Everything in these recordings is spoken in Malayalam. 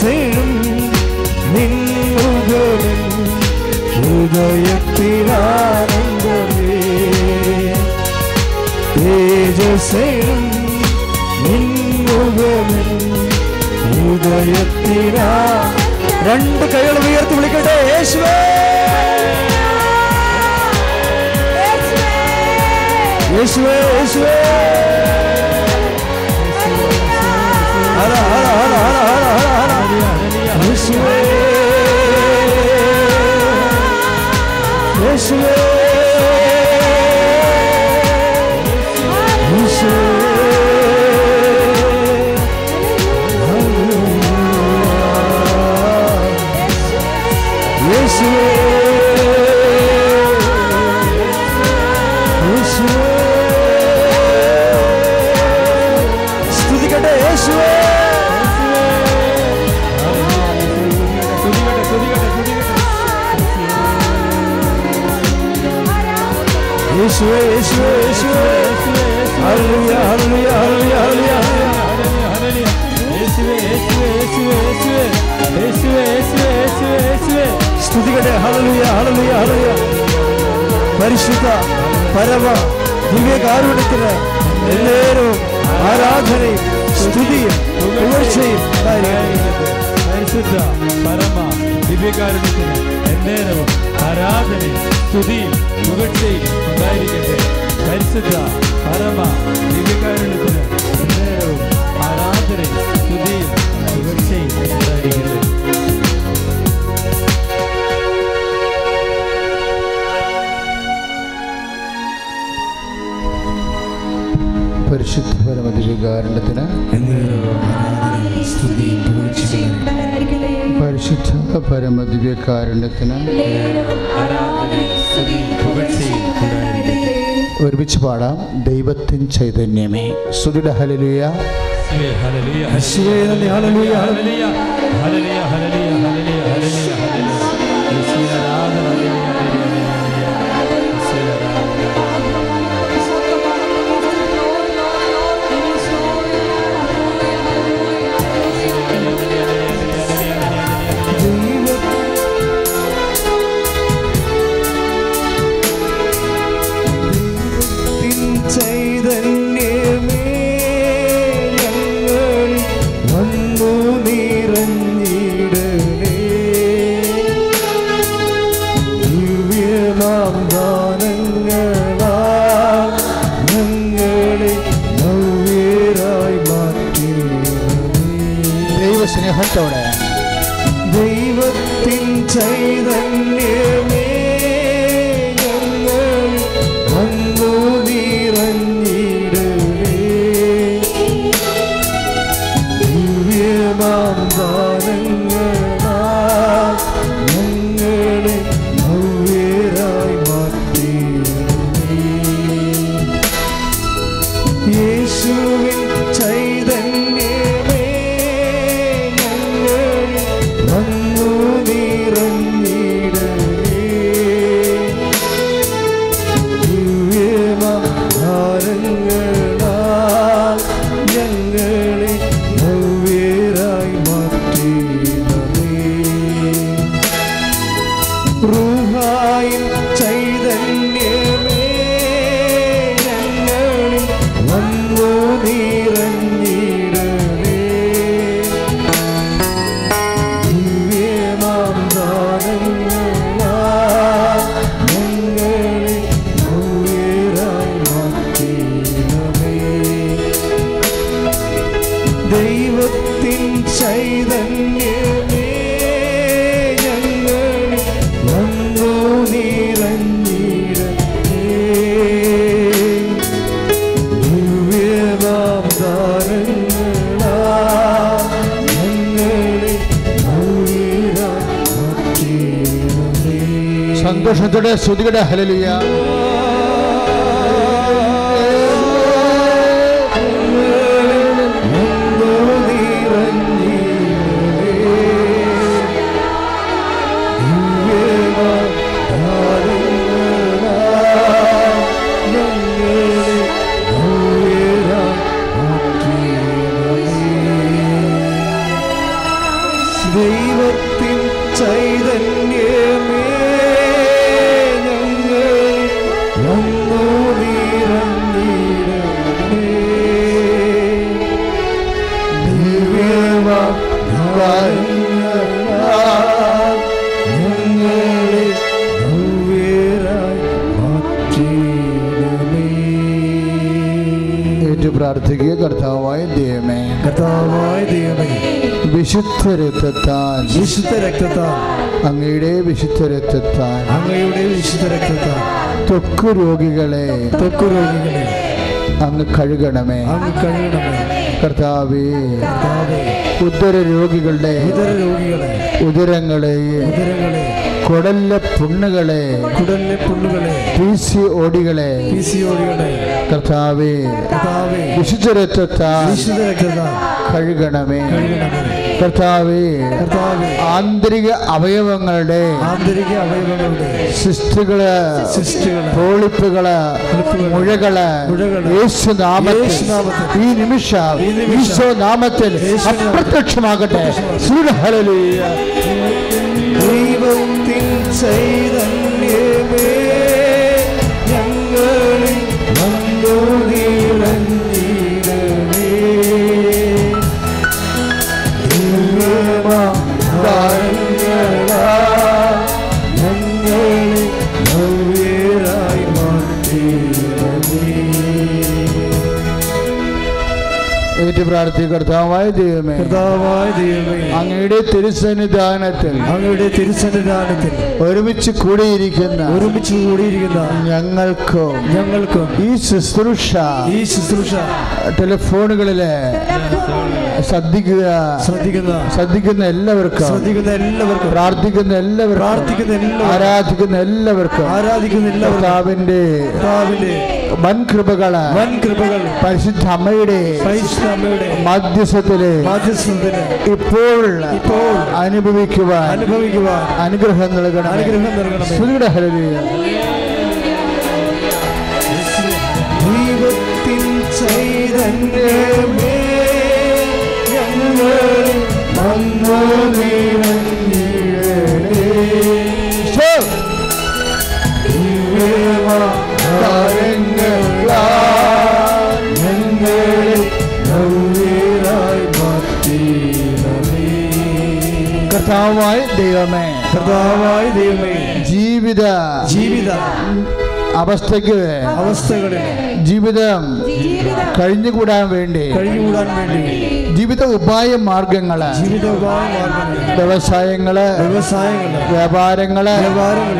செழும் நின்றுகளும் ஹிருதயத்திலானந்தமே தேஜசெழும் நின்றுகளும் ஹிருதயத்திலா രണ്ട് കൈകൾ ഉയർത്തി വിളിക്കട്ടെ യേശുവേ യേശുവേ യേശുവേ Yeshua شوية شوية شوية هرية هرية هرية هرية స్థుతిగడే హలలుయ హలలుయ హలలుయ పరిశుద్ధ పరమ దివ్య കാരുണ്യത്തിന് എല്ലാവരും ആരാധനയും സ്തുതിയും ഉയർച്ചയും പരിശുദ്ധ പരമ ദിവ്യകാരുണ്യത്തിന് എല്ലാവരും ആരാധനയും സ്തുതിയും പുകഴ്ചയും ഉണ്ടായിരിക്കട്ടെ. പരിശുദ്ധ പരമ ദിവ്യകാരുണ്യത്തിന് എന്നേരവും ആരാധനയും സ്തുതിയും പുകഴ്ചയും ഉണ്ടായിരിക്കട്ടെ. പരിശുദ്ധ പരമദിവികാരണത്തിന് പരിശുദ്ധ പരമദിവ്യകാരുണ്യത്തിന് ഒരുമിച്ച് പാടാം. ദൈവത്തിൻ ചൈതന്യമേ. സുധിയുടെ ഹലലുയ ഹലലുയ ഹലലുയ ഹലലുയ ഹലലുയ Hallelujah. പ്രാർത്ഥിക്കുക കർത്താവായ ദൈവമേ. കർത്താവായ ദൈവമേ. വിശുദ്ധ രക്തത്താൽ. വിശുദ്ധ രക്തത്താൽ. അങ്ങയുടെ വിശുദ്ധ രക്തത്താൽ. അങ്ങയുടെ വിശുദ്ധ രക്തത്താൽ. ത്വക്ക് രോഗികളെ. ത്വക്ക് രോഗികളെ. അങ്ങ് കഴുകണമേ. അങ്ങ് കഴുകണമേ. കർത്താവേ. കർത്താവേ. ഉദര രോഗികളുടെ ഉദര രോഗികളെ ഉദരങ്ങളെ. ഉദരങ്ങളെ. കുടലിലെ പുണ്ണുകളെ കുടലിലെ പുണ്ണുകളെ പി സി ഓടികളെ പി സി ഓടികളെ കർത്താവേ കർത്താവേ വിശുദ്ധ രക്തത്താൽ വിശുദ്ധ രക്തത്താൽ കഴുകണമേ. കർത്താവേ കർത്താവേ ആന്തരിക അവയവങ്ങളുടെ ആന്തരിക അവയവങ്ങളുടെ സിസ്റ്റുകൾ സിസ്റ്റുകൾ പോളിപ്പുകൾ മുഴകൾ യേശു നാമത്തിൽ ഈ നിമിഷം ഈശോ നാമത്തിൽ അപ്രത്യക്ഷമാകട്ടെ. ഹല്ലേലൂയ. ദൈവത്തിൻ ചൈതന്യമേ ഞങ്ങളിൽ വന്നു ഏറ്റു പ്രാർത്ഥി കർത്താവായ ദൈവമേ. കർത്താവായ ദൈവമേ. അങ്ങയുടെ തിരുസന്നിധാനത്തിൽ അങ്ങയുടെ തിരുസന്നിധാനത്തിൽ ഒരുമിച്ച് കൂടിയിരിക്കുന്ന ഒരുമിച്ച് കൂടിയിരിക്കുന്ന ഞങ്ങൾക്കും ഞങ്ങൾക്കും ഈ ശുശ്രൂഷ ഈ ശുശ്രൂഷ ടെലിഫോണുകളിൽ ശ്രദ്ധിക്കുക. ശ്രദ്ധിക്കുന്ന. ശ്രദ്ധിക്കുന്ന എല്ലാവർക്കും. ശ്രദ്ധിക്കുന്ന എല്ലാവർക്കും. പ്രാർത്ഥിക്കുന്ന എല്ലാവർക്കും. പ്രാർത്ഥിക്കുന്ന എല്ലാവർക്കും. ആരാധിക്കുന്ന എല്ലാവർക്കും. ആരാധിക്കുന്ന എല്ലാവർക്കും. വൻ കൃപകൾ വൻ കൃപകൾ പരിശുദ്ധ അമ്മയുടെ പരിശുദ്ധ അമ്മയുടെ മധ്യസ്ഥത്തിൽ മാധ്യസ്ഥത്തിന് ഇപ്പോൾ ഇപ്പോൾ അനുഭവിക്കുവാൻ അനുഭവിക്കുവാൻ അനുഗ്രഹം നൽകണം അനുഗ്രഹം നൽകണം ശ്രീയുടെ ഹല്ലേലൂയ. ദൈവത്തിൻ കർത്താവായ ദൈവമേ ജീവിത ജീവിത അവസ്ഥയ്ക്ക് അവസ്ഥകളിൽ ജീവിതം കഴിഞ്ഞുകൂടാൻ വേണ്ടി കഴിഞ്ഞുകൂടാൻ വേണ്ടി ജീവിത ഉപായ മാർഗങ്ങൾ ജീവിത ഉപായ മാർഗങ്ങൾ വ്യവസായങ്ങൾ വ്യവസായങ്ങൾ വ്യാപാരങ്ങൾ വ്യാപാരങ്ങൾ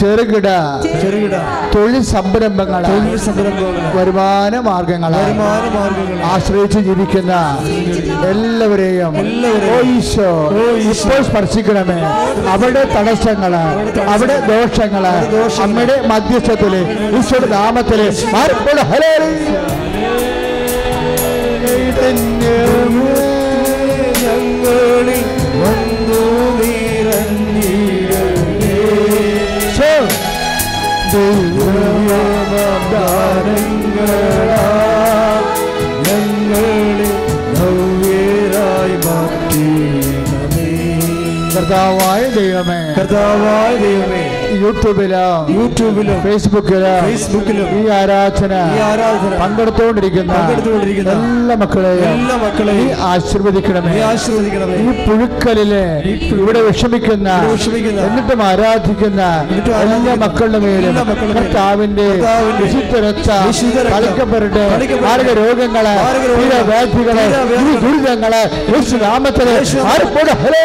ചെറുകിട ചെറുകിട തൊഴിൽ സംരംഭങ്ങൾ തൊഴിൽ സംരംഭങ്ങൾ വരുമാന മാർഗങ്ങൾ വരുമാന മാർഗങ്ങൾ ആശ്രയിച്ച് ജീവിക്കുന്ന എല്ലാവരെയും ഇപ്പോൾ സ്പർശിക്കണമേ. അവിടെ തടസ്സങ്ങൾ അവിടെ ദോഷങ്ങൾ ദോഷങ്ങൾ. അമ്മയുടെ മധ്യസ്ഥത്തിൽ ഈശോയുടെ നാമത്തിൽ ഞങ്ങളിൽ ദൈവമാതാരങ്ങളാൽ ഞങ്ങളെ ഭവ്യരായി മാറ്റിയിടണമേ കർത്താവായ ദൈവമേ. കർത്താവായ ദൈവമേ. യൂട്യൂബിലും യൂട്യൂബിലും ഫേസ്ബുക്കിലും ഫേസ്ബുക്കിലും ഈ ആരാധന ആരാധന പങ്കെടുത്തുകൊണ്ടിരിക്കുന്ന എല്ലാ മക്കളെയും എല്ലാ മക്കളെയും ആശീർവദിക്കണമേ. ആശീർവദിക്കണമേ. ഈ പുഴുക്കലിൽ ഇവിടെ വിഷമിക്കുന്ന എന്നിട്ടും ആരാധിക്കുന്ന എല്ലാ മക്കളുടെ മേലും കർത്താവിന്റെ വിശുദ്ധ രക്ത കളിക്കപ്പെടട്ടെ രോഗങ്ങൾ മാരക രോഗങ്ങൾ, തീരവ്യാധികൾ ദുരിതങ്ങൾ യേശു നാമത്തിൽ യേശു ആർപ്പോട് ഹലേ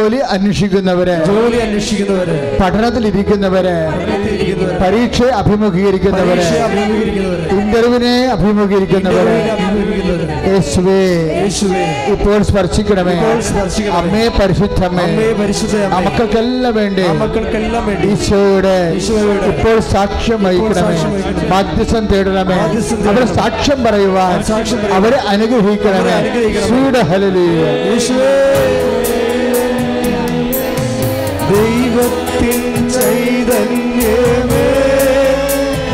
ജോലി അന്വേഷിക്കുന്നവര് ജോലി അന്വേഷിക്കുന്നവര് പഠനത്തിലിരിക്കുന്നവര് പരീക്ഷ അഭിമുഖീകരിക്കുന്നവര് ഇന്റർവ്യൂവിനെ അഭിമുഖീകരിക്കുന്നവരെ. യേശുവേ ഇപ്പോൾ സ്പർശിക്കണമേ. അമ്മേ പരിശുദ്ധമേ. മക്കൾക്കെല്ലാം വേണ്ടി ഈശോയുടെ ഇപ്പോൾ സാക്ഷ്യം വഹിക്കണമേ. മാധ്യസ്ഥം തേടണമേ. അവർ അവരെ സാക്ഷ്യം പറയുവാൻ അവരെ അനുഗ്രഹിക്കണമേ. സ്വീഡ ഹല്ലേലൂയ. ദൈവത്തിൻ ചൈതന്യമേ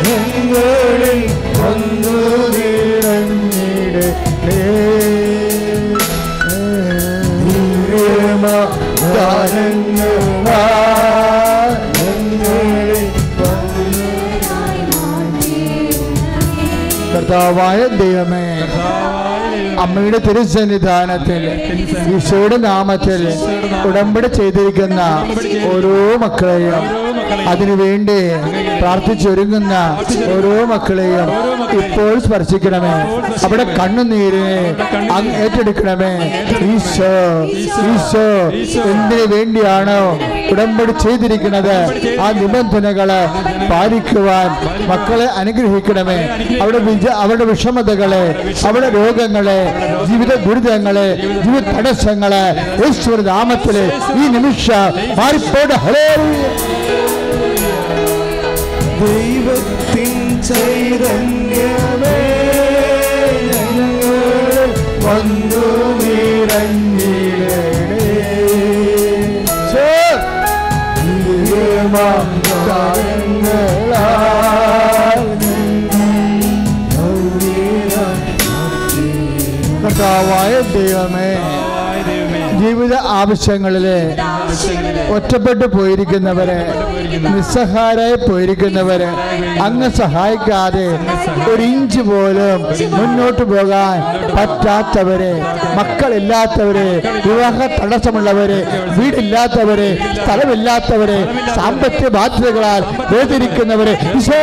ഞങ്ങളിൽ വന്നു ഞങ്ങളിൽ കർത്താവായ ദൈവമേ അമ്മയുടെ തിരുസന്നിധാനത്തിൽ ഈശോയുടെ നാമത്തിൽ ഉടമ്പടി ചെയ്തിരിക്കുന്ന ഓരോ മക്കളെയും അതിനുവേണ്ടി പ്രാർത്ഥിച്ചൊരുങ്ങുന്ന ഓരോ മക്കളെയും ഇപ്പോൾ സ്പർശിക്കണമേ. അവിടെ കണ്ണുനീരിനെ ഏറ്റെടുക്കണമേ. ഈശോ ഈശോ എന്തിനു വേണ്ടിയാണോ ഉടമ്പടി ചെയ്തിരിക്കുന്നത് ആ നിബന്ധനകളെ പാലിക്കുവാൻ മക്കളെ അനുഗ്രഹിക്കണമേ. അവിടെ വിജ അവരുടെ വിഷമതകളെ അവരുടെ രോഗങ്ങളെ ജീവിത ദുരിതങ്ങളെ ജീവിത തടസ്സങ്ങളെ യേശുവിന്റെ നാമത്തിൽ ഈ നിമിഷം മാറിപ്പോടെ ഹലേ ദൈവത്തിൻ ചൈതന്യമേ ഞങ്ങളിൽ വന്നു നിറഞ്ഞിടണേ കർത്താവായ ദൈവമേ ജീവിത ആവശ്യങ്ങളിലെ ഒറ്റപ്പെട്ടു പോയിരിക്കുന്നവരെ നിസ്സഹാരായി പോയിരിക്കുന്നവരെ അങ്ങ് സഹായിക്കാതെ ഒരു ഇഞ്ച് പോലും മുന്നോട്ട് പോകാൻ പറ്റാത്തവരെ മക്കളില്ലാത്തവരെ വിവാഹ തടസ്സമുള്ളവരെ വീടില്ലാത്തവരെ സ്ഥലമില്ലാത്തവരെ സാമ്പത്തിക ബാധ്യതകളാൽ ഈശോ.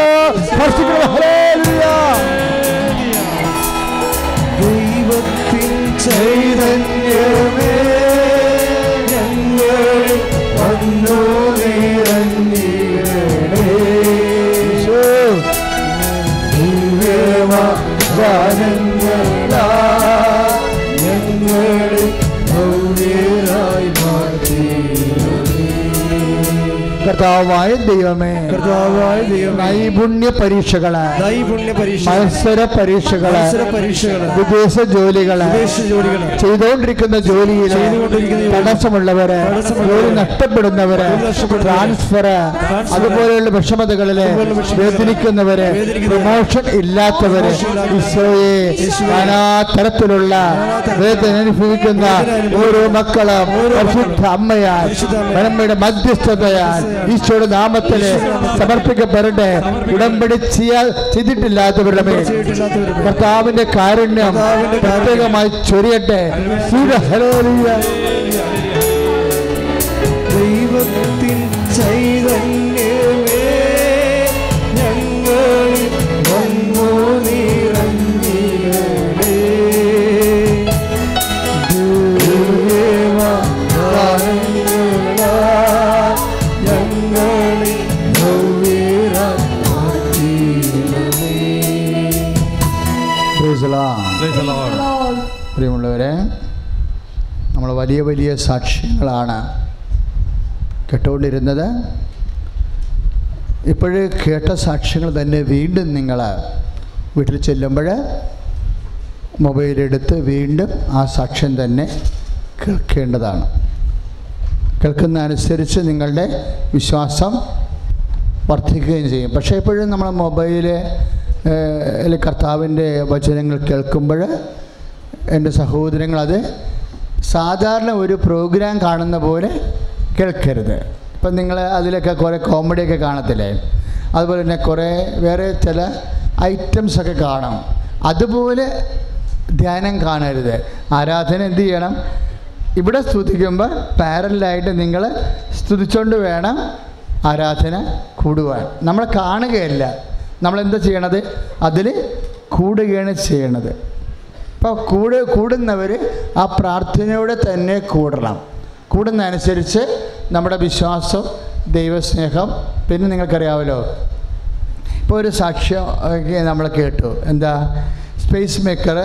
ദൈവത്തിൻ ചൈതന്യമേ ഞങ്ങൾ വന്നു നിറഞ്ഞിടണേ ഞങ്ങളിൽ കർത്താവായ ദൈവമേ. കർത്താവായ ദൈവമേ. നൈപുണ്യ പരീക്ഷകൾ. നൈപുണ്യ പരീക്ഷ മത്സര പരീക്ഷകൾ. മത്സര പരീക്ഷകൾ. വിദേശ ജോലികൾ. വിദേശ ജോലികൾ. ചെയ്തുകൊണ്ടിരിക്കുന്ന ജോലിയിൽ. തടസ്സമുള്ളവര്. ജോലി നഷ്ടപ്പെടുന്നവര്. ട്രാൻസ്ഫർ. അതുപോലെയുള്ള വിഷമതകളിൽ. വേദനിക്കുന്നവര്. പ്രൊമോഷൻ ഇല്ലാത്തവര്. ഈശോയെ യേശുവേ. നാനാ തരത്തിലുള്ള വേദന അനുഭവിക്കുന്ന ഓരോ മക്കളും പരിശുദ്ധ അമ്മയാൽ പരിശുദ്ധ മധ്യസ്ഥതയാൽ. ഈശോയുടെ നാമത്തിൽ സമർപ്പിക്കപ്പെടട്ടെ. ഉടമ്പടി ചെയ്യാൻ ചെയ്തിട്ടില്ലാത്തവരുടെ മേൽ. കർത്താവിന്റെ കാരുണ്യം പ്രത്യേകമായി ചൊരിയട്ടെ. ദൈവത്തിൻ ചൈതന്യമേ വലിയ വലിയ സാക്ഷ്യങ്ങളാണ് കേട്ടുകൊണ്ടിരുന്നത്. ഇപ്പോഴേ കേട്ട സാക്ഷ്യങ്ങൾ തന്നെ വീണ്ടും നിങ്ങൾ വീട്ടിൽ ചെല്ലുമ്പോൾ മൊബൈലെടുത്ത് വീണ്ടും ആ സാക്ഷ്യം തന്നെ കേൾക്കേണ്ടതാണ്. കേൾക്കുന്ന അനുസരിച്ച് നിങ്ങളുടെ വിശ്വാസം വർദ്ധിക്കുകയും ചെയ്യും. പക്ഷേ ഇപ്പോഴും നമ്മൾ മൊബൈലിൽ കർത്താവിന്റെ വചനങ്ങൾ കേൾക്കുമ്പോൾ എന്റെ സഹോദരങ്ങൾ അത് സാധാരണ ഒരു പ്രോഗ്രാം കാണുന്ന പോലെ കേൾക്കരുത്. ഇപ്പം നിങ്ങൾ അതിലൊക്കെ കുറേ കോമഡിയൊക്കെ കാണത്തില്ലേ? അതുപോലെ തന്നെ കുറേ വേറെ ചില ഐറ്റംസ് ഒക്കെ കാണാം. അതുപോലെ ധ്യാനം കാണരുത്. ആരാധന എന്ത് ചെയ്യണം? ഇവിടെ സ്തുതിക്കുമ്പോൾ പാരലായിട്ട് നിങ്ങൾ സ്തുതിച്ചുകൊണ്ട് വേണം ആരാധന കൂടുവാൻ. നമ്മൾ കാണുകയല്ല. നമ്മൾ എന്താ ചെയ്യണത്? അതിൽ കൂടുകയാണ് ചെയ്യണത്. അപ്പോൾ കൂട് കൂടുന്നവർ ആ പ്രാർത്ഥനയോടെ തന്നെ കൂടണം. കൂടുന്നതനുസരിച്ച് നമ്മുടെ വിശ്വാസം ദൈവസ്നേഹം പിന്നെ നിങ്ങൾക്കറിയാമല്ലോ ഇപ്പോൾ ഒരു സാക്ഷ്യം നമ്മൾ കേട്ടു. എന്താ? സ്പേസ് മേക്കർ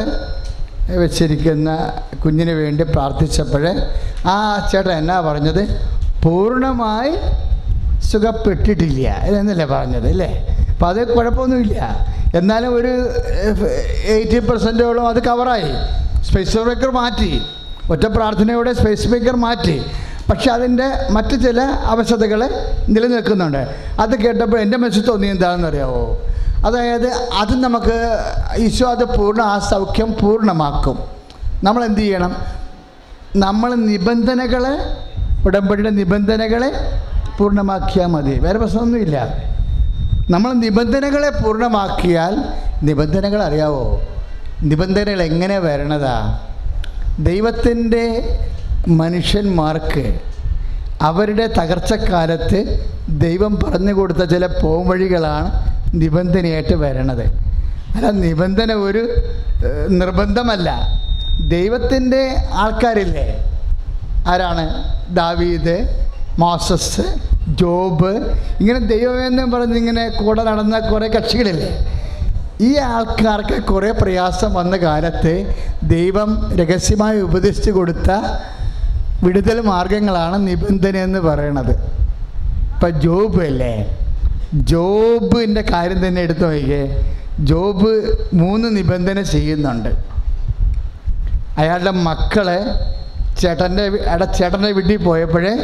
വെച്ചിരിക്കുന്ന കുഞ്ഞിന് വേണ്ടി പ്രാർത്ഥിച്ചപ്പോൾ ആ ചേട്ടൻ എന്നാ പറഞ്ഞത്? പൂർണമായി സുഖപ്പെട്ടിട്ടില്ല എന്നല്ലേ പറഞ്ഞത് അല്ലേ? അപ്പോൾ അത് കുഴപ്പമൊന്നുമില്ല. എന്നാലും ഒരു എയ്റ്റി പെർസെന്റോളം അത് കവറായി സ്പേസ് മേക്കർ മാറ്റി. ഒറ്റ പ്രാർത്ഥനയോടെ സ്പേസ് മേക്കർ മാറ്റി. പക്ഷെ അതിന്റെ മറ്റ് ചില അവശതകൾ നിലനിൽക്കുന്നുണ്ട്. അത് കേട്ടപ്പോൾ എന്റെ മനസ്സിൽ തോന്നി എന്താണെന്ന് അറിയാമോ അതായത് അത് നമുക്ക് ഈശോ അത് പൂർണ ആ സൗഖ്യം പൂർണമാക്കും. നമ്മൾ എന്ത് ചെയ്യണം? നമ്മൾ നിബന്ധനകളെ ഉടമ്പടിയുടെ നിബന്ധനകളെ പൂർണമാക്കിയാൽ മതി. വേറെ പ്രശ്നമൊന്നുമില്ല. നമ്മൾ നിബന്ധനകളെ പൂർണമാക്കിയാൽ നിബന്ധനകൾ അറിയാവോ? നിബന്ധനകൾ എങ്ങനെ വരണതാ? ദൈവത്തിന്റെ മനുഷ്യന്മാർക്ക് അവരുടെ തകർച്ചക്കാലത്ത് ദൈവം പറഞ്ഞു കൊടുത്ത ചില പോംവഴികളാണ് നിബന്ധനയായിട്ട് വരണത്. അല്ല നിബന്ധന ഒരു നിർബന്ധമല്ല. ദൈവത്തിന്റെ ആൾക്കാരില്ലേ? ആരാണ്? ദാവീദ് മോസസ് ജോബ് ഇങ്ങനെ ദൈവമെന്ന് പറഞ്ഞിങ്ങനെ കൂടെ നടന്ന കുറേ കക്ഷികളില്ലേ? ഈ ആൾക്കാർക്ക് കുറേ പ്രയാസം വന്ന കാലത്ത് ദൈവം രഹസ്യമായി ഉപദേശിച്ചു കൊടുത്ത വിടുതൽ മാർഗങ്ങളാണ് നിബന്ധന എന്ന് പറയണത്. ഇപ്പം ജോബ് അല്ലേ? ജോബിന്റെ കാര്യം തന്നെ എടുത്തു നോക്കിയേ ജോബ് മൂന്ന് നിബന്ധന ചെയ്യുന്നുണ്ട്. അയാളുടെ മക്കളെ ചേട്ടന്റെ ചേട്ടന്റെ വീട്ടിൽ പോയപ്പോഴേ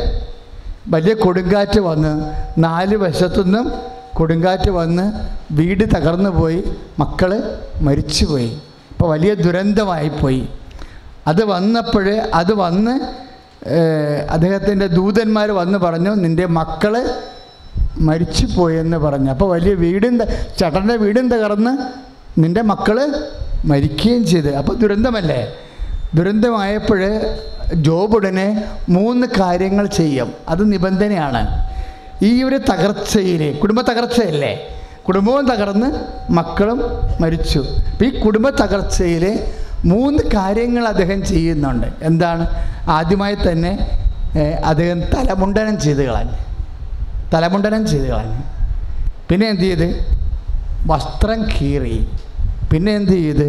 വലിയ കൊടുങ്കാറ്റ് വന്ന് നാല് വശത്തുനിന്നും കൊടുങ്കാറ്റ് വന്ന് വീട് തകർന്നു പോയി. മക്കൾ മരിച്ചുപോയി. ഇപ്പോൾ വലിയ ദുരന്തമായിപ്പോയി. അത് വന്നപ്പോൾ അത് വന്ന് അദ്ദേഹത്തിന്റെ ദൂതന്മാർ വന്ന് പറഞ്ഞു നിന്റെ മക്കൾ മരിച്ചു പോയെന്ന് പറഞ്ഞു. അപ്പോൾ വലിയ വീടും ചട്ടന്റെ വീടും തകർന്ന് നിന്റെ മക്കൾ മരിക്കുകയും ചെയ്ത്. അപ്പോൾ ദുരന്തമല്ലേ? ദുരന്തമായപ്പോൾ ജോബ് ഉടനെ മൂന്ന് കാര്യങ്ങൾ ചെയ്യും. അത് നിബന്ധനയാണ്. ഈ ഒരു തകർച്ചയിൽ കുടുംബ തകർച്ചയല്ലേ? കുടുംബവും തകർന്ന് മക്കളും മരിച്ചു. ഈ കുടുംബ തകർച്ചയിൽ മൂന്ന് കാര്യങ്ങൾ അദ്ദേഹം ചെയ്യുന്നുണ്ട്. എന്താണ്? ആദ്യമായി തന്നെ അദ്ദേഹം തലമുണ്ടനം ചെയ്ത് കളഞ്ഞു. തലമുണ്ടനം ചെയ്ത് കളഞ്ഞു. പിന്നെ എന്ത് ചെയ്ത്? വസ്ത്രം കീറി. പിന്നെ എന്ത് ചെയ്ത്?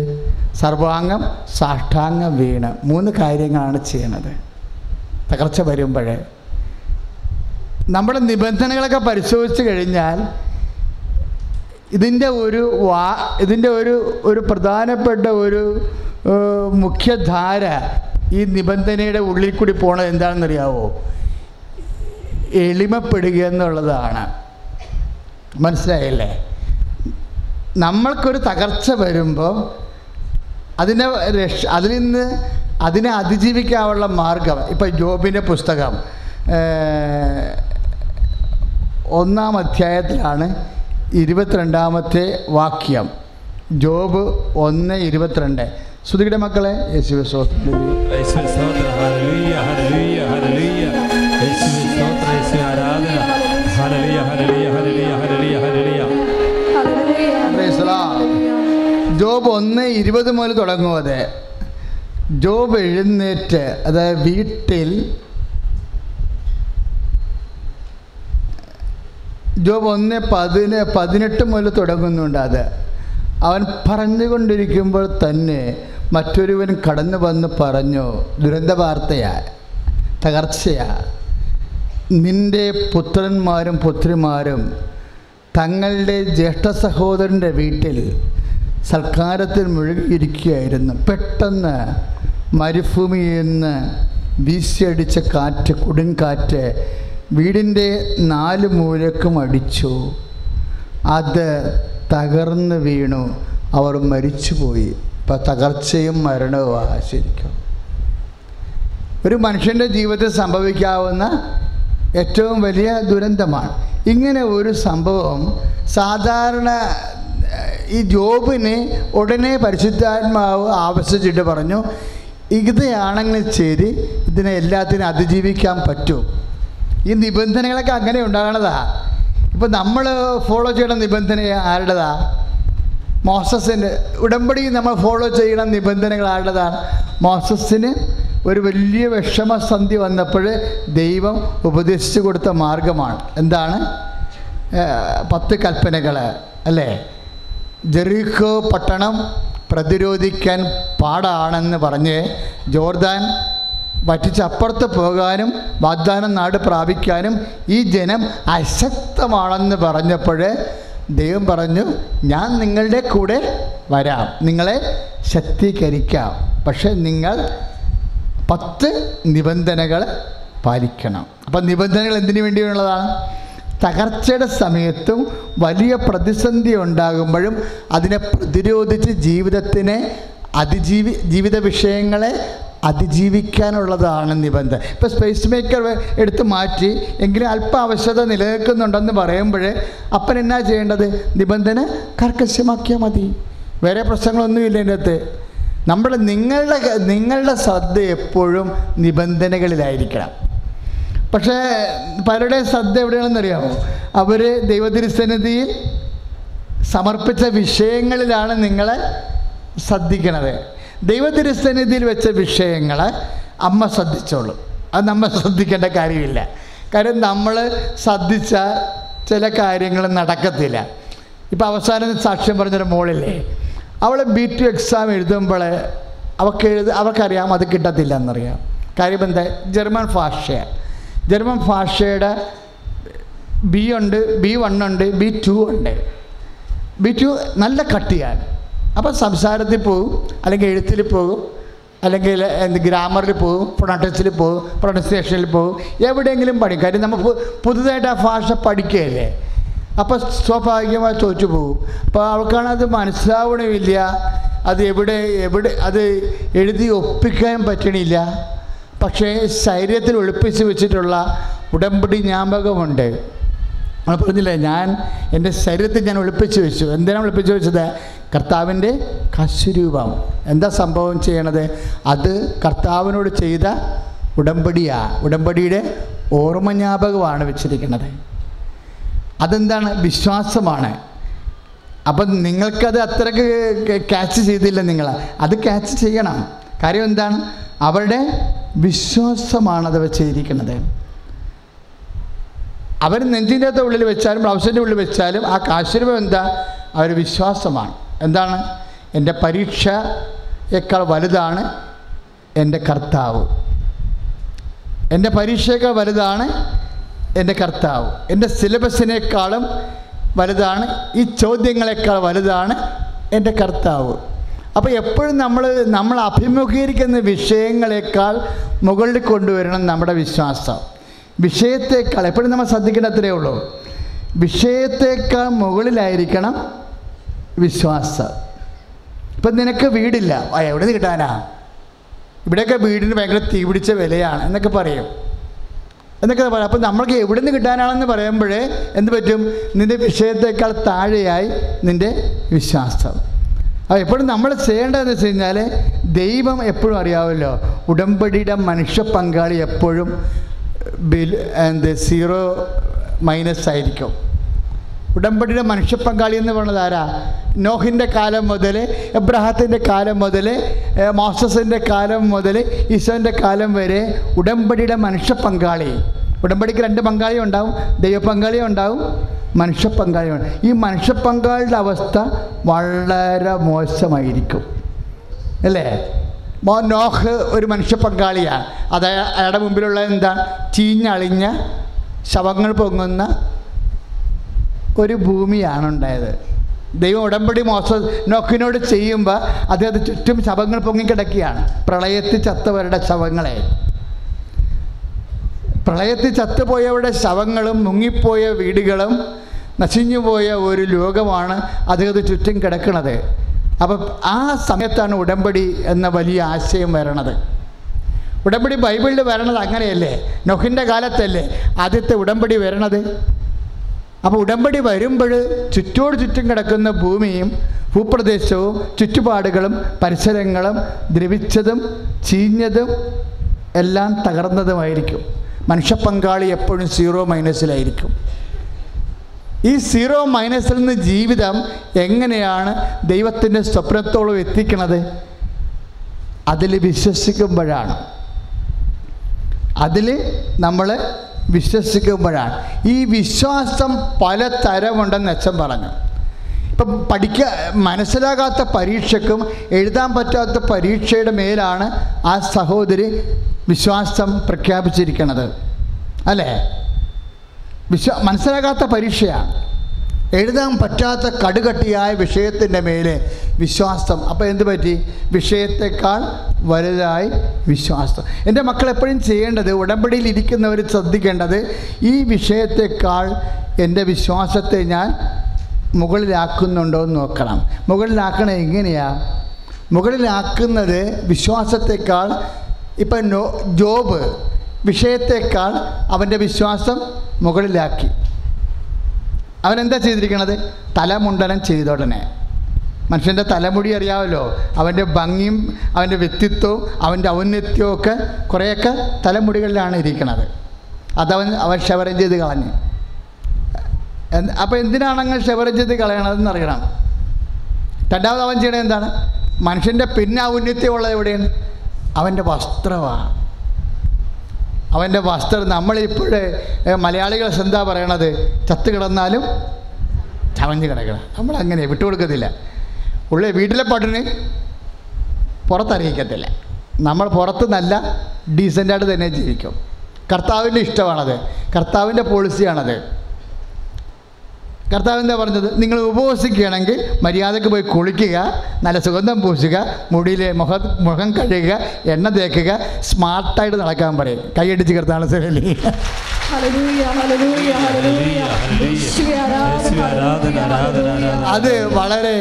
സർവാംഗം സാഷ്ടാംഗം വീണ്. മൂന്ന് കാര്യങ്ങളാണ് ചെയ്യണത്. തകർച്ച വരുമ്പോഴേ. നമ്മുടെ നിബന്ധനകളൊക്കെ പരിശോധിച്ച് കഴിഞ്ഞാൽ ഇതിന്റെ ഒരു വാ ഇതിന്റെ ഒരു ഒരു പ്രധാനപ്പെട്ട ഒരു മുഖ്യധാര ഈ നിബന്ധനയുടെ ഉള്ളിൽ കൂടി പോണത് എന്താണെന്നറിയാവോ? എളിമപ്പെടുക എന്നുള്ളതാണ്. മനസ്സിലായില്ലേ? നമ്മൾക്കൊരു തകർച്ച വരുമ്പോൾ അതിനെ രക്ഷ അതിൽ നിന്ന് അതിനെ അതിജീവിക്കാനുള്ള മാർഗം ഇപ്പം ജോബിന്റെ പുസ്തകം ഒന്നാം അധ്യായത്തിലാണ് ഇരുപത്തിരണ്ടാമത്തെ വാക്യം. ജോബ് ഒന്ന് ഇരുപത്തിരണ്ട്. ശ്രുതിയുടെ മക്കളെ യേശു സ്തോത്രം. ജോബ് ഒന്ന് ഇരുപത് മുതൽ തുടങ്ങും ജോബ് എഴുന്നേറ്റ് അതായത് വീട്ടിൽ ജോബ് ഒന്ന് പതിന് പതിനെട്ട് മുതൽ തുടങ്ങുന്നുണ്ട് അത്. അവൻ പറഞ്ഞുകൊണ്ടിരിക്കുമ്പോൾ തന്നെ മറ്റൊരുവൻ കടന്നു വന്ന് പറഞ്ഞു ദുരന്ത വാർത്തയാ തകർച്ചയാ. നിന്റെ പുത്രന്മാരും പുത്രിമാരും തങ്ങളുടെ ജ്യേഷ്ഠ സഹോദരന്റെ വീട്ടിൽ സൽക്കാരത്തിൽ മുഴുകിയിരിക്കുകയായിരുന്നു. പെട്ടെന്ന് മരുഭൂമിയിൽ നിന്ന് വീശിയടിച്ച കാറ്റ് കൊടുങ്കാറ്റ് വീടിന്റെ നാല് മൂലക്കും അടിച്ചു. അത് തകർന്ന് വീണു. അവർ മരിച്ചുപോയി. ഇപ്പം തകർച്ചയും മരണവുമാണ് ശരിക്കും. ഒരു മനുഷ്യന്റെ ജീവിതത്തിൽ സംഭവിക്കാവുന്ന ഏറ്റവും വലിയ ദുരന്തമാണ്. ഇങ്ങനെ ഒരു സംഭവം സാധാരണ ഈ ജോബിനെ ഉടനെ പരിശുദ്ധാത്മാവ് ആവശ്യിച്ചിട്ട് പറഞ്ഞു ഇതാണെങ്കിൽ ശരി ഇതിനെ എല്ലാത്തിനും അതിജീവിക്കാൻ പറ്റും. ഈ നിബന്ധനകളൊക്കെ അങ്ങനെ ഉണ്ടാകണതാ. ഇപ്പം നമ്മൾ ഫോളോ ചെയ്യണ നിബന്ധന ആരുടേതാ? മോസസിന്റെ ഉടമ്പടി നമ്മൾ ഫോളോ ചെയ്യണ നിബന്ധനകൾ ആരുടേതാണ് മോസസിന് ഒരു വലിയ വിഷമസന്ധി വന്നപ്പോൾ ദൈവം ഉപദേശിച്ചു കൊടുത്ത മാർഗമാണ്. എന്താണ്? പത്ത് കൽപ്പനകൾ അല്ലേ? ജെറീക്കോ പട്ടണം പ്രതിരോധിക്കാൻ പാടാണെന്ന് പറഞ്ഞ് ജോർദാൻ വറ്റിച്ചപ്പുറത്ത് പോകാനും വാഗ്ദാനം നാട് പ്രാപിക്കാനും ഈ ജനം അശക്തമാണെന്ന് പറഞ്ഞപ്പോൾ ദൈവം പറഞ്ഞു ഞാൻ നിങ്ങളുടെ കൂടെ വരാം. നിങ്ങളെ ശക്തീകരിക്കാം. പക്ഷെ നിങ്ങൾ പത്ത് നിബന്ധനകൾ പാലിക്കണം. അപ്പം നിബന്ധനകൾ എന്തിനു വേണ്ടിയുള്ളതാണ്? തകർച്ചയുടെ സമയത്തും വലിയ പ്രതിസന്ധി ഉണ്ടാകുമ്പോഴും അതിനെ പ്രതിരോധിച്ച് ജീവിതത്തിനെ അതിജീവി ജീവിത വിഷയങ്ങളെ അതിജീവിക്കാനുള്ളതാണ് നിബന്ധന. ഇപ്പോൾ സ്പേസ് മേക്കർ എടുത്ത് മാറ്റി എങ്കിലും അല്പ ആവശ്യത നിലനിൽക്കുന്നുണ്ടെന്ന് പറയുമ്പോൾ അപ്പൻ എന്നാ ചെയ്യേണ്ടത്? നിബന്ധന കർക്കശ്യമാക്കിയാൽ മതി. വേറെ പ്രശ്നങ്ങളൊന്നുമില്ല എന്റെ അകത്ത്. നമ്മുടെ നിങ്ങളുടെ നിങ്ങളുടെ ശ്രദ്ധ എപ്പോഴും നിബന്ധനകളിലായിരിക്കണം. പക്ഷേ പലരുടെയും ശ്രദ്ധ എവിടെയാണെന്നറിയാമോ? അവർ ദൈവതിരുസന്നിധിയിൽ സമർപ്പിച്ച വിഷയങ്ങളിലാണ് നിങ്ങളെ ശ്രദ്ധിക്കണത്. ദൈവതിരുസന്നിധിയിൽ വെച്ച വിഷയങ്ങൾ അമ്മ ശ്രദ്ധിച്ചോളൂ. അത് നമ്മൾ ശ്രദ്ധിക്കേണ്ട കാര്യമില്ല. കാര്യം നമ്മൾ ശ്രദ്ധിച്ച ചില കാര്യങ്ങൾ നടക്കത്തില്ല. ഇപ്പോൾ അവസാനം സാക്ഷ്യം പറഞ്ഞൊരു മോളില്ലേ? അവൾ ബി ടു എക്സാം എഴുതുമ്പോൾ അവൾക്ക് എഴുത അവർക്കറിയാം അത് കിട്ടത്തില്ല എന്നറിയാം. കാര്യം എന്താ? ജർമ്മൻ ഭാഷയാണ് ജർമ്മൻ ഭാഷയുടെ ബി ഉണ്ട് ബി വൺ ഉണ്ട് ബി ടു ഉണ്ട്. ബി ടു നല്ല കട്ടിയാണ്. അപ്പോൾ സംസാരത്തിൽ പോകും അല്ലെങ്കിൽ എഴുത്തിൽ പോകും അല്ലെങ്കിൽ എന്ത് ഗ്രാമറിൽ പോകും പ്രൊണൗൺസിൽ പോകും പ്രൊണൗൺസിയേഷനിൽ പോകും എവിടെയെങ്കിലും പഠിക്കും. കാര്യം നമ്മൾ പുതുതായിട്ട് ആ ഭാഷ പഠിക്കുകയല്ലേ? അപ്പോൾ സ്വാഭാവികമായി തോറ്റു പോകും. അപ്പോൾ അവൾക്കാണത് മനസ്സിലാവണമില്ല അത് എവിടെ എവിടെ അത് എഴുതി ഒപ്പിക്കാൻ പറ്റണില്ല. പക്ഷേ ശരീരത്തിൽ ഒളിപ്പിച്ച് വെച്ചിട്ടുള്ള ഉടമ്പടി ജ്ഞാപകമുണ്ട്. നമ്മൾ പറഞ്ഞില്ലേ ഞാൻ എന്റെ ശരീരത്തിൽ ഞാൻ ഒളിപ്പിച്ച് വെച്ചു. എന്തിനാണ് ഒളിപ്പിച്ച് വെച്ചത്? കർത്താവിന്റെ കശുരൂപം. എന്താ സംഭവം ചെയ്യണത്? അത് കർത്താവിനോട് ചെയ്ത ഉടമ്പടിയാണ് ഉടമ്പടിയുടെ ഓർമ്മ ജ്ഞാപകമാണ് വെച്ചിരിക്കുന്നത്. അതെന്താണ്? വിശ്വാസമാണ്. അപ്പം നിങ്ങൾക്കത് അത്രയ്ക്ക് ക്യാച്ച് ചെയ്തില്ല നിങ്ങൾ അത് ക്യാച്ച് ചെയ്യണം. കാര്യം എന്താണ്? അവരുടെ വിശ്വാസമാണത് വെച്ചിരിക്കുന്നത്. അവർ നെഞ്ചിന്റെ അകത്ത് ഉള്ളിൽ വെച്ചാലും ബ്ലൗസിന്റെ ഉള്ളിൽ വെച്ചാലും ആ കാശുരൂപം എന്താ? അവർ വിശ്വാസമാണ്. എന്താണ്? എന്റെ പരീക്ഷയേക്കാൾ വലുതാണ് എന്റെ കർത്താവ്. എന്റെ പരീക്ഷയേക്കാൾ വലുതാണ് എന്റെ കർത്താവ്. എന്റെ സിലബസിനേക്കാളും വലുതാണ് ഈ ചോദ്യങ്ങളെക്കാൾ വലുതാണ് എന്റെ കർത്താവ്. അപ്പോൾ എപ്പോഴും നമ്മൾ നമ്മൾ അഭിമുഖീകരിക്കുന്ന വിഷയങ്ങളെക്കാൾ മുകളിൽ കൊണ്ടുവരണം നമ്മുടെ വിശ്വാസം. വിഷയത്തെക്കാൾ എപ്പോഴും നമ്മൾ ശ്രദ്ധിക്കേണ്ടത്രേ ഉള്ളൂ. വിഷയത്തേക്കാൾ മുകളിലായിരിക്കണം വിശ്വാസം. ഇപ്പം നിനക്ക് വീടില്ല. എവിടെ നിന്ന് കിട്ടാനാ? ഇവിടെയൊക്കെ വീടിന് ഭയങ്കര തീപിടിച്ച വിലയാണ് എന്നൊക്കെ പറയും. എന്നൊക്കെ പറയാം അപ്പം നമ്മൾക്ക് എവിടെ നിന്ന് കിട്ടാനാണെന്ന് പറയുമ്പോഴേ എന്ത് പറ്റും? നിന്റെ വിഷയത്തേക്കാൾ താഴെയായി നിന്റെ വിശ്വാസം. അപ്പോൾ എപ്പോഴും നമ്മൾ ചെയ്യേണ്ടതെന്ന് വെച്ച് കഴിഞ്ഞാൽ ദൈവം എപ്പോഴും അറിയാമല്ലോ ഉടമ്പടിയുടെ മനുഷ്യ പങ്കാളി എപ്പോഴും ബിൽ എന്ത് സീറോ മൈനസ് ആയിരിക്കും. ഉടമ്പടിയുടെ മനുഷ്യ പങ്കാളി എന്ന് പറയുന്നത് ആരാ? നോഹിന്റെ കാലം മുതൽ എബ്രഹാത്തിന്റെ കാലം മുതൽ മോസസിന്റെ കാലം മുതൽ ഈശോന്റെ കാലം വരെ ഉടമ്പടിയുടെ മനുഷ്യ പങ്കാളി. ഉടമ്പടിക്ക് രണ്ട് പങ്കാളിയും ഉണ്ടാവും. ദൈവ പങ്കാളിയും ഉണ്ടാവും. മനുഷ്യ പങ്കാളിയും ഉണ്ടാവും. ഈ മനുഷ്യ പങ്കാളിയുടെ അവസ്ഥ വളരെ മോശമായിരിക്കും. അല്ലേ? മോ നോഹ് ഒരു മനുഷ്യ പങ്കാളിയാണ് അത് അയാളുടെ മുമ്പിലുള്ള എന്താ? ചീഞ്ഞളിഞ്ഞ ശവങ്ങൾ പൊങ്ങുന്ന ഒരു ഭൂമിയാണ് ഉണ്ടായത്. ദൈവം ഉടമ്പടി മോശ നോക്കിനോട് ചെയ്യുമ്പോൾ അദ്ദേഹത്തെ ചുറ്റും ശവങ്ങൾ പൊങ്ങിക്കിടക്കുകയാണ്. പ്രളയത്തിൽ ചത്തവരുടെ ശവങ്ങളെ. പ്രളയത്തിൽ ചത്തുപോയവരുടെ ശവങ്ങളും മുങ്ങിപ്പോയ വീടുകളും നശിഞ്ഞുപോയ ഒരു ലോകമാണ് അദ്ദേഹത്തെ ചുറ്റും കിടക്കുന്നത്. അപ്പം ആ സമയത്താണ് ഉടമ്പടി എന്ന വലിയ ആശയം വരണത്. ഉടമ്പടി ബൈബിളിൽ വരണത് അങ്ങനെയല്ലേ? നൊഹിന്റെ കാലത്തല്ലേ ആദ്യത്തെ ഉടമ്പടി വരണത്? അപ്പോൾ ഉടമ്പടി വരുമ്പോൾ ചുറ്റോട് ചുറ്റും കിടക്കുന്ന ഭൂമിയും ഭൂപ്രദേശവും ചുറ്റുപാടുകളും പരിസരങ്ങളും ദ്രവിച്ചതും ചീഞ്ഞതും എല്ലാം തകർന്നതുമായിരിക്കും. മനുഷ്യപ്പങ്കാളി എപ്പോഴും സീറോ മൈനസിലായിരിക്കും. ഈ സീറോ മൈനസിൽ നിന്ന് ജീവിതം എങ്ങനെയാണ് ദൈവത്തിന്റെ സ്വപ്നത്തോളം എത്തിക്കണത്? അതിൽ വിശ്വസിക്കുമ്പോഴാണ്. അതിൽ നമ്മൾ വിശ്വസിക്കുമ്പോഴാണ്. ഈ വിശ്വാസം പല തരമുണ്ടെന്ന് അച്ഛൻ പറഞ്ഞു. ഇപ്പം പഠിക്കുക മനസ്സിലാകാത്ത പരീക്ഷക്കും എഴുതാൻ പറ്റാത്ത പരീക്ഷയുടെ മേലാണ് ആ സഹോദരി വിശ്വാസം പ്രഖ്യാപിച്ചിരിക്കുന്നത് അല്ലേ? വിശ്വ മനസ്സിലാകാത്ത പരീക്ഷയാണ് എഴുതാൻ പറ്റാത്ത കടുകട്ടിയായ വിഷയത്തിന്റെ മേലെ വിശ്വാസം. അപ്പോൾ എന്ത് പറ്റി? വിഷയത്തെക്കാൾ വലുതായി വിശ്വാസം. എന്റെ മക്കൾ എപ്പോഴും ചെയ്യേണ്ടത് ഉടമ്പടിയിൽ ഇരിക്കുന്നവർ ശ്രദ്ധിക്കേണ്ടത് ഈ വിഷയത്തെക്കാൾ എന്റെ വിശ്വാസത്തെ ഞാൻ മുകളിലാക്കുന്നുണ്ടോ എന്ന് നോക്കണം. മുകളിലാക്കണത് എങ്ങനെയാണ് മുകളിലാക്കുന്നത് വിശ്വാസത്തെക്കാൾ ഇപ്പം ജോബ് വിഷയത്തേക്കാൾ അവന്റെ വിശ്വാസം മുകളിലാക്കി. അവനെന്താ ചെയ്തിരിക്കണത്? തലമുണ്ടനം ചെയ്തോടനെ മനുഷ്യന്റെ തലമുടി അറിയാമല്ലോ അവന്റെ ഭംഗിയും അവന്റെ വ്യക്തിത്വവും അവന്റെ ഔന്നത്യവും ഒക്കെ കുറേയൊക്കെ തലമുടികളിലാണ് ഇരിക്കുന്നത് അതവൻ അവൻ ക്ഷവരം ചെയ്ത് കളഞ്ഞു. അപ്പോൾ എന്തിനാണ് ക്ഷവരം ചെയ്ത് കളയണതെന്ന് അറിയണം. രണ്ടാമത് അവൻ ചെയ്യണത് എന്താണ്? മനുഷ്യന്റെ പിന്നെ ഔന്നത്യമുള്ളത് എവിടെയാണ്? അവന്റെ വസ്ത്രമാണ് അവന്റെ വസ്ത്രം നമ്മളിപ്പോഴേ മലയാളികൾ എന്താ പറയണത്? ചത്ത് കിടന്നാലും ചവഞ്ഞ് കിടക്കണം. വിട്ടു വിട്ടുകൊടുക്കത്തില്ല. ഉള്ളിൽ വീട്ടിലെ പട്ടിന് പുറത്തറിയിക്കത്തില്ല. നമ്മൾ പുറത്ത് നല്ല ഡീസന്റായിട്ട് തന്നെ ജീവിക്കും. കർത്താവിന്റെ ഇഷ്ടമാണത്. കർത്താവിന്റെ പോളിസിയാണത് കർത്താവ് എന്താ പറഞ്ഞത്? നിങ്ങൾ ഉപവസിക്കുകയാണെങ്കിൽ മര്യാദയ്ക്ക് പോയി കുളിക്കുക നല്ല സുഗന്ധം പൂശുക മുടിയിൽ മുഖ മുഖം കഴുകുക എണ്ണ തേക്കുക സ്മാർട്ടായിട്ട് നടക്കാൻ പറയും. കൈയടിച്ച് കർത്താവ് ശരി. അത് വളരെ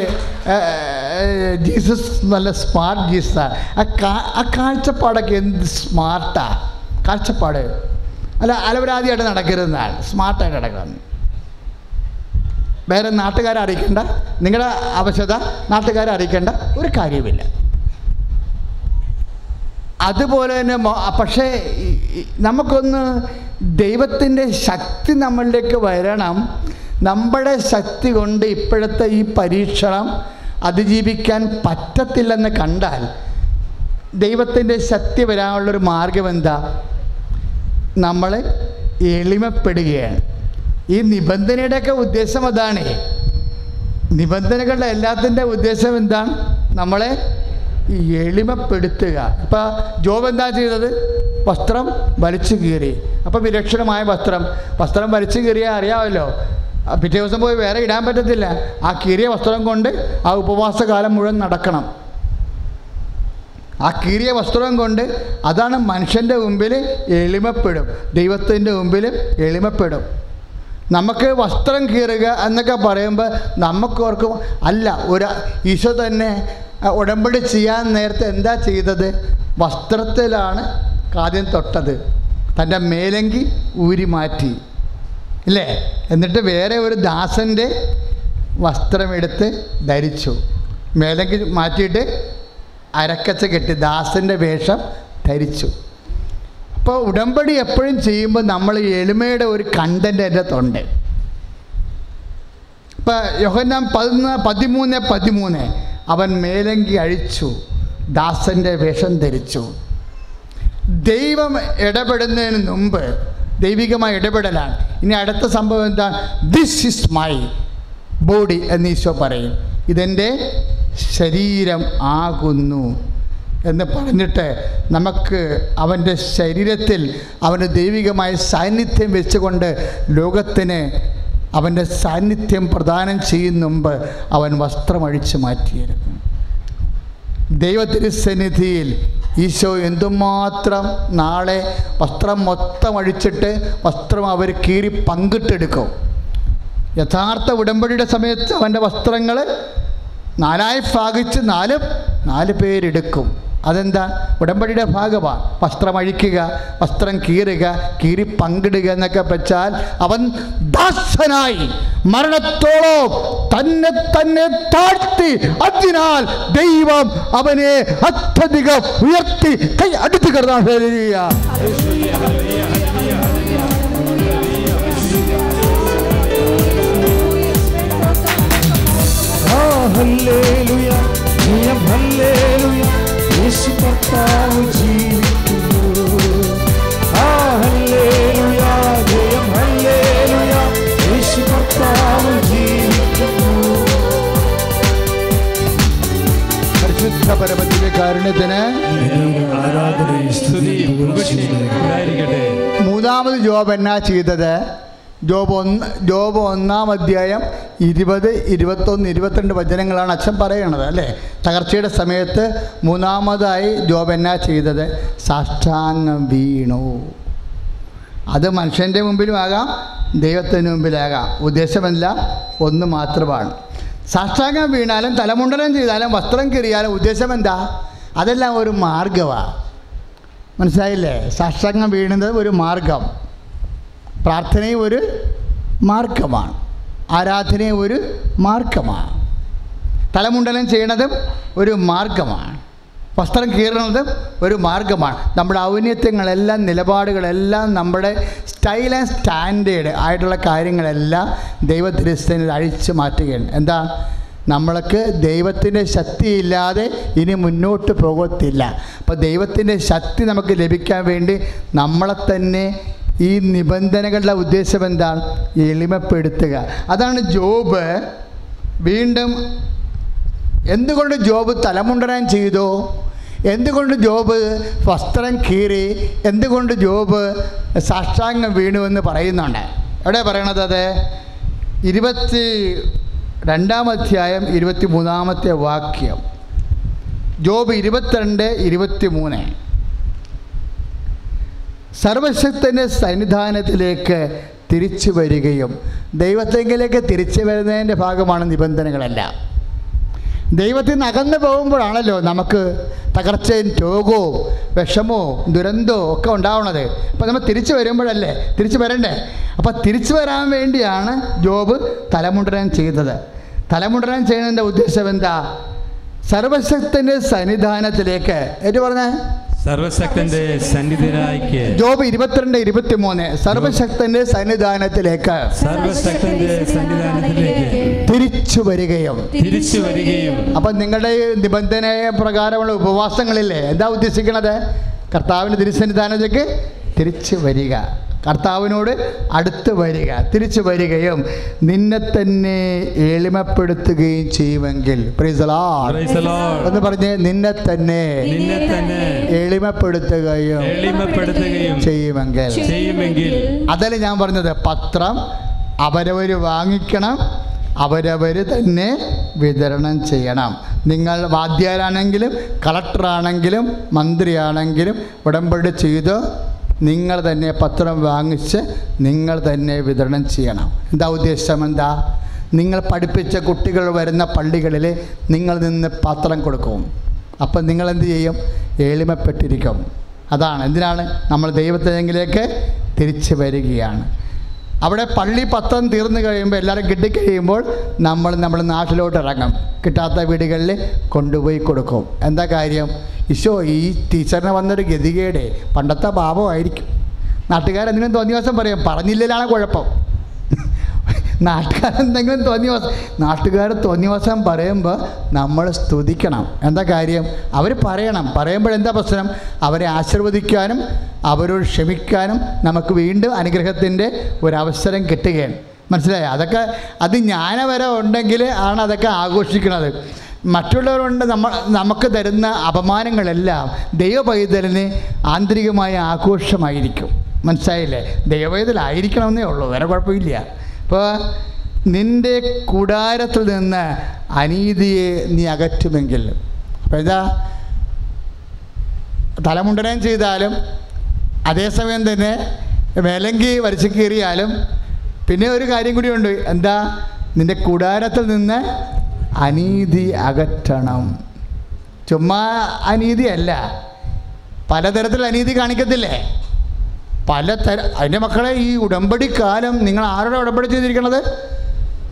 ജീസസ് നല്ല സ്മാർട്ട് ജീസസാണ് ആ കാ ആ കാഴ്ചപ്പാടൊക്കെ എന്ത് സ്മാർട്ടാ കാഴ്ചപ്പാട്. അല്ല അലവരാതിയായിട്ട് നടക്കരുതെന്നാണ്. സ്മാർട്ടായിട്ട് നടക്കണം. വേറെ നാട്ടുകാരെ അറിയിക്കേണ്ട. നിങ്ങളുടെ ആവശ്യത നാട്ടുകാരെ അറിയിക്കേണ്ട. ഒരു കാര്യമില്ല അതുപോലെ തന്നെ പക്ഷേ നമുക്കൊന്ന് ദൈവത്തിന്റെ ശക്തി നമ്മളിലേക്ക് വരണം. നമ്മുടെ ശക്തി കൊണ്ട് ഇപ്പോഴത്തെ ഈ പരീക്ഷണം അതിജീവിക്കാൻ പറ്റത്തില്ലെന്ന് കണ്ടാൽ ദൈവത്തിന്റെ ശക്തി വരാനുള്ളൊരു മാർഗം എന്താ നമ്മൾ എളിമപ്പെടുകയാണ്. ഈ നിബന്ധനയുടെയൊക്കെ ഉദ്ദേശം അതാണ്. നിബന്ധനകളുടെ എല്ലാത്തിന്റെ ഉദ്ദേശം എന്താണ്? നമ്മളെ എളിമപ്പെടുത്തുക. ഇപ്പം ജോബ് എന്താ ചെയ്തത്? വസ്ത്രം വലിച്ചു കീറി. അപ്പം വിലക്ഷണമായ വസ്ത്രം. വസ്ത്രം വലിച്ചു കീറിയാൽ അറിയാമല്ലോ. പിറ്റേ ദിവസം പോയി വേറെ ഇടാൻ പറ്റത്തില്ല. ആ കീറിയ വസ്ത്രം കൊണ്ട് ആ ഉപവാസകാലം മുഴുവൻ നടക്കണം. ആ കീറിയ വസ്ത്രം കൊണ്ട് അതാണ് മനുഷ്യന്റെ മുമ്പിൽ എളിമപ്പെടും. ദൈവത്തിന്റെ മുമ്പിൽ എളിമപ്പെടും. നമുക്ക് വസ്ത്രം കീറുക എന്നൊക്കെ പറയുമ്പോൾ നമുക്ക് ഓർക്കും അല്ല ഒരു ഈശോ തന്നെ ഉടമ്പടി ചെയ്യാൻ നേരത്തെ എന്താ ചെയ്തത്? വസ്ത്രത്തിലാണ് ആദ്യം തൊട്ടത്. തന്റെ മേലങ്കി ഊരി മാറ്റി. ഇല്ലേ? എന്നിട്ട് വേറെ ഒരു ദാസന്റെ വസ്ത്രമെടുത്ത് ധരിച്ചു. മേലങ്കി മാറ്റിയിട്ട് അരക്കച്ച കെട്ടി ദാസന്റെ വേഷം ധരിച്ചു. അപ്പോൾ ഉടമ്പടി എപ്പോഴും ചെയ്യുമ്പോൾ നമ്മൾ എളിമയുടെ ഒരു കണ്ടന്റ് എന്റെ തൊണ്ട് ഇപ്പം യോഹന്നാൻ പതിന പതിമൂന്ന് പതിമൂന്ന്. അവൻ മേലങ്കി അഴിച്ചു ദാസന്റെ വേഷം ധരിച്ചു. ദൈവം ഇടപെടുന്നതിന് മുമ്പ് ദൈവികമായ ഇടപെടലാണ്. ഇനി അടുത്ത സംഭവം എന്താണ് ദിസ് ഇസ് മൈ ബോഡി എന്ന് ഈശോ പറയും. ഇതെന്റെ ശരീരം ആകുന്നു. എന്ന് പറഞ്ഞിട്ട് നമുക്ക് അവന്റെ ശരീരത്തിൽ അവന്റെ ദൈവികമായ സാന്നിധ്യം വെച്ചുകൊണ്ട് ലോകത്തിന് അവന്റെ സാന്നിധ്യം പ്രദാനം ചെയ്യുന്ന മുമ്പ് അവൻ വസ്ത്രമഴിച്ച് മാറ്റിയിരുന്നു ദൈവത്തിരുസന്നിധിയിൽ ഈശോ എന്തുമാത്രം നാളെ വസ്ത്രം മൊത്തം അഴിച്ചിട്ട് വസ്ത്രം അവർ കീറി പങ്കിട്ടെടുക്കും. യഥാർത്ഥ ഉടമ്പടിയുടെ സമയത്ത് അവന്റെ വസ്ത്രങ്ങൾ നാലായി ഭാഗിച്ച് നാല് നാല് പേരെടുക്കും. അതെന്താ? ഉടമ്പടിയുടെ ഭാഗമാണ് വസ്ത്രം അഴിക്കുക വസ്ത്രം കീറുക കീറി പങ്കിടുക എന്നൊക്കെ വെച്ചാൽ അവൻ ദാസനായി. മരണത്തോളം തന്നെ തന്നെ താഴ്ത്തി. അതിനാൽ ദൈവം അവനെ അത്യധികം ഉയർത്തി കൈ അടുത്ത് കിടന്നാൻ Hallelujah, ഹല്ലേലൂയ. യേശുക്കത്താൽ ജീവിക്കുന്നു ആ ഹല്ലേലുയാ മൂന്നാമത് ജോബ് എന്നാ ചെയ്തത്? ജോബ് ഒന്ന് ജോബ് ഒന്നാം അധ്യായം ഇരുപത് ഇരുപത്തൊന്ന് ഇരുപത്തിരണ്ട് വചനങ്ങളാണ് അച്ഛൻ പറയണത് അല്ലേ? തകർച്ചയുടെ സമയത്ത് മൂന്നാമതായി ജോബ് എന്നാ ചെയ്തത്? സാഷ്ടാംഗം വീണു. അത് മനുഷ്യന്റെ മുമ്പിലും ആകാം ദൈവത്തിന് മുമ്പിലാകാം. ഉദ്ദേശമല്ല ഒന്ന് മാത്രമാണ്. സാഷ്ടാംഗം വീണാലും തലമുണ്ടനം ചെയ്താലും വസ്ത്രം കീറിയാലും ഉദ്ദേശം എന്താ? അതെല്ലാം ഒരു മാർഗമാണ് മനസ്സിലായില്ലേ? സാഷ്ടാംഗം വീണുന്നത് ഒരു മാർഗം പ്രാർത്ഥനയും ഒരു മാർഗമാണ് ആരാധനയും ഒരു മാർഗമാണ്. തലമുണ്ടനം ചെയ്യണതും ഒരു മാർഗമാണ്. വസ്ത്രം കീറണതും ഒരു മാർഗമാണ്. നമ്മുടെ ഔന്നത്യങ്ങളെല്ലാം നിലപാടുകളെല്ലാം നമ്മുടെ സ്റ്റൈൽ ആൻഡ് സ്റ്റാൻഡേർഡ് ആയിട്ടുള്ള കാര്യങ്ങളെല്ലാം ദൈവത്തിരിസ്ഥനിൽ അഴിച്ചു മാറ്റുകയാണ്. എന്താ? നമ്മൾക്ക് ദൈവത്തിന്റെ ശക്തിയില്ലാതെ ഇനി മുന്നോട്ട് പോകത്തില്ല. അപ്പോൾ ദൈവത്തിന്റെ ശക്തി നമുക്ക് ലഭിക്കാൻ വേണ്ടി നമ്മളെ തന്നെ ഈ നിബന്ധനകളുടെ ഉദ്ദേശം എന്താണ്? എളിമപ്പെടുത്തുക. അതാണ് ജോബ്. വീണ്ടും എന്തുകൊണ്ട് ജോബ് തലമുണ്ടനം ചെയ്തു? എന്തുകൊണ്ട് ജോബ് വസ്ത്രം കീറി? എന്തുകൊണ്ട് ജോബ് സാഷ്ടാംഗം വീണു എന്ന് പറയുന്നുണ്ട്. എവിടെ പറയണത് അത്? ഇരുപത്തി രണ്ടാം അധ്യായം ഇരുപത്തി മൂന്നാമത്തെ വാക്യം. ജോബ് ഇരുപത്തിരണ്ട് ഇരുപത്തി മൂന്ന് സർവശക്തന്റെ സന്നിധാനത്തിലേക്ക് തിരിച്ചു വരികയും ദൈവത്തെങ്കിലേക്ക് തിരിച്ചു വരുന്നതിന്റെ ഭാഗമാണ് നിബന്ധനകളെല്ലാം. ദൈവത്തിൽ നിന്ന് അകന്നു പോകുമ്പോഴാണല്ലോ നമുക്ക് തകർച്ചയും രോഗവും വിഷമവും ദുരന്തവും ഒക്കെ ഉണ്ടാവണത് അപ്പോൾ നമ്മൾ തിരിച്ചു വരുമ്പോഴല്ലേ? തിരിച്ചു വരണ്ടേ? അപ്പോൾ തിരിച്ചു വരാൻ വേണ്ടിയാണ് ജോബ് തലമുണ്ടനം ചെയ്തത് തലമുണ്ടനം ചെയ്യുന്നതിന്റെ ഉദ്ദേശം എന്താ? സർവശക്തന്റെ സന്നിധാനത്തിലേക്ക്. ഏറ്റു പറഞ്ഞേ? സർവശക്തന്റെ സന്നിധിയിലേക്ക് ജോബ് ഇരുപത്തിരണ്ട് ഇരുപത്തി മൂന്ന് സർവശക്തന്റെ സന്നിധാനത്തിലേക്ക് സർവശക്തന്റെ സന്നിധാനത്തിലേക്ക് തിരിച്ചു വരികയും. തിരിച്ചു വരികയും. അപ്പൊ നിങ്ങളുടെ നിബന്ധന പ്രകാരമുള്ള ഉപവാസങ്ങളില്ലേ? എന്താ ഉദ്ദേശിക്കണത് കർത്താവിന്റെ തിരുസന്നിധാനത്തേക്ക് തിരിച്ചു വരിക. കർത്താവിനോട് അടുത്ത് വരിക തിരിച്ചു വരികയും നിന്നെ തന്നെ എളിമപ്പെടുത്തുകയും ചെയ്യുമെങ്കിൽ. എന്ന് പറഞ്ഞ് നിന്നെ തന്നെ എളിമപ്പെടുത്തുകയും ചെയ്യുമെങ്കിൽ. ചെയ്യുമെങ്കിൽ. അതല്ല ഞാൻ പറഞ്ഞത് പത്രം അവരവർ വാങ്ങിക്കണം അവരവർ തന്നെ വിതരണം ചെയ്യണം. നിങ്ങൾ വാദ്യാരാണെങ്കിലും കളക്ടറാണെങ്കിലും മന്ത്രിയാണെങ്കിലും ഉടമ്പടി ചെയ്ത് നിങ്ങൾ തന്നെ പത്രം വാങ്ങിച്ച് നിങ്ങൾ തന്നെ വിതരണം ചെയ്യണം. എന്താ ഉദ്ദേശം? എന്താ? നിങ്ങൾ പഠിപ്പിച്ച കുട്ടികൾ വരുന്ന പള്ളികളിൽ നിങ്ങൾ നിന്ന് പത്രം കൊടുക്കും. അപ്പം നിങ്ങൾ എന്ത് ചെയ്യും? എളിമപ്പെട്ടിരിക്കും അതാണ്. എന്തിനാണ്? നമ്മൾ ദൈവത്തിനെങ്കിലേക്ക് തിരിച്ചു വരികയാണ്. അവിടെ പള്ളി പത്രം തീർന്നു കഴിയുമ്പോൾ എല്ലാവരും കിട്ടിക്കഴിയുമ്പോൾ നമ്മൾ നമ്മുടെ നാട്ടിലോട്ട് ഇറങ്ങും. കിട്ടാത്ത വീടുകളിൽ കൊണ്ടുപോയി കൊടുക്കും. എന്താ കാര്യം? ഈശോ ഈ ടീച്ചറിന് വന്നൊരു ഗതികേടെ. പണ്ടത്തെ പാപമായിരിക്കും. നാട്ടുകാരെന്തെങ്കിലും തോന്നിയ ദിവസം പറയും പറഞ്ഞില്ലാണ് കുഴപ്പം. നാട്ടുകാരെന്തെങ്കിലും തോന്നിവാസം നാട്ടുകാർ തോന്നിവാസം പറയുമ്പോൾ നമ്മൾ സ്തുതിക്കണം. എന്താ കാര്യം? അവർ പറയണം. പറയുമ്പോഴെന്താ പ്രശ്നം? അവരെ ആശീർവദിക്കാനും അവരോട് ക്ഷമിക്കാനും നമുക്ക് വീണ്ടും അനുഗ്രഹത്തിന്റെ ഒരവസരം കിട്ടുകയാണ്. മനസ്സിലായോ? അതൊക്കെ അത് ജ്ഞാനവരം ഉണ്ടെങ്കിൽ ആണ് അതൊക്കെ ആഘോഷിക്കുന്നത്. മറ്റുള്ളവരുണ്ട് നമ്മൾ നമുക്ക് തരുന്ന അപമാനങ്ങളെല്ലാം ദൈവപൈതലിന് ആന്തരികമായ ആഘോഷമായിരിക്കും. മനസ്സിലായില്ലേ? ദൈവപൈതലായിരിക്കണമെന്നേ ഉള്ളൂ. വേറെ കുഴപ്പമില്ല. അപ്പോൾ നിന്റെ കൂടാരത്തിൽ നിന്ന് അനീതിയെ നീ അകറ്റുമെങ്കിൽ. അപ്പോൾ എന്താ? തലമുണ്ടനം ചെയ്താലും അതേസമയം തന്നെ വിലങ്കി വലിച്ചു കീറിയാലും പിന്നെ ഒരു കാര്യം കൂടിയുണ്ട് എന്താ? നിന്റെ കൂടാരത്തിൽ നിന്ന് അനീതി അകറ്റണം. ചുമ്മാ അനീതിയല്ല പലതരത്തിൽ അനീതി കാണിക്കത്തില്ലേ? പലതര അതിന്റെ മക്കളെ ഈ ഉടമ്പടി കാലം നിങ്ങൾ ആരോടെ ഉടമ്പടി ചെയ്തിരിക്കണത്?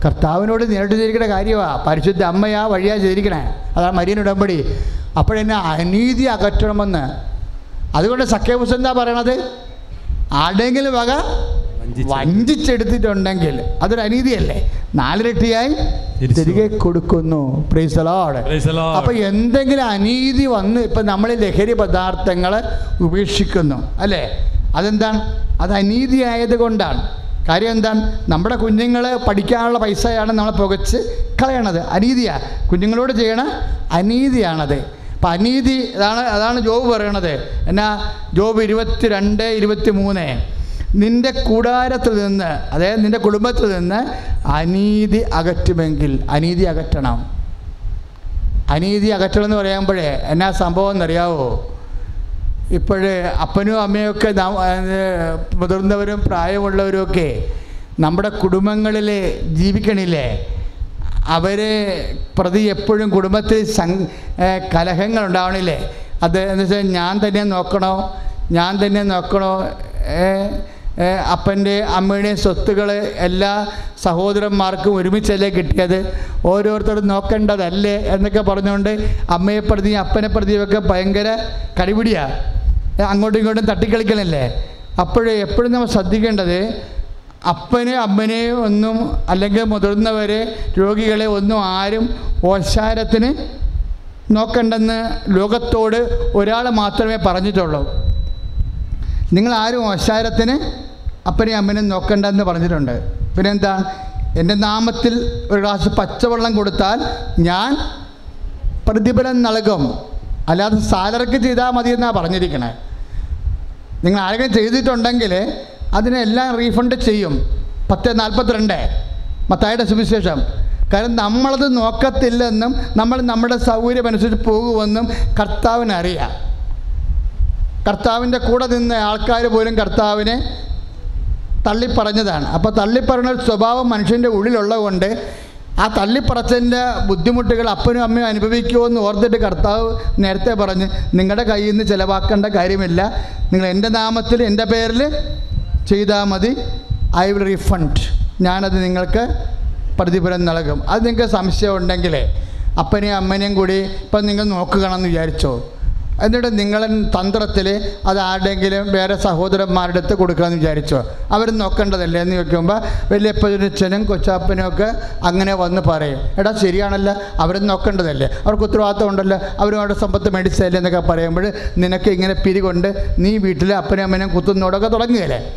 കർത്താവിനോട് നേരിട്ട് ചെയ്തിരിക്കുന്ന കാര്യമാണ് പരിശുദ്ധ അമ്മയാ വഴിയാ ചെയ്തിരിക്കണേ. അതാണ് മരിയൻ ഉടമ്പടി. അപ്പോഴെന്നെ അനീതി അകറ്റണമെന്ന്. അതുകൊണ്ട് സഖ്യപുസ് എന്താ പറയണത്? ആടെങ്കിലും വക വഞ്ചിച്ച്. വഞ്ചിച്ചെടുത്തിട്ടുണ്ടെങ്കിൽ അതൊരു അനീതിയല്ലേ? നാലിരട്ടിയായി. തിരികെ കൊടുക്കുന്നു. Praise Lord Praise the Lord. അപ്പൊ എന്തെങ്കിലും അനീതി വന്ന് ഇപ്പൊ നമ്മൾ ലഹരി പദാർത്ഥങ്ങൾ ഉപേക്ഷിക്കുന്നു. അല്ലേ? അതെന്താണ്? അത് അനീതി ആയതുകൊണ്ടാണ് കാര്യം എന്താണ്? നമ്മുടെ കുഞ്ഞുങ്ങൾ പഠിക്കാനുള്ള പൈസയാണ് നമ്മൾ പുകച്ച് കളയണത്. അനീതിയാണ് കുഞ്ഞുങ്ങളോട് ചെയ്യണ അനീതിയാണത്. അപ്പം അനീതി അതാണ് അതാണ് ജോബ് പറയണത്. എന്നാ ജോബ് ഇരുപത്തി രണ്ട് ഇരുപത്തി മൂന്ന് നിന്റെ കൂടാരത്തിൽ നിന്ന് അതായത് നിന്റെ കുടുംബത്തിൽ നിന്ന് അനീതി അകറ്റുമെങ്കിൽ അനീതി അകറ്റണം. അനീതി അകറ്റണം എന്ന് പറയുമ്പോഴേ എന്നാ സംഭവം എന്നറിയാവോ? ഇപ്പോഴേ അപ്പനും അമ്മയൊക്കെ മുതിർന്നവരും പ്രായമുള്ളവരുമൊക്കെ നമ്മുടെ കുടുംബങ്ങളിൽ ജീവിക്കണില്ലേ? അവരെ പ്രതി എപ്പോഴും കുടുംബത്തിൽ കലഹങ്ങൾ ഉണ്ടാവണില്ലേ അത് എന്ന് വെച്ചാൽ ഞാൻ തന്നെ നോക്കണോ? ഞാൻ തന്നെ നോക്കണോ? അപ്പന്റെ അമ്മയുടെയും സ്വത്തുകൾ എല്ലാ സഹോദരന്മാർക്കും ഒരുമിച്ചല്ലേ കിട്ടിയത്? ഓരോരുത്തരും നോക്കേണ്ടതല്ലേ എന്നൊക്കെ പറഞ്ഞുകൊണ്ട് അമ്മയെ പ്രതിയും അപ്പനെ പ്രതിയൊക്കെ ഭയങ്കര കടിപിടിയാണ് അങ്ങോട്ടും ഇങ്ങോട്ടും തട്ടിക്കളിക്കലല്ലേ? അപ്പോഴേ എപ്പോഴും നമ്മൾ ശ്രദ്ധിക്കേണ്ടത് അപ്പനെ അമ്മനെ ഒന്നും അല്ലെങ്കിൽ മുതിർന്നവരെ രോഗികളെ ഒന്നും ആരും ഓശാരത്തിന് നോക്കണ്ടെന്ന് ലോകത്തോട് ഒരാൾ മാത്രമേ പറഞ്ഞിട്ടുള്ളൂ. നിങ്ങൾ ആരും ഓശാരത്തിന് അപ്പനെയും അമ്മനെയും നോക്കണ്ടെന്ന് പറഞ്ഞിട്ടുണ്ട്. പിന്നെ എന്താ എന്റെ നാമത്തിൽ ഒരു ഗ്ലാസ് പച്ചവെള്ളം കൊടുത്താൽ ഞാൻ പ്രതിഫലം നൽകും. അല്ലാതെ സാലറിക്ക് ചെയ്താൽ മതി എന്നാണ് പറഞ്ഞിരിക്കണേ. നിങ്ങൾ ആരെങ്കിലും ചെയ്തിട്ടുണ്ടെങ്കിൽ അതിനെല്ലാം റീഫണ്ട് ചെയ്യും. പത്ത് നാൽപ്പത്തിരണ്ട്. മത്തായുടെ സുവിശേഷം. കാരണം നമ്മളത് നോക്കത്തില്ലെന്നും നമ്മൾ നമ്മുടെ സൗകര്യമനുസരിച്ച് പോകുമെന്നും കർത്താവിനറിയാം. കർത്താവിന്റെ കൂടെ നിന്ന ആൾക്കാർ പോലും കർത്താവിനെ തള്ളിപ്പറഞ്ഞതാണ്. അപ്പോൾ തള്ളിപ്പറഞ്ഞ ഒരു സ്വഭാവം മനുഷ്യന്റെ ഉള്ളിലുള്ളത് കൊണ്ട് ആ തള്ളിപ്പറച്ചതിന്റെ ബുദ്ധിമുട്ടുകൾ അപ്പനും അമ്മയും അനുഭവിക്കുമോ എന്ന് ഓർത്തിട്ട് കർത്താവ് നേരത്തെ പറഞ്ഞ് നിങ്ങളുടെ കയ്യിൽ നിന്ന് ചിലവാക്കേണ്ട കാര്യമില്ല. നിങ്ങൾ എന്റെ നാമത്തിൽ എന്റെ പേരിൽ ചെയ്താൽ മതി. ഐ വിൽ റീഫണ്ട് ഞാനത് നിങ്ങൾക്ക് പ്രതിഫലം നൽകും. അത് നിങ്ങൾക്ക് സംശയം ഉണ്ടെങ്കിൽ അപ്പനെയും അമ്മനെയും കൂടി ഇപ്പം നിങ്ങൾ നോക്കുകയാണെന്ന് വിചാരിച്ചോ? എന്നിട്ട് നിങ്ങൾ തന്ത്രത്തിൽ അത് ആരുടെയെങ്കിലും വേറെ സഹോദരന്മാരുടെ അടുത്ത് കൊടുക്കാമെന്ന് വിചാരിച്ചോ? അവർ നോക്കേണ്ടതല്ലേ? എന്ന് ചോദിക്കുമ്പോൾ വലിയപ്പച്ചനും കൊച്ചാപ്പനും ഒക്കെ അങ്ങനെ വന്ന് പറയും. എടാ ശരിയാണല്ലോ. അവർ നോക്കേണ്ടതല്ലേ? അവർക്ക് ഉത്തരവാദിത്തം ഉണ്ടല്ലോ. അവരും അവരുടെ സമ്പത്ത് മേടിച്ചതല്ലേ എന്നൊക്കെ പറയുമ്പോൾ നിനക്ക് ഇങ്ങനെ പിരികൊണ്ട് നീ വീട്ടിൽ അപ്പനും അമ്മനും കുത്തുന്നോടൊക്കെ തുടങ്ങുകയല്ലേ?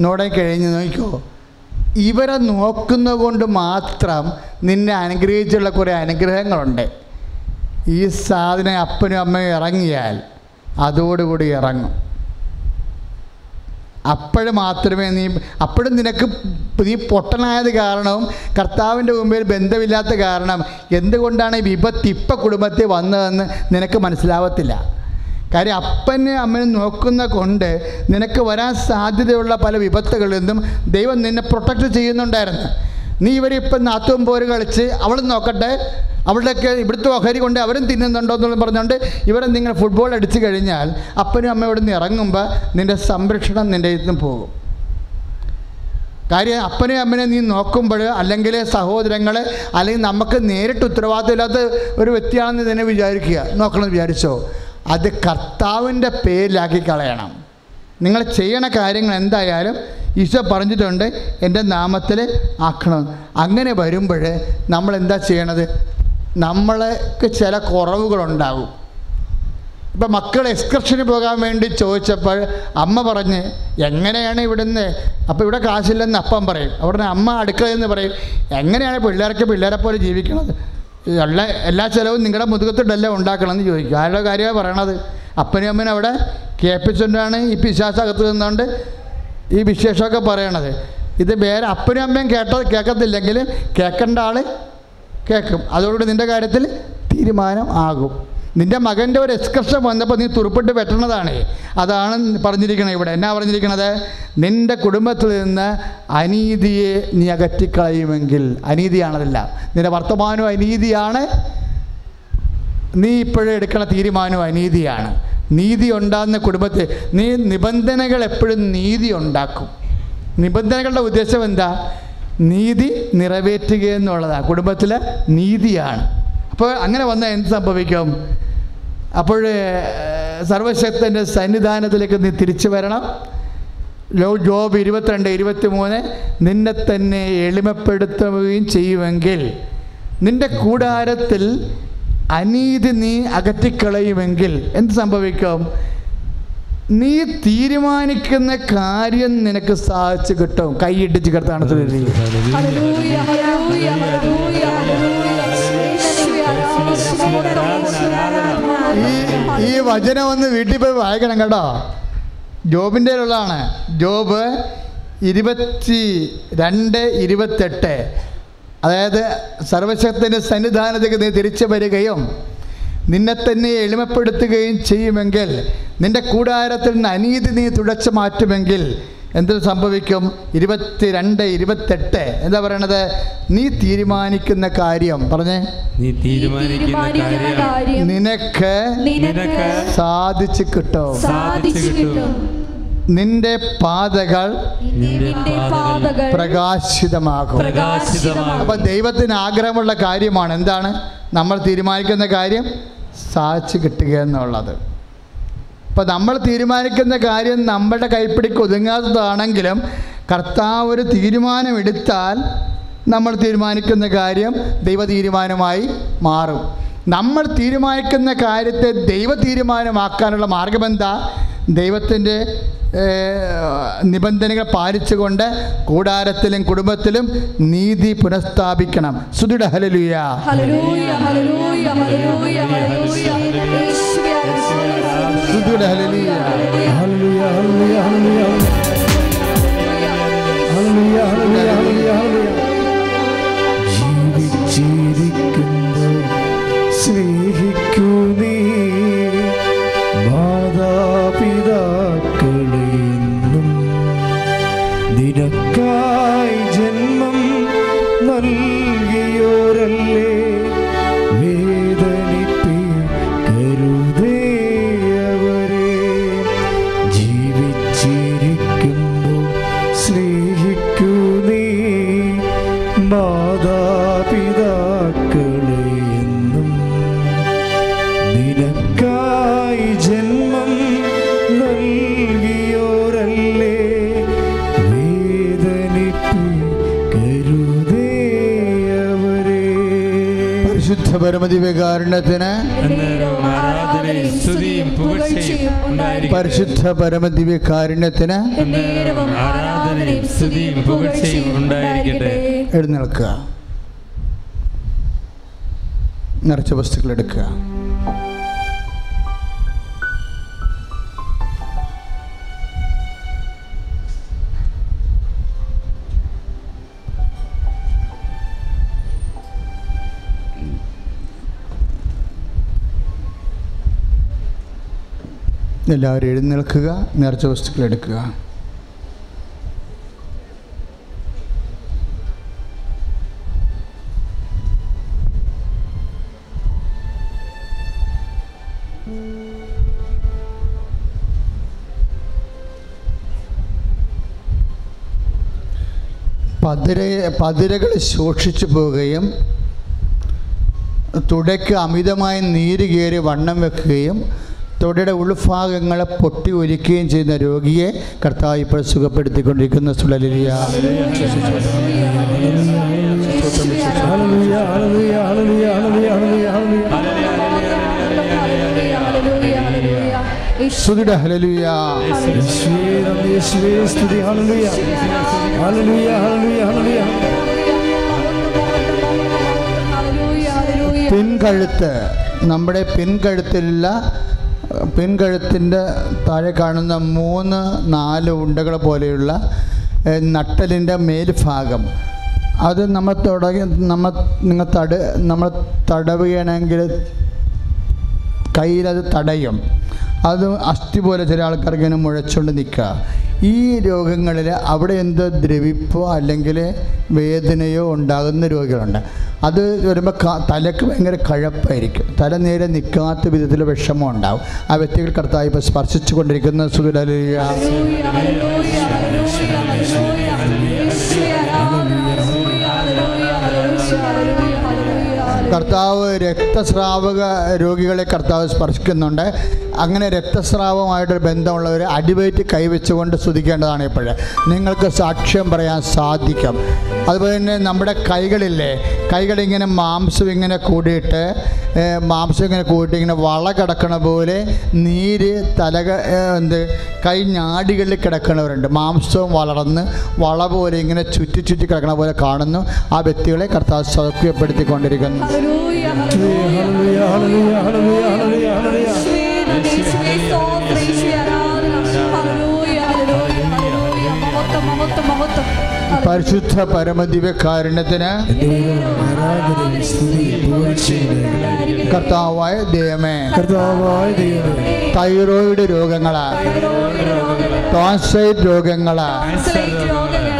നോടെ കഴിഞ്ഞ് നോക്കിക്കോ. ഇവരെ നോക്കുന്നത് കൊണ്ട് മാത്രം നിന്നെ അനുഗ്രഹിച്ചുള്ള കുറേ അനുഗ്രഹങ്ങളുണ്ട്. ഈ സാധനം അപ്പനും അമ്മയും ഇറങ്ങിയാൽ അതോടുകൂടി ഇറങ്ങും. അപ്പോഴും മാത്രമേ നീ അപ്പോഴും നിനക്ക് നീ പൊട്ടനായത് കാരണവും കർത്താവിന്റെ മുമ്പിൽ ബന്ധമില്ലാത്ത കാരണം എന്തുകൊണ്ടാണ് ഈ വിപത്ത് ഇപ്പം കുടുംബത്തിൽ വന്നതെന്ന് നിനക്ക് മനസ്സിലാവത്തില്ല. കാര്യം അപ്പനെ അമ്മനെ നോക്കുന്ന കൊണ്ട് നിനക്ക് വരാൻ സാധ്യതയുള്ള പല വിപത്തുകളിൽ നിന്നും ദൈവം നിന്നെ പ്രൊട്ടക്റ്റ് ചെയ്യുന്നുണ്ടായിരുന്നു. നീ ഇവരിപ്പം നാത്തും പോര് കളിച്ച് അവൾ നോക്കട്ടെ. അവളുടെയൊക്കെ ഇവിടുത്തെ ഓഹരി കൊണ്ട് അവരും തിന്നുന്നുണ്ടോ എന്നുള്ളത് പറഞ്ഞുകൊണ്ട് ഇവരെ നിങ്ങൾ ഫുട്ബോൾ അടിച്ചു കഴിഞ്ഞാൽ അപ്പനും അമ്മയും ഇവിടെ നിന്ന് ഇറങ്ങുമ്പോൾ നിന്റെ സംരക്ഷണം നിന്റെ ഇതിൽ പോകും. കാര്യം അപ്പനെ അമ്മനെ നീ നോക്കുമ്പോൾ അല്ലെങ്കിൽ സഹോദരങ്ങളെ അല്ലെങ്കിൽ നമുക്ക് നേരിട്ട് ഉത്തരവാദിത്തമില്ലാത്ത ഒരു വ്യക്തിയാണെന്ന് തന്നെ വിചാരിക്കുക. നോക്കണമെന്ന് വിചാരിച്ചോ. അത് കർത്താവിന്റെ പേരിലാക്കി കളയണം. നിങ്ങൾ ചെയ്യണ കാര്യങ്ങൾ എന്തായാലും ഈശോ പറഞ്ഞിട്ടുണ്ട് എന്റെ നാമത്തിൽ ആക്കണം. അങ്ങനെ വരുമ്പോൾ നമ്മൾ എന്താ ചെയ്യണത്? നമ്മൾക്ക് ചില കുറവുകളുണ്ടാകും. ഇപ്പം മക്കൾ എക്സ്കർഷന് പോകാൻ വേണ്ടി ചോദിച്ചപ്പോൾ അമ്മ പറഞ്ഞ് എങ്ങനെയാണ് ഇവിടുന്ന്? അപ്പോൾ ഇവിടെ കാശില്ലെന്ന് അപ്പം പറയും. അവിടുന്ന് അമ്മ അടുക്കളയെന്ന് പറയും എങ്ങനെയാണ് പിള്ളേർക്ക് പിള്ളേരെ പോലെ ജീവിക്കണത്? ഉള്ള എല്ലാ ചിലവും നിങ്ങളുടെ മുതുകത്തിട്ടല്ലേ ഉണ്ടാക്കണമെന്ന് ചോദിക്കും. ആരുടെ കാര്യമാണ് പറയണത്? അപ്പനും അമ്മനും അവിടെ കേൾപ്പിച്ചുകൊണ്ടാണ് ഈ പിശാസകത്ത് നിന്നുകൊണ്ട് ഈ വിശേഷമൊക്കെ പറയണത്. ഇത് വേറെ അപ്പനും അമ്മയും കേട്ട കേൾക്കത്തില്ലെങ്കിൽ കേൾക്കേണ്ട ആൾ കേൾക്കും. അതോടുകൂടി നിന്റെ കാര്യത്തിൽ തീരുമാനം ആകും. നിന്റെ മകന്റെ ഒരു എക്സ്കർഷൻ വന്നപ്പോൾ നീ തുറപ്പിട്ട് വെട്ടണതാണ്. അതാണ് പറഞ്ഞിരിക്കണത് ഇവിടെ. എന്നാ പറഞ്ഞിരിക്കണത്? നിന്റെ കുടുംബത്തിൽ നിന്ന് അനീതിയെ നീ അകറ്റിക്കളയുമെങ്കിൽ അനീതിയാണതല്ല നിന്റെ വർത്തമാനവും അനീതിയാണ്. നീ ഇപ്പോഴും എടുക്കുന്ന തീരുമാനവും അനീതിയാണ്. നീതി ഉണ്ടാകുന്ന കുടുംബത്തെ നീ നിബന്ധനകൾ എപ്പോഴും നീതി ഉണ്ടാക്കും. നിബന്ധനകളുടെ ഉദ്ദേശം എന്താ? നീതി നിറവേറ്റുക എന്നുള്ളതാണ് കുടുംബത്തിലെ നീതിയാണ്. അപ്പോൾ അങ്ങനെ വന്നാൽ എന്ത് സംഭവിക്കും? അപ്പോൾ സർവശക്തന്റെ സന്നിധാനത്തിലേക്ക് നീ തിരിച്ചു വരണം. ലോ ജോബ് ഇരുപത്തിരണ്ട് ഇരുപത്തി മൂന്ന് നിന്നെ തന്നെ എളിമപ്പെടുത്തുകയും ചെയ്യുമെങ്കിൽ നിന്റെ കൂടാരത്തിൽ അനീതി നീ അകറ്റിക്കളയുമെങ്കിൽ എന്ത് സംഭവിക്കും? നീ തീരുമാനിക്കുന്ന കാര്യം നിനക്ക് സാധിച്ചു കിട്ടും. കൈയിട്ടിച്ച് കിടത്താണ് Hallelujah, hallelujah, hallelujah, hallelujah. യേശുവേ, ആരാധന, ഈ ഈ വചനം ഒന്ന് വീട്ടിൽ പോയി വായിക്കണം കേട്ടോ. ജോബിന്റെ ഉള്ളതാണ് ജോബ് ഇരുപത്തി രണ്ട് ഇരുപത്തെട്ട്. അതായത് സർവശക്തന്റെ സന്നിധാനത്തേക്ക് നീ തിരിച്ചു വരികയും നിന്നെ തന്നെ എളിമപ്പെടുത്തുകയും ചെയ്യുമെങ്കിൽ നിന്റെ കൂടാരത്തിൽ നിന്ന് അനീതി നീ തുടച്ചു മാറ്റുമെങ്കിൽ എന്ത് സംഭവിക്കും? ഇരുപത്തി രണ്ട് ഇരുപത്തെട്ട്. എന്താ പറയണത്? നീ തീരുമാനിക്കുന്ന കാര്യം. പറഞ്ഞേ. നീ തീരുമാനിക്കുന്ന കാര്യം കാര്യം നിനക്ക് നിനക്ക് സാധിച്ചു കിട്ടും. സാധിച്ചു കിട്ടും. നിന്റെ പാതകൾ പ്രകാശിതമാകും. അപ്പൊ അപ്പം ദൈവത്തിന് ആഗ്രഹമുള്ള കാര്യമാണ് എന്താണ്? നമ്മൾ തീരുമാനിക്കുന്ന കാര്യം സാധിച്ചു കിട്ടുക എന്നുള്ളത്. ഇപ്പം നമ്മൾ തീരുമാനിക്കുന്ന കാര്യം നമ്മുടെ കൈപ്പിടിക്ക് ഒതുങ്ങാത്തതാണെങ്കിലും കർത്താവ് ഒരു തീരുമാനമെടുത്താൽ നമ്മൾ തീരുമാനിക്കുന്ന കാര്യം ദൈവ തീരുമാനമായി മാറും. നമ്മൾ തീരുമാനിക്കുന്ന കാര്യത്തെ ദൈവ തീരുമാനമാക്കാനുള്ള മാർഗമെന്താ ദൈവത്തിന്റെ നിബന്ധനകൾ പാലിച്ചുകൊണ്ട് കൂടാരത്തിലും കുടുംബത്തിലും നീതി പുനഃസ്ഥാപിക്കണം സുദൃഢ hallelujah hallelujah hallelujah hallelujah hallelujah യേശുവേ ആരാധന. സുദൃഢ hallelujah hallelujah hallelujah hallelujah hallelujah hallelujah സ്നേഹിക്കൂ നീ പരിശുദ്ധ വികാരണത്തിന്. പരിശുദ്ധ പരമതി വികാരണത്തിന് എഴുന്നേൽക്കുക. നിറച്ച വസ്തുക്കൾ എടുക്കുക. എല്ലാവരും എഴുന്നേൽക്കുക നേർച്ച വസ്തുക്കൾ എടുക്കുക. പതിര പതിരകൾ സൂക്ഷിച്ചു പോവുകയും തുടയ്ക്ക് അമിതമായി നീര് കയറി വണ്ണം വെക്കുകയും തുടയുടെ ഉൾഭാഗങ്ങളെ പൊട്ടി ഒലിക്കുകയും ചെയ്യുന്ന രോഗിയെ കർത്താവ് ഇപ്പോൾ സുഖപ്പെടുത്തിക്കൊണ്ടിരിക്കുന്ന. സുളലിയ ഹലലുയ സ്തുതി പിൻകഴുത്ത് നമ്മുടെ പിൻകഴുത്തിലുള്ള പിൻകഴുത്തിന്റെ താഴെ കാണുന്ന മൂന്ന് നാല് ഉണ്ടകൾ പോലെയുള്ള നട്ടലിന്റെ മേൽഭാഗം. അത് നമ്മൾ തുടങ്ങി നമ്മൾ നിങ്ങൾ തട നമ്മൾ തടവുകയാണെങ്കിൽ കയ്യിലത് തടയും. അത് അസ്ഥി പോലെ ചില ആൾക്കാർക്ക് ഇങ്ങനെ മുഴച്ചുകൊണ്ട് നിൽക്കുക. ഈ രോഗങ്ങളിൽ അവിടെ എന്തോ ദ്രവിപ്പോ അല്ലെങ്കിൽ വേദനയോ ഉണ്ടാകുന്ന രോഗികളുണ്ട്. അത് വരുമ്പോൾ തലക്ക് ഭയങ്കര കഴപ്പായിരിക്കും. തല നേരെ നിൽക്കാത്ത വിധത്തിൽ വിഷമം ഉണ്ടാവും. ആ വ്യക്തികൾ കർത്താവ് ഇപ്പോൾ സ്പർശിച്ചു കൊണ്ടിരിക്കുന്ന. സുഖലിയ കർത്താവ് രക്തസ്രാവക രോഗികളെ കർത്താവ് സ്പർശിക്കുന്നുണ്ട്. അങ്ങനെ രക്തസ്രാവമായിട്ടൊരു ബന്ധമുള്ളവർ അടിവയറ്റ് കൈവച്ചുകൊണ്ട് സ്തുതിക്കേണ്ടതാണ് ഇപ്പോഴേ. നിങ്ങൾക്ക് സാക്ഷ്യം പറയാൻ സാധിക്കും. അതുപോലെ തന്നെ നമ്മുടെ കൈകളില്ലേ കൈകളിങ്ങനെ മാംസം ഇങ്ങനെ കൂടിയിട്ട് മാംസം ഇങ്ങനെ കൂടിയിട്ട് ഇങ്ങനെ വള കിടക്കണ പോലെ നീര് തലക എന്ത് കൈ ഞാടികളിൽ കിടക്കുന്നവരുണ്ട്. മാംസവും വളർന്ന് വള പോലെ ഇങ്ങനെ ചുറ്റി ചുറ്റി കിടക്കണ പോലെ കാണുന്നു. ആ വ്യക്തികളെ കർത്താവ് സൗഖ്യപ്പെടുത്തിക്കൊണ്ടിരിക്കുന്നു. പരിശുദ്ധ പരമദിവ്യകാരുണ്യത്തിന് കർത്താവായ ദൈവമേ കർത്താവായ ദൈവമേ തൈറോയിഡ് രോഗങ്ങൾ രോഗങ്ങൾ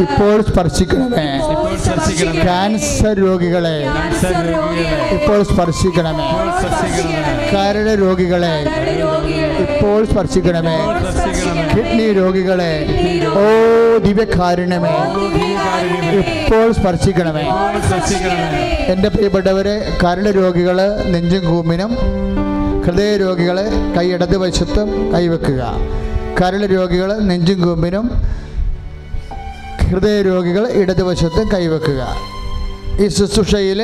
ഇപ്പോൾ സ്പർശിക്കണമേ. ക്യാൻസർ രോഗികളെ ഇപ്പോൾ സ്പർശിക്കണമേ. കരട് രോഗികളെ ഇപ്പോൾ സ്പർശിക്കണമേ. കിഡ്നി രോഗികളെ ഓ ദിവ്യകാരുണ്യമേ ഇപ്പോൾ സ്പർശിക്കണമേ. എന്റെ പ്രിയപ്പെട്ടവരെ കരൾ രോഗികൾ നെഞ്ചും കൂമ്പിനും ഹൃദയ രോഗികൾ കൈ ഇടതുവശത്തും കൈവെക്കുക കരൾ രോഗികൾ നെഞ്ചും കൂമ്പിനും ഹൃദയ രോഗികൾ ഇടതുവശത്തും കൈവെക്കുക ഈ ശുശ്രൂഷയിൽ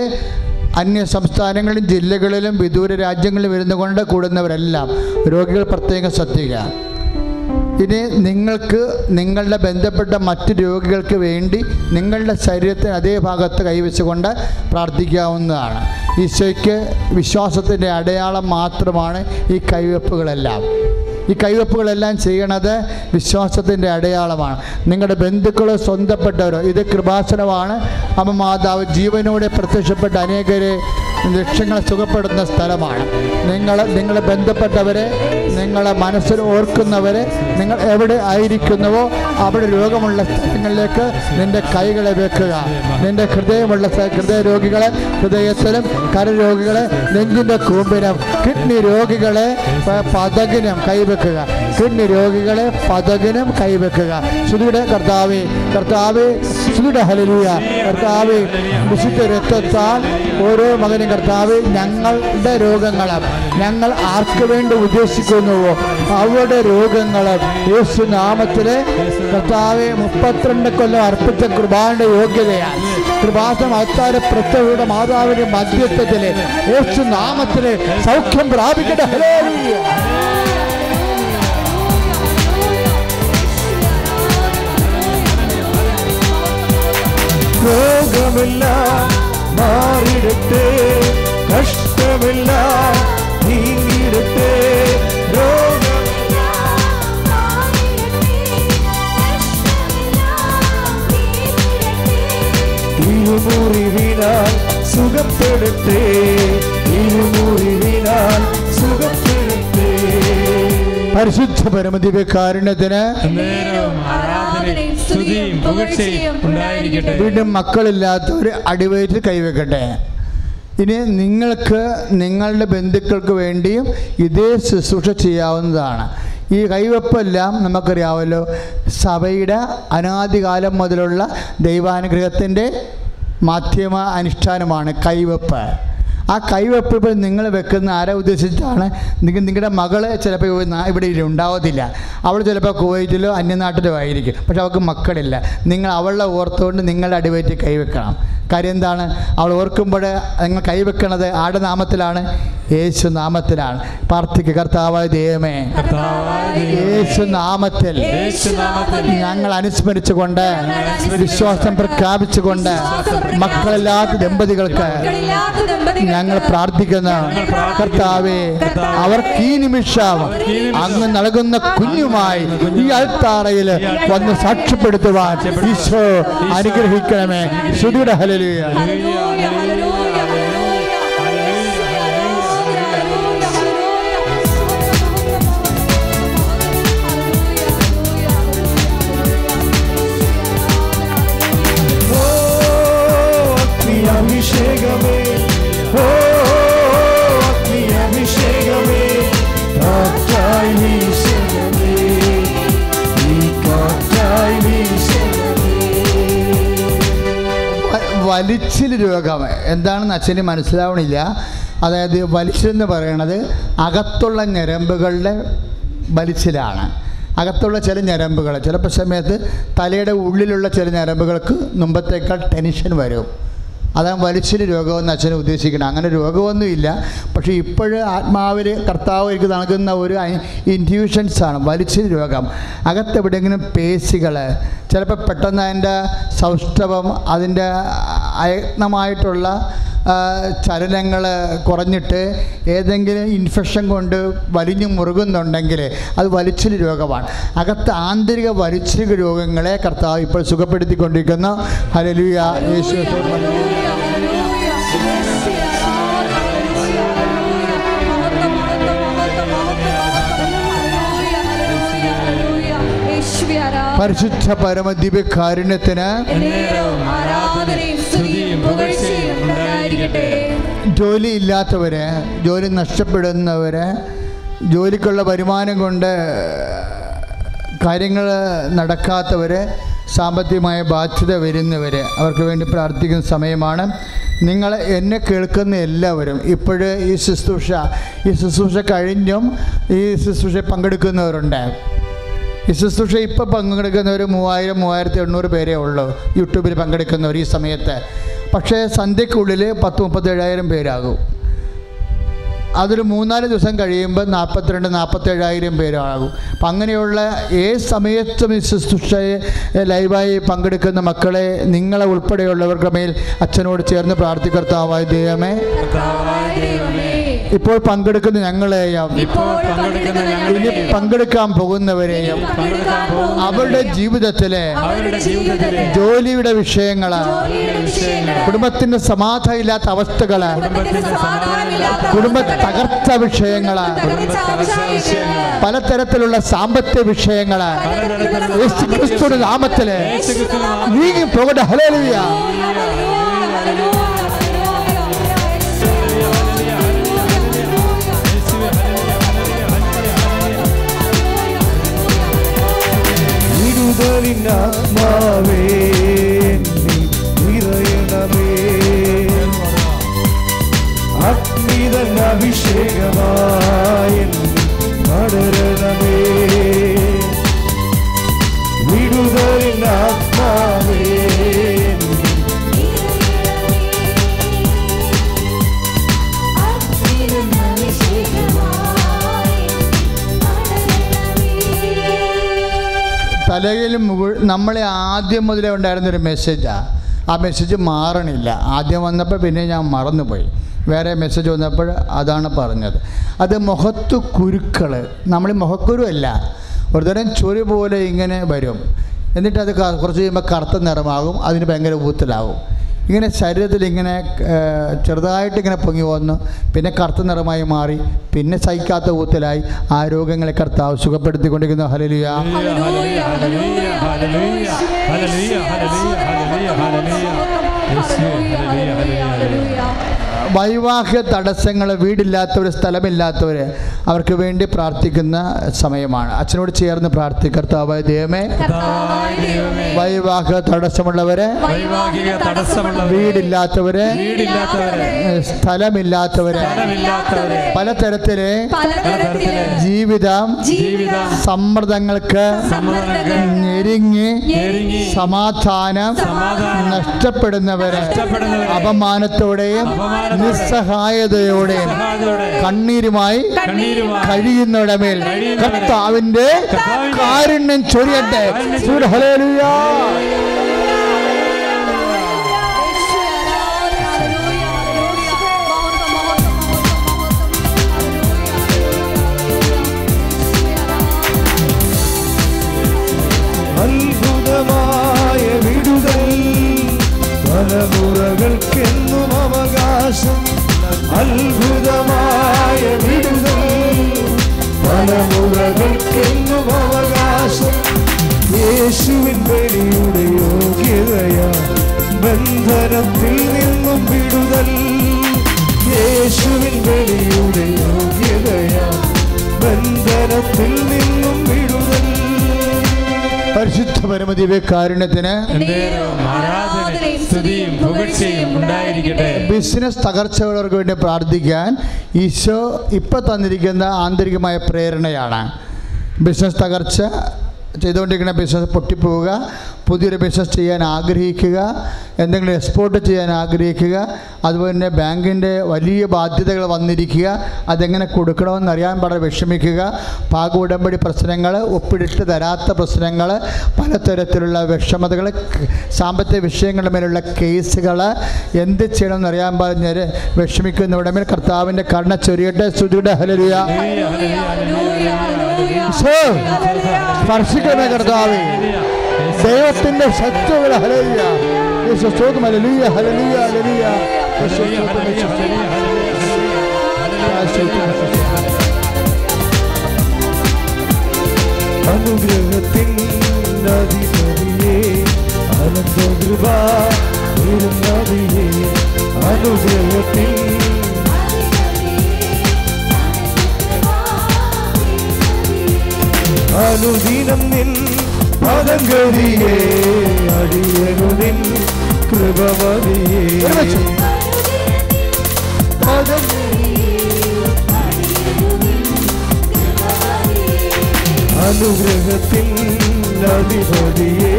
അന്യ സംസ്ഥാനങ്ങളിലും ജില്ലകളിലും വിദൂര രാജ്യങ്ങളിലും ഇരുന്നുകൊണ്ട് കൂടുന്നവരെല്ലാം രോഗികൾ പ്രത്യേകം ശ്രദ്ധിക്കുക. ഇനി നിങ്ങൾക്ക് നിങ്ങളുടെ ബന്ധപ്പെട്ട മറ്റ് രോഗികൾക്ക് വേണ്ടി നിങ്ങളുടെ ശരീരത്തിന് അതേ ഭാഗത്ത് കൈവച്ചുകൊണ്ട് പ്രാർത്ഥിക്കാവുന്നതാണ്. ഈശോയ്ക്ക് വിശ്വാസത്തിന്റെ അടയാളം മാത്രമാണ് ഈ കൈവെപ്പുകളെല്ലാം. ഈ കൈവെപ്പുകളെല്ലാം ചെയ്യണത് വിശ്വാസത്തിന്റെ അടയാളമാണ്. നിങ്ങളുടെ ബന്ധുക്കളോ സ്വന്തപ്പെട്ടവരോ ഇത് കൃപാസനമാണ്. അമ്മ മാതാവ് ജീവനോടെ പ്രത്യക്ഷപ്പെട്ട അനേകരെ ലക്ഷ്യങ്ങളെ സുഖപ്പെടുന്ന സ്ഥലമാണ്. നിങ്ങൾ നിങ്ങളെ ബന്ധപ്പെട്ടവരെ നിങ്ങളെ മനസ്സിൽ ഓർക്കുന്നവരെ നിങ്ങൾ എവിടെ ആയിരിക്കുന്നുവോ അവിടെ രോഗമുള്ള സ്ഥലങ്ങളിലേക്ക് നിന്റെ കൈകളെ വെക്കുക. നിന്റെ ഹൃദയമുള്ള ഹൃദയ രോഗികളെ ഹൃദയത്തിലും കരരോഗികളെ നെഞ്ചിന്റെ കൂമ്പിനും കിഡ്നി രോഗികളെ പതകിനും കൈവെക്കുക കിഡ്നി രോഗികളെ പതകിനും കൈവെക്കുക. ശ്രുതിയുടെ കർത്താവേ കർത്താവേ ശ്രുതിയുടെ ഹലലിയ കർത്താവേ വിശുദ്ധ രക്തത്താൽ ഓരോ മകനും കർത്താവ് ഞങ്ങളുടെ രോഗങ്ങളും. ഞങ്ങൾ ആർക്ക് വേണ്ടി ഉദ്ദേശിക്കുന്നുവോ അവരുടെ രോഗങ്ങളും. യേശു നാമത്തിലെ കർത്താവെ മുപ്പത്തിരണ്ട് കൊല്ലം അർപ്പിച്ച കൃപാന്റെ യോഗ്യതയാണ് കൃപാസം അത്താര പ്രത്യേകയുടെ മാതാവിന്റെ മധ്യത്വത്തിലെ യേശു നാമത്തിലെ സൗഖ്യം പ്രാപിക്കട്ടെ. ഹല്ലേലൂയ. രോഗമെല്ലാം മാറിടട്ടെ കഷ്ടമെല്ലാം നീങ്ങിടട്ടെ രോഗം തിരുമുറിവിനാൽ സുഖപ്പെടട്ടെ സുഖപ്പെടട്ടെ പരിശുദ്ധ പരമദിവ്യകാരുണ്യത്തിന് കാരണത്തിന് നേരം വീണ്ടും ഒരു അടിവയറ്റിൽ കൈവെക്കട്ടെ. ഇനി നിങ്ങൾക്ക് നിങ്ങളുടെ ബന്ധുക്കൾക്ക് വേണ്ടിയും ഇതേ ശുശ്രൂഷ ചെയ്യാവുന്നതാണ്. ഈ കൈവെപ്പെല്ലാം നമുക്കറിയാമല്ലോ. സഭയുടെ അനാദികാലം മുതലുള്ള ദൈവാനുഗ്രഹത്തിന്റെ മാധ്യമ അനുഷ്ഠാനമാണ് കൈവെപ്പ്. ആ കൈവെപ്പ് ഇപ്പോൾ നിങ്ങൾ വെക്കുന്ന ആരെ ഉദ്ദേശിച്ചിട്ടാണ്? നിങ്ങൾ നിങ്ങളുടെ മകൾ ചിലപ്പോൾ ഇവിടെ ഉണ്ടാവത്തില്ല. അവൾ ചിലപ്പോൾ കുവൈറ്റിലോ അന്യനാട്ടിലോ ആയിരിക്കും. പക്ഷെ അവൾക്ക് മക്കളില്ല. നിങ്ങൾ അവളെ ഓർത്തുകൊണ്ട് നിങ്ങളുടെ അടിവയറ്റിൽ കൈവെക്കണം. കാര്യം എന്താണ്? അവൾ ഓർക്കുമ്പോൾ നിങ്ങൾ കൈവെക്കണത് ആടെ നാമത്തിലാണ്? യേശു നാമത്തിലാണ്. പ്രാർത്ഥിക്കുക കർത്താവായ ദൈവമേ യേശു നാമത്തിൽ ഞങ്ങൾ അനുസ്മരിച്ചുകൊണ്ട് വിശ്വാസം പ്രഖ്യാപിച്ചുകൊണ്ട് മക്കളില്ലാത്ത ദമ്പതികൾക്ക് ഞങ്ങൾ പ്രാർത്ഥിക്കുന്ന കർത്താവേ അവർക്ക് ഈ നിമിഷം അങ്ങ് നൽകുന്ന കുഞ്ഞുമായി ഈ അൽത്താറയിൽ വന്ന് സാക്ഷ്യപ്പെടുത്തുവാൻ ഈശോ അനുഗ്രഹിക്കണമേ. ശ്രുതിയുടെ ഹലലിയ Hallelujah. Hallelujah. Hallelujah. oh, ఓ అగ్ని అభిషేకమే రాజ్యాన్ని വലിച്ചിൽ രോഗം. എന്താണെന്ന് അച്ഛന് മനസ്സിലാവണില്ല. അതായത് വലിച്ചിലെന്ന് പറയണത് അകത്തുള്ള ഞരമ്പുകളുടെ വലിച്ചിലാണ്. അകത്തുള്ള ചില ഞരമ്പുകൾ. ചിലപ്പോൾ സമയത്ത് തലയുടെ ഉള്ളിലുള്ള ചില ഞരമ്പുകൾക്ക് മുമ്പത്തേക്കാൾ ടെൻഷൻ വരും. അതാണ് വലിച്ചിൽ രോഗമെന്ന് അച്ഛനെ ഉദ്ദേശിക്കുന്നത്. അങ്ങനെ രോഗമൊന്നുമില്ല. പക്ഷേ ഇപ്പോഴും ആത്മാവിൽ കർത്താവ് എനിക്ക് നൽകുന്ന ഒരു ഇന്റ്യൂഷൻസാണ് വലിച്ചിൽ രോഗം. അകത്തെവിടെയെങ്കിലും പേശികൾ ചിലപ്പോൾ പെട്ടെന്ന് അതിന്റെ സൗഷ്ഠവം അതിന്റെ അയത്നമായിട്ടുള്ള ചലനങ്ങൾ കുറഞ്ഞിട്ട് ഏതെങ്കിലും ഇൻഫെക്ഷൻ കൊണ്ട് വലിഞ്ഞു മുറുകുന്നുണ്ടെങ്കിൽ അത് വലിച്ചിൽ രോഗമാണ്. അകത്ത് ആന്തരിക വലിച്ചിൽ രോഗങ്ങളെ കർത്താവ് ഇപ്പോൾ സുഖപ്പെടുത്തിക്കൊണ്ടിരിക്കുന്നു. ഹലലുയ യേശു പരിശുദ്ധ കാരുണ്യത്തിന് സ്തുതിയും പുകഴ്ചയും ഉണ്ടായിരിക്കട്ടെ. ജോലി ഇല്ലാത്തവര് ജോലി നഷ്ടപ്പെടുന്നവര് ജോലിക്കുള്ള വരുമാനം കൊണ്ട് കാര്യങ്ങൾ നടക്കാത്തവര് സാമ്പത്തികമായ ബാധ്യത വരുന്നവർ അവർക്ക് വേണ്ടി പ്രാർത്ഥിക്കുന്ന സമയമാണ്. നിങ്ങൾ എന്നെ കേൾക്കുന്ന എല്ലാവരും ഇപ്പോഴ് ഈ ശുശ്രൂഷ ഈ ശുശ്രൂഷ കഴിഞ്ഞും ഈ ശുശ്രൂഷ പങ്കെടുക്കുന്നവരുണ്ട്. ഈ ശുശ്രൂഷ ഇപ്പോൾ പങ്കെടുക്കുന്നവർ മൂവായിരം മൂവായിരത്തി എണ്ണൂറ് പേരേ ഉള്ളൂ. യൂട്യൂബിൽ പങ്കെടുക്കുന്നവർ ഈ സമയത്ത്. പക്ഷേ സന്ധ്യക്കുള്ളിൽ പത്ത് മുപ്പത്തേഴായിരം പേരാകും. അതൊരു മൂന്നാൽ ദിവസം കഴിയുമ്പോൾ നാൽപ്പത്തിരണ്ട് നാൽപ്പത്തേഴായിരം പേരാകും. അപ്പം അങ്ങനെയുള്ള ഏത് സമയത്തും ഈ ശുശ്രൂഷയെ ലൈവായി പങ്കെടുക്കുന്ന മക്കളെ നിങ്ങളെ ഉൾപ്പെടെയുള്ളവർക്ക് മേൽ അച്ഛനോട് ചേർന്ന് പ്രാർത്ഥിക്കർത്താവായ ദൈവമേ. ഇപ്പോൾ പങ്കെടുക്കുന്ന ഞങ്ങളെയും ഇനി പങ്കെടുക്കാൻ പോകുന്നവരെയും അവരുടെ ജീവിതത്തിലെ അവരുടെ ജീവിതത്തിലെ ജോലിയുടെ വിഷയങ്ങൾ വിഷയങ്ങൾ കുടുംബത്തിന്റെ സമാധാനം ഇല്ലാത്ത അവസ്ഥകൾ കുടുംബ തകർച്ച വിഷയങ്ങൾ വിഷയങ്ങൾ പലതരത്തിലുള്ള സാമ്പത്തിക വിഷയങ്ങൾ ക്രിസ്തുവിന്റെ നാമത്തിൽ നീങ്ങി പോകട്ടെ ഹല്ലേലൂയ. ஆண்டவரின் ஆத்மாவே ആദ്യം മുതലേ ഉണ്ടായിരുന്നൊരു മെസ്സേജാണ് ആ മെസ്സേജ് മാറണില്ല. ആദ്യം വന്നപ്പോൾ പിന്നെ ഞാൻ മറന്നുപോയി. വേറെ മെസ്സേജ് വന്നപ്പോൾ അതാണ് പറഞ്ഞത്. അത് മുഖത്ത് കുരുക്കൾ നമ്മൾ മുഖക്കുരു അല്ല. ഒരുതരം ചൊരു പോലെ ഇങ്ങനെ വരും. എന്നിട്ട് അത് കുറച്ച് കഴിയുമ്പോൾ കറുത്ത നിറമാകും. അതിന് ഭയങ്കര ഊത്തലാകും. ഇങ്ങനെ ശരീരത്തിൽ ഇങ്ങനെ ചെറുതായിട്ട് ഇങ്ങനെ പൊങ്ങി വന്നു. പിന്നെ കറുത്ത നിറമായി മാറി. പിന്നെ സഹിക്കാത്ത കൂത്തലായി ആ രോഗങ്ങളെ കർത്താവ് സുഖപ്പെടുത്തിക്കൊണ്ടിരിക്കുന്നു. ഹലലിയ ഹല്ലേലൂയ. വൈവാഹിക തടസ്സങ്ങൾ വീടില്ലാത്തവർ സ്ഥലമില്ലാത്തവർ അവർക്ക് വേണ്ടി പ്രാർത്ഥിക്കുന്ന സമയമാണ്. അച്ഛനോട് ചേർന്ന് പ്രാർത്ഥിക്കർത്താവായ ദൈവമേ വൈവാഹിക തടസ്സമുള്ളവരെ വീടില്ലാത്തവരെ സ്ഥലമില്ലാത്തവരെ പലതരത്തിലെ ജീവിതം സമ്മർദ്ദങ്ങൾക്ക് ഞെരുങ്ങി സമാധാനം നഷ്ടപ്പെടുന്നവരെ അപമാനത്തോടെയും സഹായത്തോടെ കണ്ണീരുമായി കഴിയുന്നവടമേൽ കർത്താവിന്റെ കാരുണ്യം ചൊരിയട്ടെ. കാരുണ്യം തലമുറകൾക്കെന്നും അവകാശം അത്ഭുതമായ വിടുതൽ തലമുറകൾക്കെന്നും അവകാശം യേശുവിൻ വെളിയുടെ യോഗ്യതയ. ബന്ധനത്തിൽ നിന്നും വിടുതൽ യേശുവിൻ വെളിയുടെ യോഗ്യതയ. ബന്ധനത്തിൽ നിന്നും വിടുതൽ. പരിശുദ്ധ പരമദിവ്യ കാരുണ്യത്തിന് എന്നേരവും ആരാധനയും സ്തുതിയും ഉണ്ടായിരിക്കട്ടെ. ബിസിനസ് തകർച്ചയുള്ളവർക്ക് വേണ്ടി പ്രാർത്ഥിക്കാൻ ഈശോ ഇപ്പം തന്നിരിക്കുന്ന ആന്തരികമായ പ്രേരണയാണ്. ബിസിനസ് തകർച്ച ചെയ്തുകൊണ്ടിരിക്കുന്ന ബിസിനസ് പൊട്ടിപ്പോവുക. പുതിയൊരു ബിസിനസ് ചെയ്യാൻ ആഗ്രഹിക്കുക എന്തെങ്കിലും എക്സ്പോർട്ട് ചെയ്യാൻ ആഗ്രഹിക്കുക അതുപോലെ തന്നെ ബാങ്കിന്റെ വലിയ ബാധ്യതകൾ വന്നിരിക്കുക അതെങ്ങനെ കൊടുക്കണമെന്ന് അറിയാൻ വളരെ വിഷമിക്കുക. പാക ഉടമ്പടി പ്രശ്നങ്ങൾ ഒപ്പിടിട്ട് തരാത്ത പ്രശ്നങ്ങൾ പലതരത്തിലുള്ള വിഷമതകൾ സാമ്പത്തിക വിഷയങ്ങളുടെ മേലുള്ള കേസുകൾ എന്ത് ചെയ്യണമെന്ന് അറിയാൻ പറഞ്ഞ് വിഷമിക്കുന്നവരുടെ മേൽ കർത്താവിന്റെ കരുണ ചൊരിയട്ടെ. ശ്രുതിയുടെ ഹലരിയ സ്പർശിക്കണമേ കർത്താവേ. ദൈവത്തിന്റെ ശക്തികൾ ഹലലിയ യേശു സ്തോത്രം ഹല്ലേലൂയ ഹല്ലേലൂയ ഹല്ലേലൂയ. യേശു സ്തോത്രം യേശു. അനുഗ്രഹത്തിൻ നദിനദിയേ അനന്തകൃപ നദിയേ. അനുഗ്രഹത്തിൻ അനുദിനം നിൻ പദങ്കരിയേ കൃപമതിയേ. അനുഗ്രഹത്തിൻ നദിപതിയേ.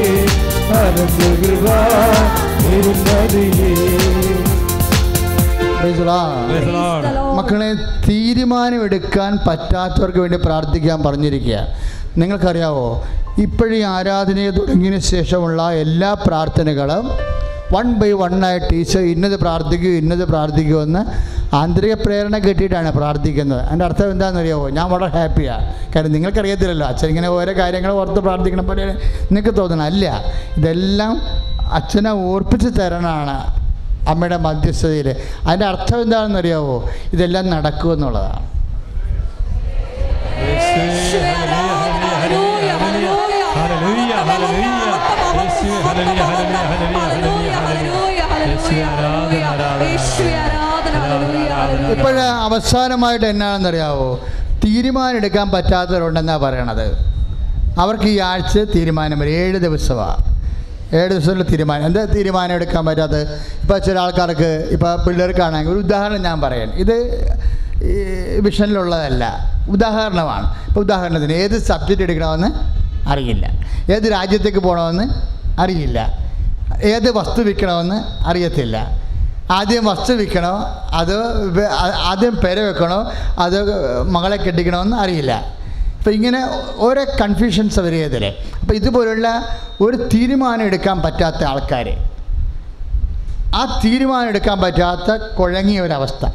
മക്കളെ തീരുമാനമെടുക്കാൻ പറ്റാത്തവർക്ക് വേണ്ടി പ്രാർത്ഥിക്കാൻ പറഞ്ഞിരിക്കുക നിങ്ങൾക്കറിയാവോ ഇപ്പോഴീ ആരാധനയെ തുടങ്ങിയതിന് ശേഷമുള്ള എല്ലാ പ്രാർത്ഥനകളും വൺ ബൈ വൺ വണ്ണായിട്ട് ടീച്ചർ ഇന്നത് പ്രാർത്ഥിക്കൂ ഇന്നത് പ്രാർത്ഥിക്കൂ എന്ന് ആന്തരിക പ്രേരണ കിട്ടിയിട്ടാണ് പ്രാർത്ഥിക്കുന്നത്. അതിന്റെ അർത്ഥം എന്താണെന്ന് അറിയാമോ ഞാൻ വളരെ ഹാപ്പിയാണ് കാരണം നിങ്ങൾക്കറിയത്തില്ലല്ലോ. അച്ഛൻ ഇങ്ങനെ ഓരോ കാര്യങ്ങൾ ഓർത്ത് പ്രാർത്ഥിക്കണം പോലെ നിങ്ങൾക്ക് തോന്നണം. അല്ല ഇതെല്ലാം അച്ഛനെ ഓർപ്പിച്ച് തരണമാണ് അമ്മയുടെ മധ്യസ്ഥതയിൽ അതിന്റെ അർത്ഥം എന്താണെന്ന് അറിയാമോ ഇതെല്ലാം നടക്കുമെന്നുള്ളതാണ് ഇപ്പോഴ് അവസാനമായിട്ട് എന്നാണെന്ന് അറിയാവോ തീരുമാനം എടുക്കാൻ പറ്റാത്തവരുണ്ടെന്നാണ് പറയണത്. അവർക്ക് ഈ ആഴ്ച തീരുമാനം വരും. ഏഴ് ദിവസമാണ് ഏഴ് ദിവസത്തിൽ തീരുമാനം. എന്താ തീരുമാനം എടുക്കാൻ പറ്റാത്തത്? ഇപ്പോൾ ചില ആൾക്കാർക്ക് ഇപ്പോൾ പിള്ളേർക്കാണെങ്കിൽ ഒരു ഉദാഹരണം ഞാൻ പറയാൻ ഇത് വിഷനിലുള്ളതല്ല. ഉദാഹരണമാണ്. ഇപ്പോൾ ഉദാഹരണത്തിന് ഏത് സബ്ജക്റ്റ് എടുക്കണമെന്ന് അറിയില്ല. ഏത് രാജ്യത്തേക്ക് പോകണമെന്ന് അറിയില്ല. ഏത് വസ്തു വിൽക്കണമെന്ന് അറിയത്തില്ല. ആദ്യം വസ്തു വിൽക്കണോ? അത് ആദ്യം പേര് വെക്കണോ? അത് മകളെ കെട്ടിക്കണമെന്ന് അറിയില്ല. അപ്പോൾ ഇങ്ങനെ ഓരോ കൺഫ്യൂഷൻസ് അവർ വരികയതിൽ അപ്പോൾ ഇതുപോലുള്ള ഒരു തീരുമാനം എടുക്കാൻ പറ്റാത്ത ആൾക്കാർ ആ തീരുമാനം എടുക്കാൻ പറ്റാത്ത കുഴങ്ങിയ ഒരവസ്ഥ.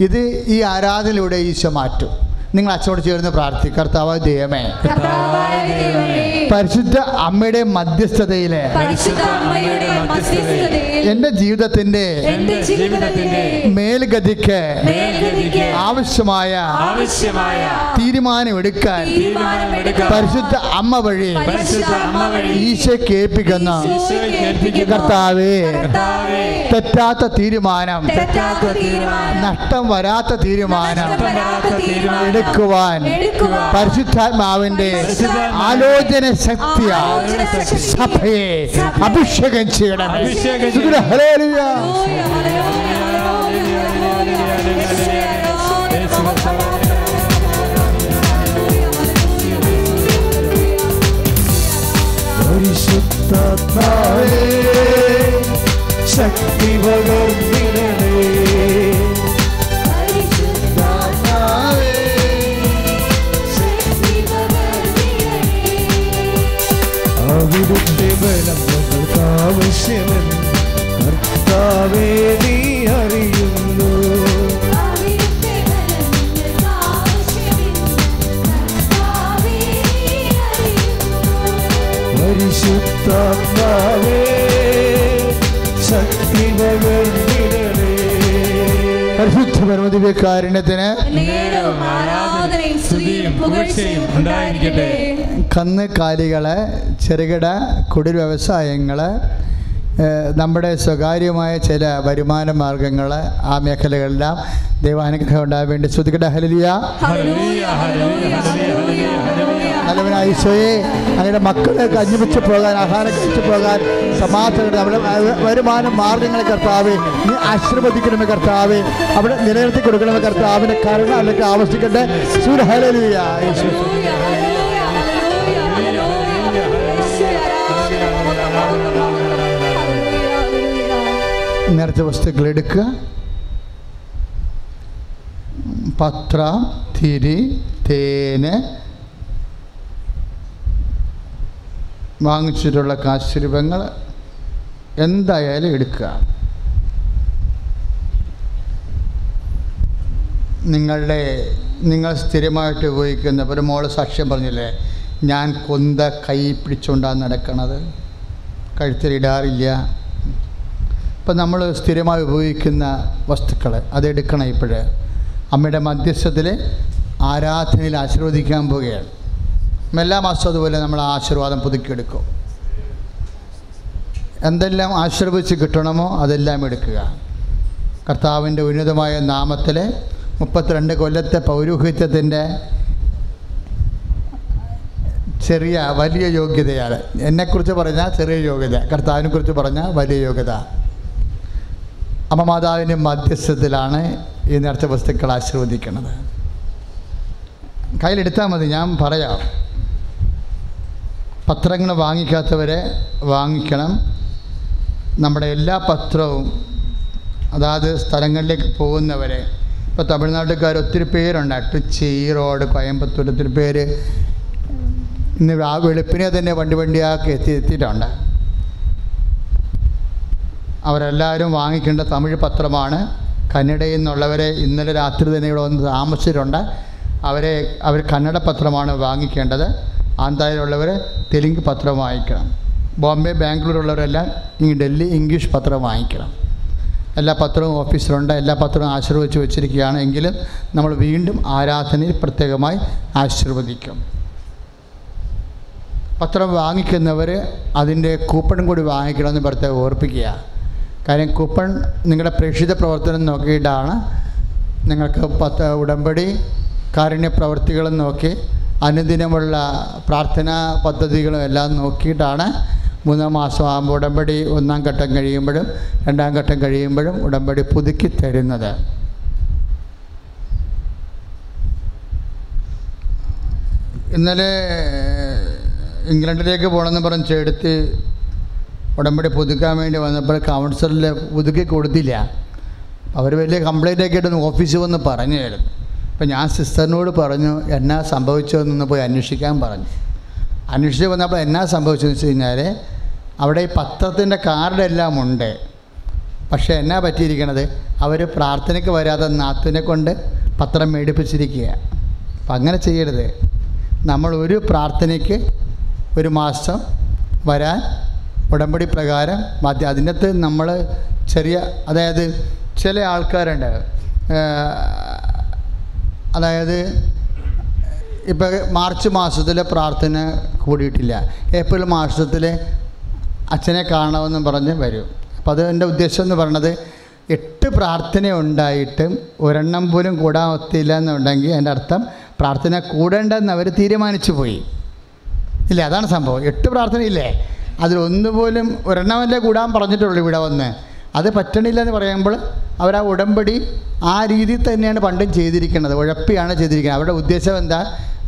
ഇത് ഈ ആരാധനയിലൂടെ ഈശോ മാറ്റും. നിങ്ങൾ അച്ഛനോട് ചേർന്ന് പ്രാർത്ഥി. കർത്താവ് ദൈവമേ. പരിശുദ്ധ അമ്മയുടെ മധ്യസ്ഥതയിലെ. എന്റെ ജീവിതത്തിന്റെ മേൽഗതിക്ക് ആവശ്യമായ തീരുമാനമെടുക്കാൻ പരിശുദ്ധ അമ്മ വഴി ഈശോയെ കേൾപ്പിക്കുന്ന കർത്താവേ തെറ്റാത്ത തീരുമാനം നഷ്ടം വരാത്ത തീരുമാനം. എടുക്കുവാൻ പരിശുദ്ധാത്മാവിന്റെ ആലോചന ശക്തിയാ സഭയെ അഭിഷേകം ഹല്ലേലൂയ. പരിശുദ്ധാത്മാവേ ശക്തി പകർന്നിടണേ ബലം ഞങ്ങൾക്ക് ആവശ്യമെന്ന് കർത്താവേ നീ അറിയുന്നു. പരിശുദ്ധാത്മാവേ ശക്തി പകർന്നിടണേ പരിശുദ്ധ പരമദിവ്യ കാരുണ്യത്തിന് കന്ന് കാലികളെ ചെറുകിട കുടിൽ വ്യവസായങ്ങൾ നമ്മുടെ സ്വകാര്യമായ ചില വരുമാന മാർഗങ്ങൾ ആ മേഖലകളെല്ലാം ദൈവാനുഗ്രഹം ഉണ്ടാകാൻ വേണ്ടി ശ്രുതിക്കട്ടെ ഹലിയ ഈശോയെ അങ്ങയുടെ മക്കളെ കഞ്ഞുപിച്ച് പോകാൻ ആഹാരം കഴിച്ചു പോകാൻ സമാധാനം അവിടെ വരുമാന മാർഗങ്ങളെ കർത്താവെ നീ ആശീർവദിക്കണമേ കർത്താവെ അവിടെ നിലനിർത്തി കൊടുക്കണമെ കർത്താവിന്റെ കരുണ അല്ലെങ്കിൽ ആവശ്യിക്കട്ടെ സൂര്യഹലിയ ഈശോ നേരത്തെ വസ്തുക്കൾ എടുക്കുക. പത്ര തിരി തേന് വാങ്ങിച്ചിട്ടുള്ള കാശുരൂപങ്ങൾ എന്തായാലും എടുക്കുക. നിങ്ങളുടെ നിങ്ങൾ സ്ഥിരമായിട്ട് ഉപയോഗിക്കുന്ന ഒരു മോൾ സാക്ഷ്യം പറഞ്ഞില്ലേ ഞാൻ കൊന്ത കൈ പിടിച്ചുകൊണ്ടാണ് നടക്കണത്. കഴുത്തിലിടാറില്ല ഇപ്പം നമ്മൾ സ്ഥിരമായി ഉപയോഗിക്കുന്ന വസ്തുക്കൾ അതെടുക്കണം ഇപ്പോഴേ. അമ്മയുടെ മധ്യസ്ഥത്തിൽ ആരാധനയിൽ ആശീർവദിക്കാൻ പോവുകയാണ്. എല്ലാ മാസവും അതുപോലെ നമ്മൾ ആശീർവാദം പുതുക്കിയെടുക്കും. എന്തെല്ലാം ആശീർവദിച്ച് കിട്ടണമോ അതെല്ലാം എടുക്കുക. കർത്താവിന്റെ ഉന്നതമായ നാമത്തിൽ മുപ്പത്തിരണ്ട് കൊല്ലത്തെ പൗരോഹിത്യത്തിന്റെ ചെറിയ വലിയ യോഗ്യതയാണ്. എന്നെക്കുറിച്ച് പറഞ്ഞാൽ ചെറിയ യോഗ്യത. കർത്താവിനെ കുറിച്ച് പറഞ്ഞാൽ വലിയ യോഗ്യത. അമ്മ മാതാവിന്റെ മധ്യസ്ഥത്തിലാണ് ഈ നേർച്ച വസ്തുക്കൾ ആശീർവദിക്കുന്നത് കയ്യിലെടുത്താൽ മതി ഞാൻ പറയാം. പത്രങ്ങൾ വാങ്ങിക്കാത്തവരെ വാങ്ങിക്കണം. നമ്മുടെ എല്ലാ പത്രവും അതാത് സ്ഥലങ്ങളിലേക്ക് പോകുന്നവരെ. ഇപ്പോൾ തമിഴ്നാട്ടുകാർ ഒത്തിരി പേരുണ്ട്. അട്ടുച്ചി ഈറോഡ് കോയമ്പത്തൂർ ഒത്തിരി പേര് ഇന്ന് ആ വെളുപ്പിനെ തന്നെ വണ്ടി വണ്ടിയാക്കി എത്തി എത്തിയിട്ടുണ്ട്. അവരെല്ലാവരും വാങ്ങിക്കേണ്ട തമിഴ് പത്രമാണ്. കന്നഡയിൽ നിന്നുള്ളവരെ ഇന്നലെ രാത്രി തന്നെ ഇവിടെ വന്ന് താമസിച്ചിട്ടുണ്ട്. അവരെ അവർ കന്നഡ പത്രമാണ് വാങ്ങിക്കേണ്ടത്. ആന്ധ്രയിലുള്ളവർ തെലുങ്ക് പത്രം വാങ്ങിക്കണം. ബോംബെ ബാംഗ്ലൂരുള്ളവരെല്ലാം ഈ ഡൽഹി ഇംഗ്ലീഷ് പത്രം വാങ്ങിക്കണം. എല്ലാ പത്രവും ഓഫീസിലുണ്ട്. എല്ലാ പത്രവും ആശീർവദിച്ച് വെച്ചിരിക്കുകയാണ് എങ്കിലും നമ്മൾ വീണ്ടും ആരാധനയിൽ പ്രത്യേകമായി ആശീർവദിക്കും. പത്രം വാങ്ങിക്കുന്നവർ അതിന്റെ കൂപ്പൺ കൂടി വാങ്ങിക്കണമെന്ന് പ്രത്യേകം ഓർപ്പിക്കുക. കാര്യം കൂപ്പൺ നിങ്ങളുടെ പ്രേക്ഷിത പ്രവർത്തനം നോക്കിയിട്ടാണ് നിങ്ങൾക്ക് പത്ത് ഉടമ്പടി കാരുണ്യ പ്രവർത്തികളും നോക്കി അനുദിനമുള്ള പ്രാർത്ഥനാ പദ്ധതികളും എല്ലാം നോക്കിയിട്ടാണ് മൂന്നാം മാസം ആകുമ്പോൾ ഉടമ്പടി ഒന്നാം ഘട്ടം കഴിയുമ്പോഴും രണ്ടാം ഘട്ടം കഴിയുമ്പോഴും ഉടമ്പടി പുതുക്കി തരുന്നത്. ഇന്നലെ ഇംഗ്ലണ്ടിലേക്ക് പോകണമെന്ന് പറഞ്ഞ് ചേടുത്ത് ഉടമ്പടി പുതുക്കാൻ വേണ്ടി വന്നപ്പോൾ കൗൺസിലിൽ പുതുക്കി കൊടുത്തില്ല. അവർ വലിയ കംപ്ലൈന്റ് ഒക്കെ ആയിട്ട് ഓഫീസിൽ വന്ന് പറഞ്ഞായിരുന്നു. അപ്പം ഞാൻ സിസ്റ്ററിനോട് പറഞ്ഞു എന്നാ സംഭവിച്ചതെന്ന് പോയി അന്വേഷിക്കാൻ പറഞ്ഞു. അന്വേഷിച്ച് വന്നപ്പോൾ എന്നാ സംഭവിച്ചതെന്ന് വെച്ച് കഴിഞ്ഞാൽ അവിടെ ഈ പത്രത്തിന്റെ കാർഡെല്ലാം ഉണ്ട്. പക്ഷേ എന്നാ പറ്റിയിരിക്കണത്? അവർ പ്രാർത്ഥനയ്ക്ക് വരാതെ നാത്തിനെ കൊണ്ട് പത്രം മേടിപ്പിച്ചിരിക്കുക അപ്പം അങ്ങനെ ചെയ്യരുത്. നമ്മൾ ഒരു പ്രാർത്ഥനയ്ക്ക് ഒരു മാസം വരാൻ ഉടമ്പടി പ്രകാരം മധ്യ അതിനകത്ത് നമ്മൾ ചെറിയ അതായത് ചില ആൾക്കാരുണ്ട്. അതായത് ഇപ്പോൾ മാർച്ച് മാസത്തിലെ പ്രാർത്ഥന കൂടിയിട്ടില്ല. ഏപ്രിൽ മാസത്തിൽ അച്ഛനെ കാണണമെന്നും പറഞ്ഞ് വരും. അപ്പോൾ അത് എന്റെ ഉദ്ദേശം എന്ന് പറയണത് എട്ട് പ്രാർത്ഥന ഉണ്ടായിട്ടും ഒരെണ്ണം പോലും കൂടാൻ ഒത്തില്ല എന്നുണ്ടെങ്കിൽ എന്റെ അർത്ഥം പ്രാർത്ഥന കൂടേണ്ടെന്ന് അവർ തീരുമാനിച്ചു പോയി. ഇല്ല അതാണ് സംഭവം. എട്ട് പ്രാർത്ഥനയില്ലേ? അതിലൊന്നുപോലും ഒരെണ്ണമല്ലേ കൂടാൻ പറഞ്ഞിട്ടുള്ളൂ ഇവിടെ വന്ന്. അത് പറ്റണില്ല എന്ന് പറയുമ്പോൾ അവർ ആ ഉടമ്പടി ആ രീതിയിൽ തന്നെയാണ് പണ്ടും ചെയ്തിരിക്കുന്നത്. ഉഴപ്പിയാണ് ചെയ്തിരിക്കുന്നത്. അവരുടെ ഉദ്ദേശം എന്താ?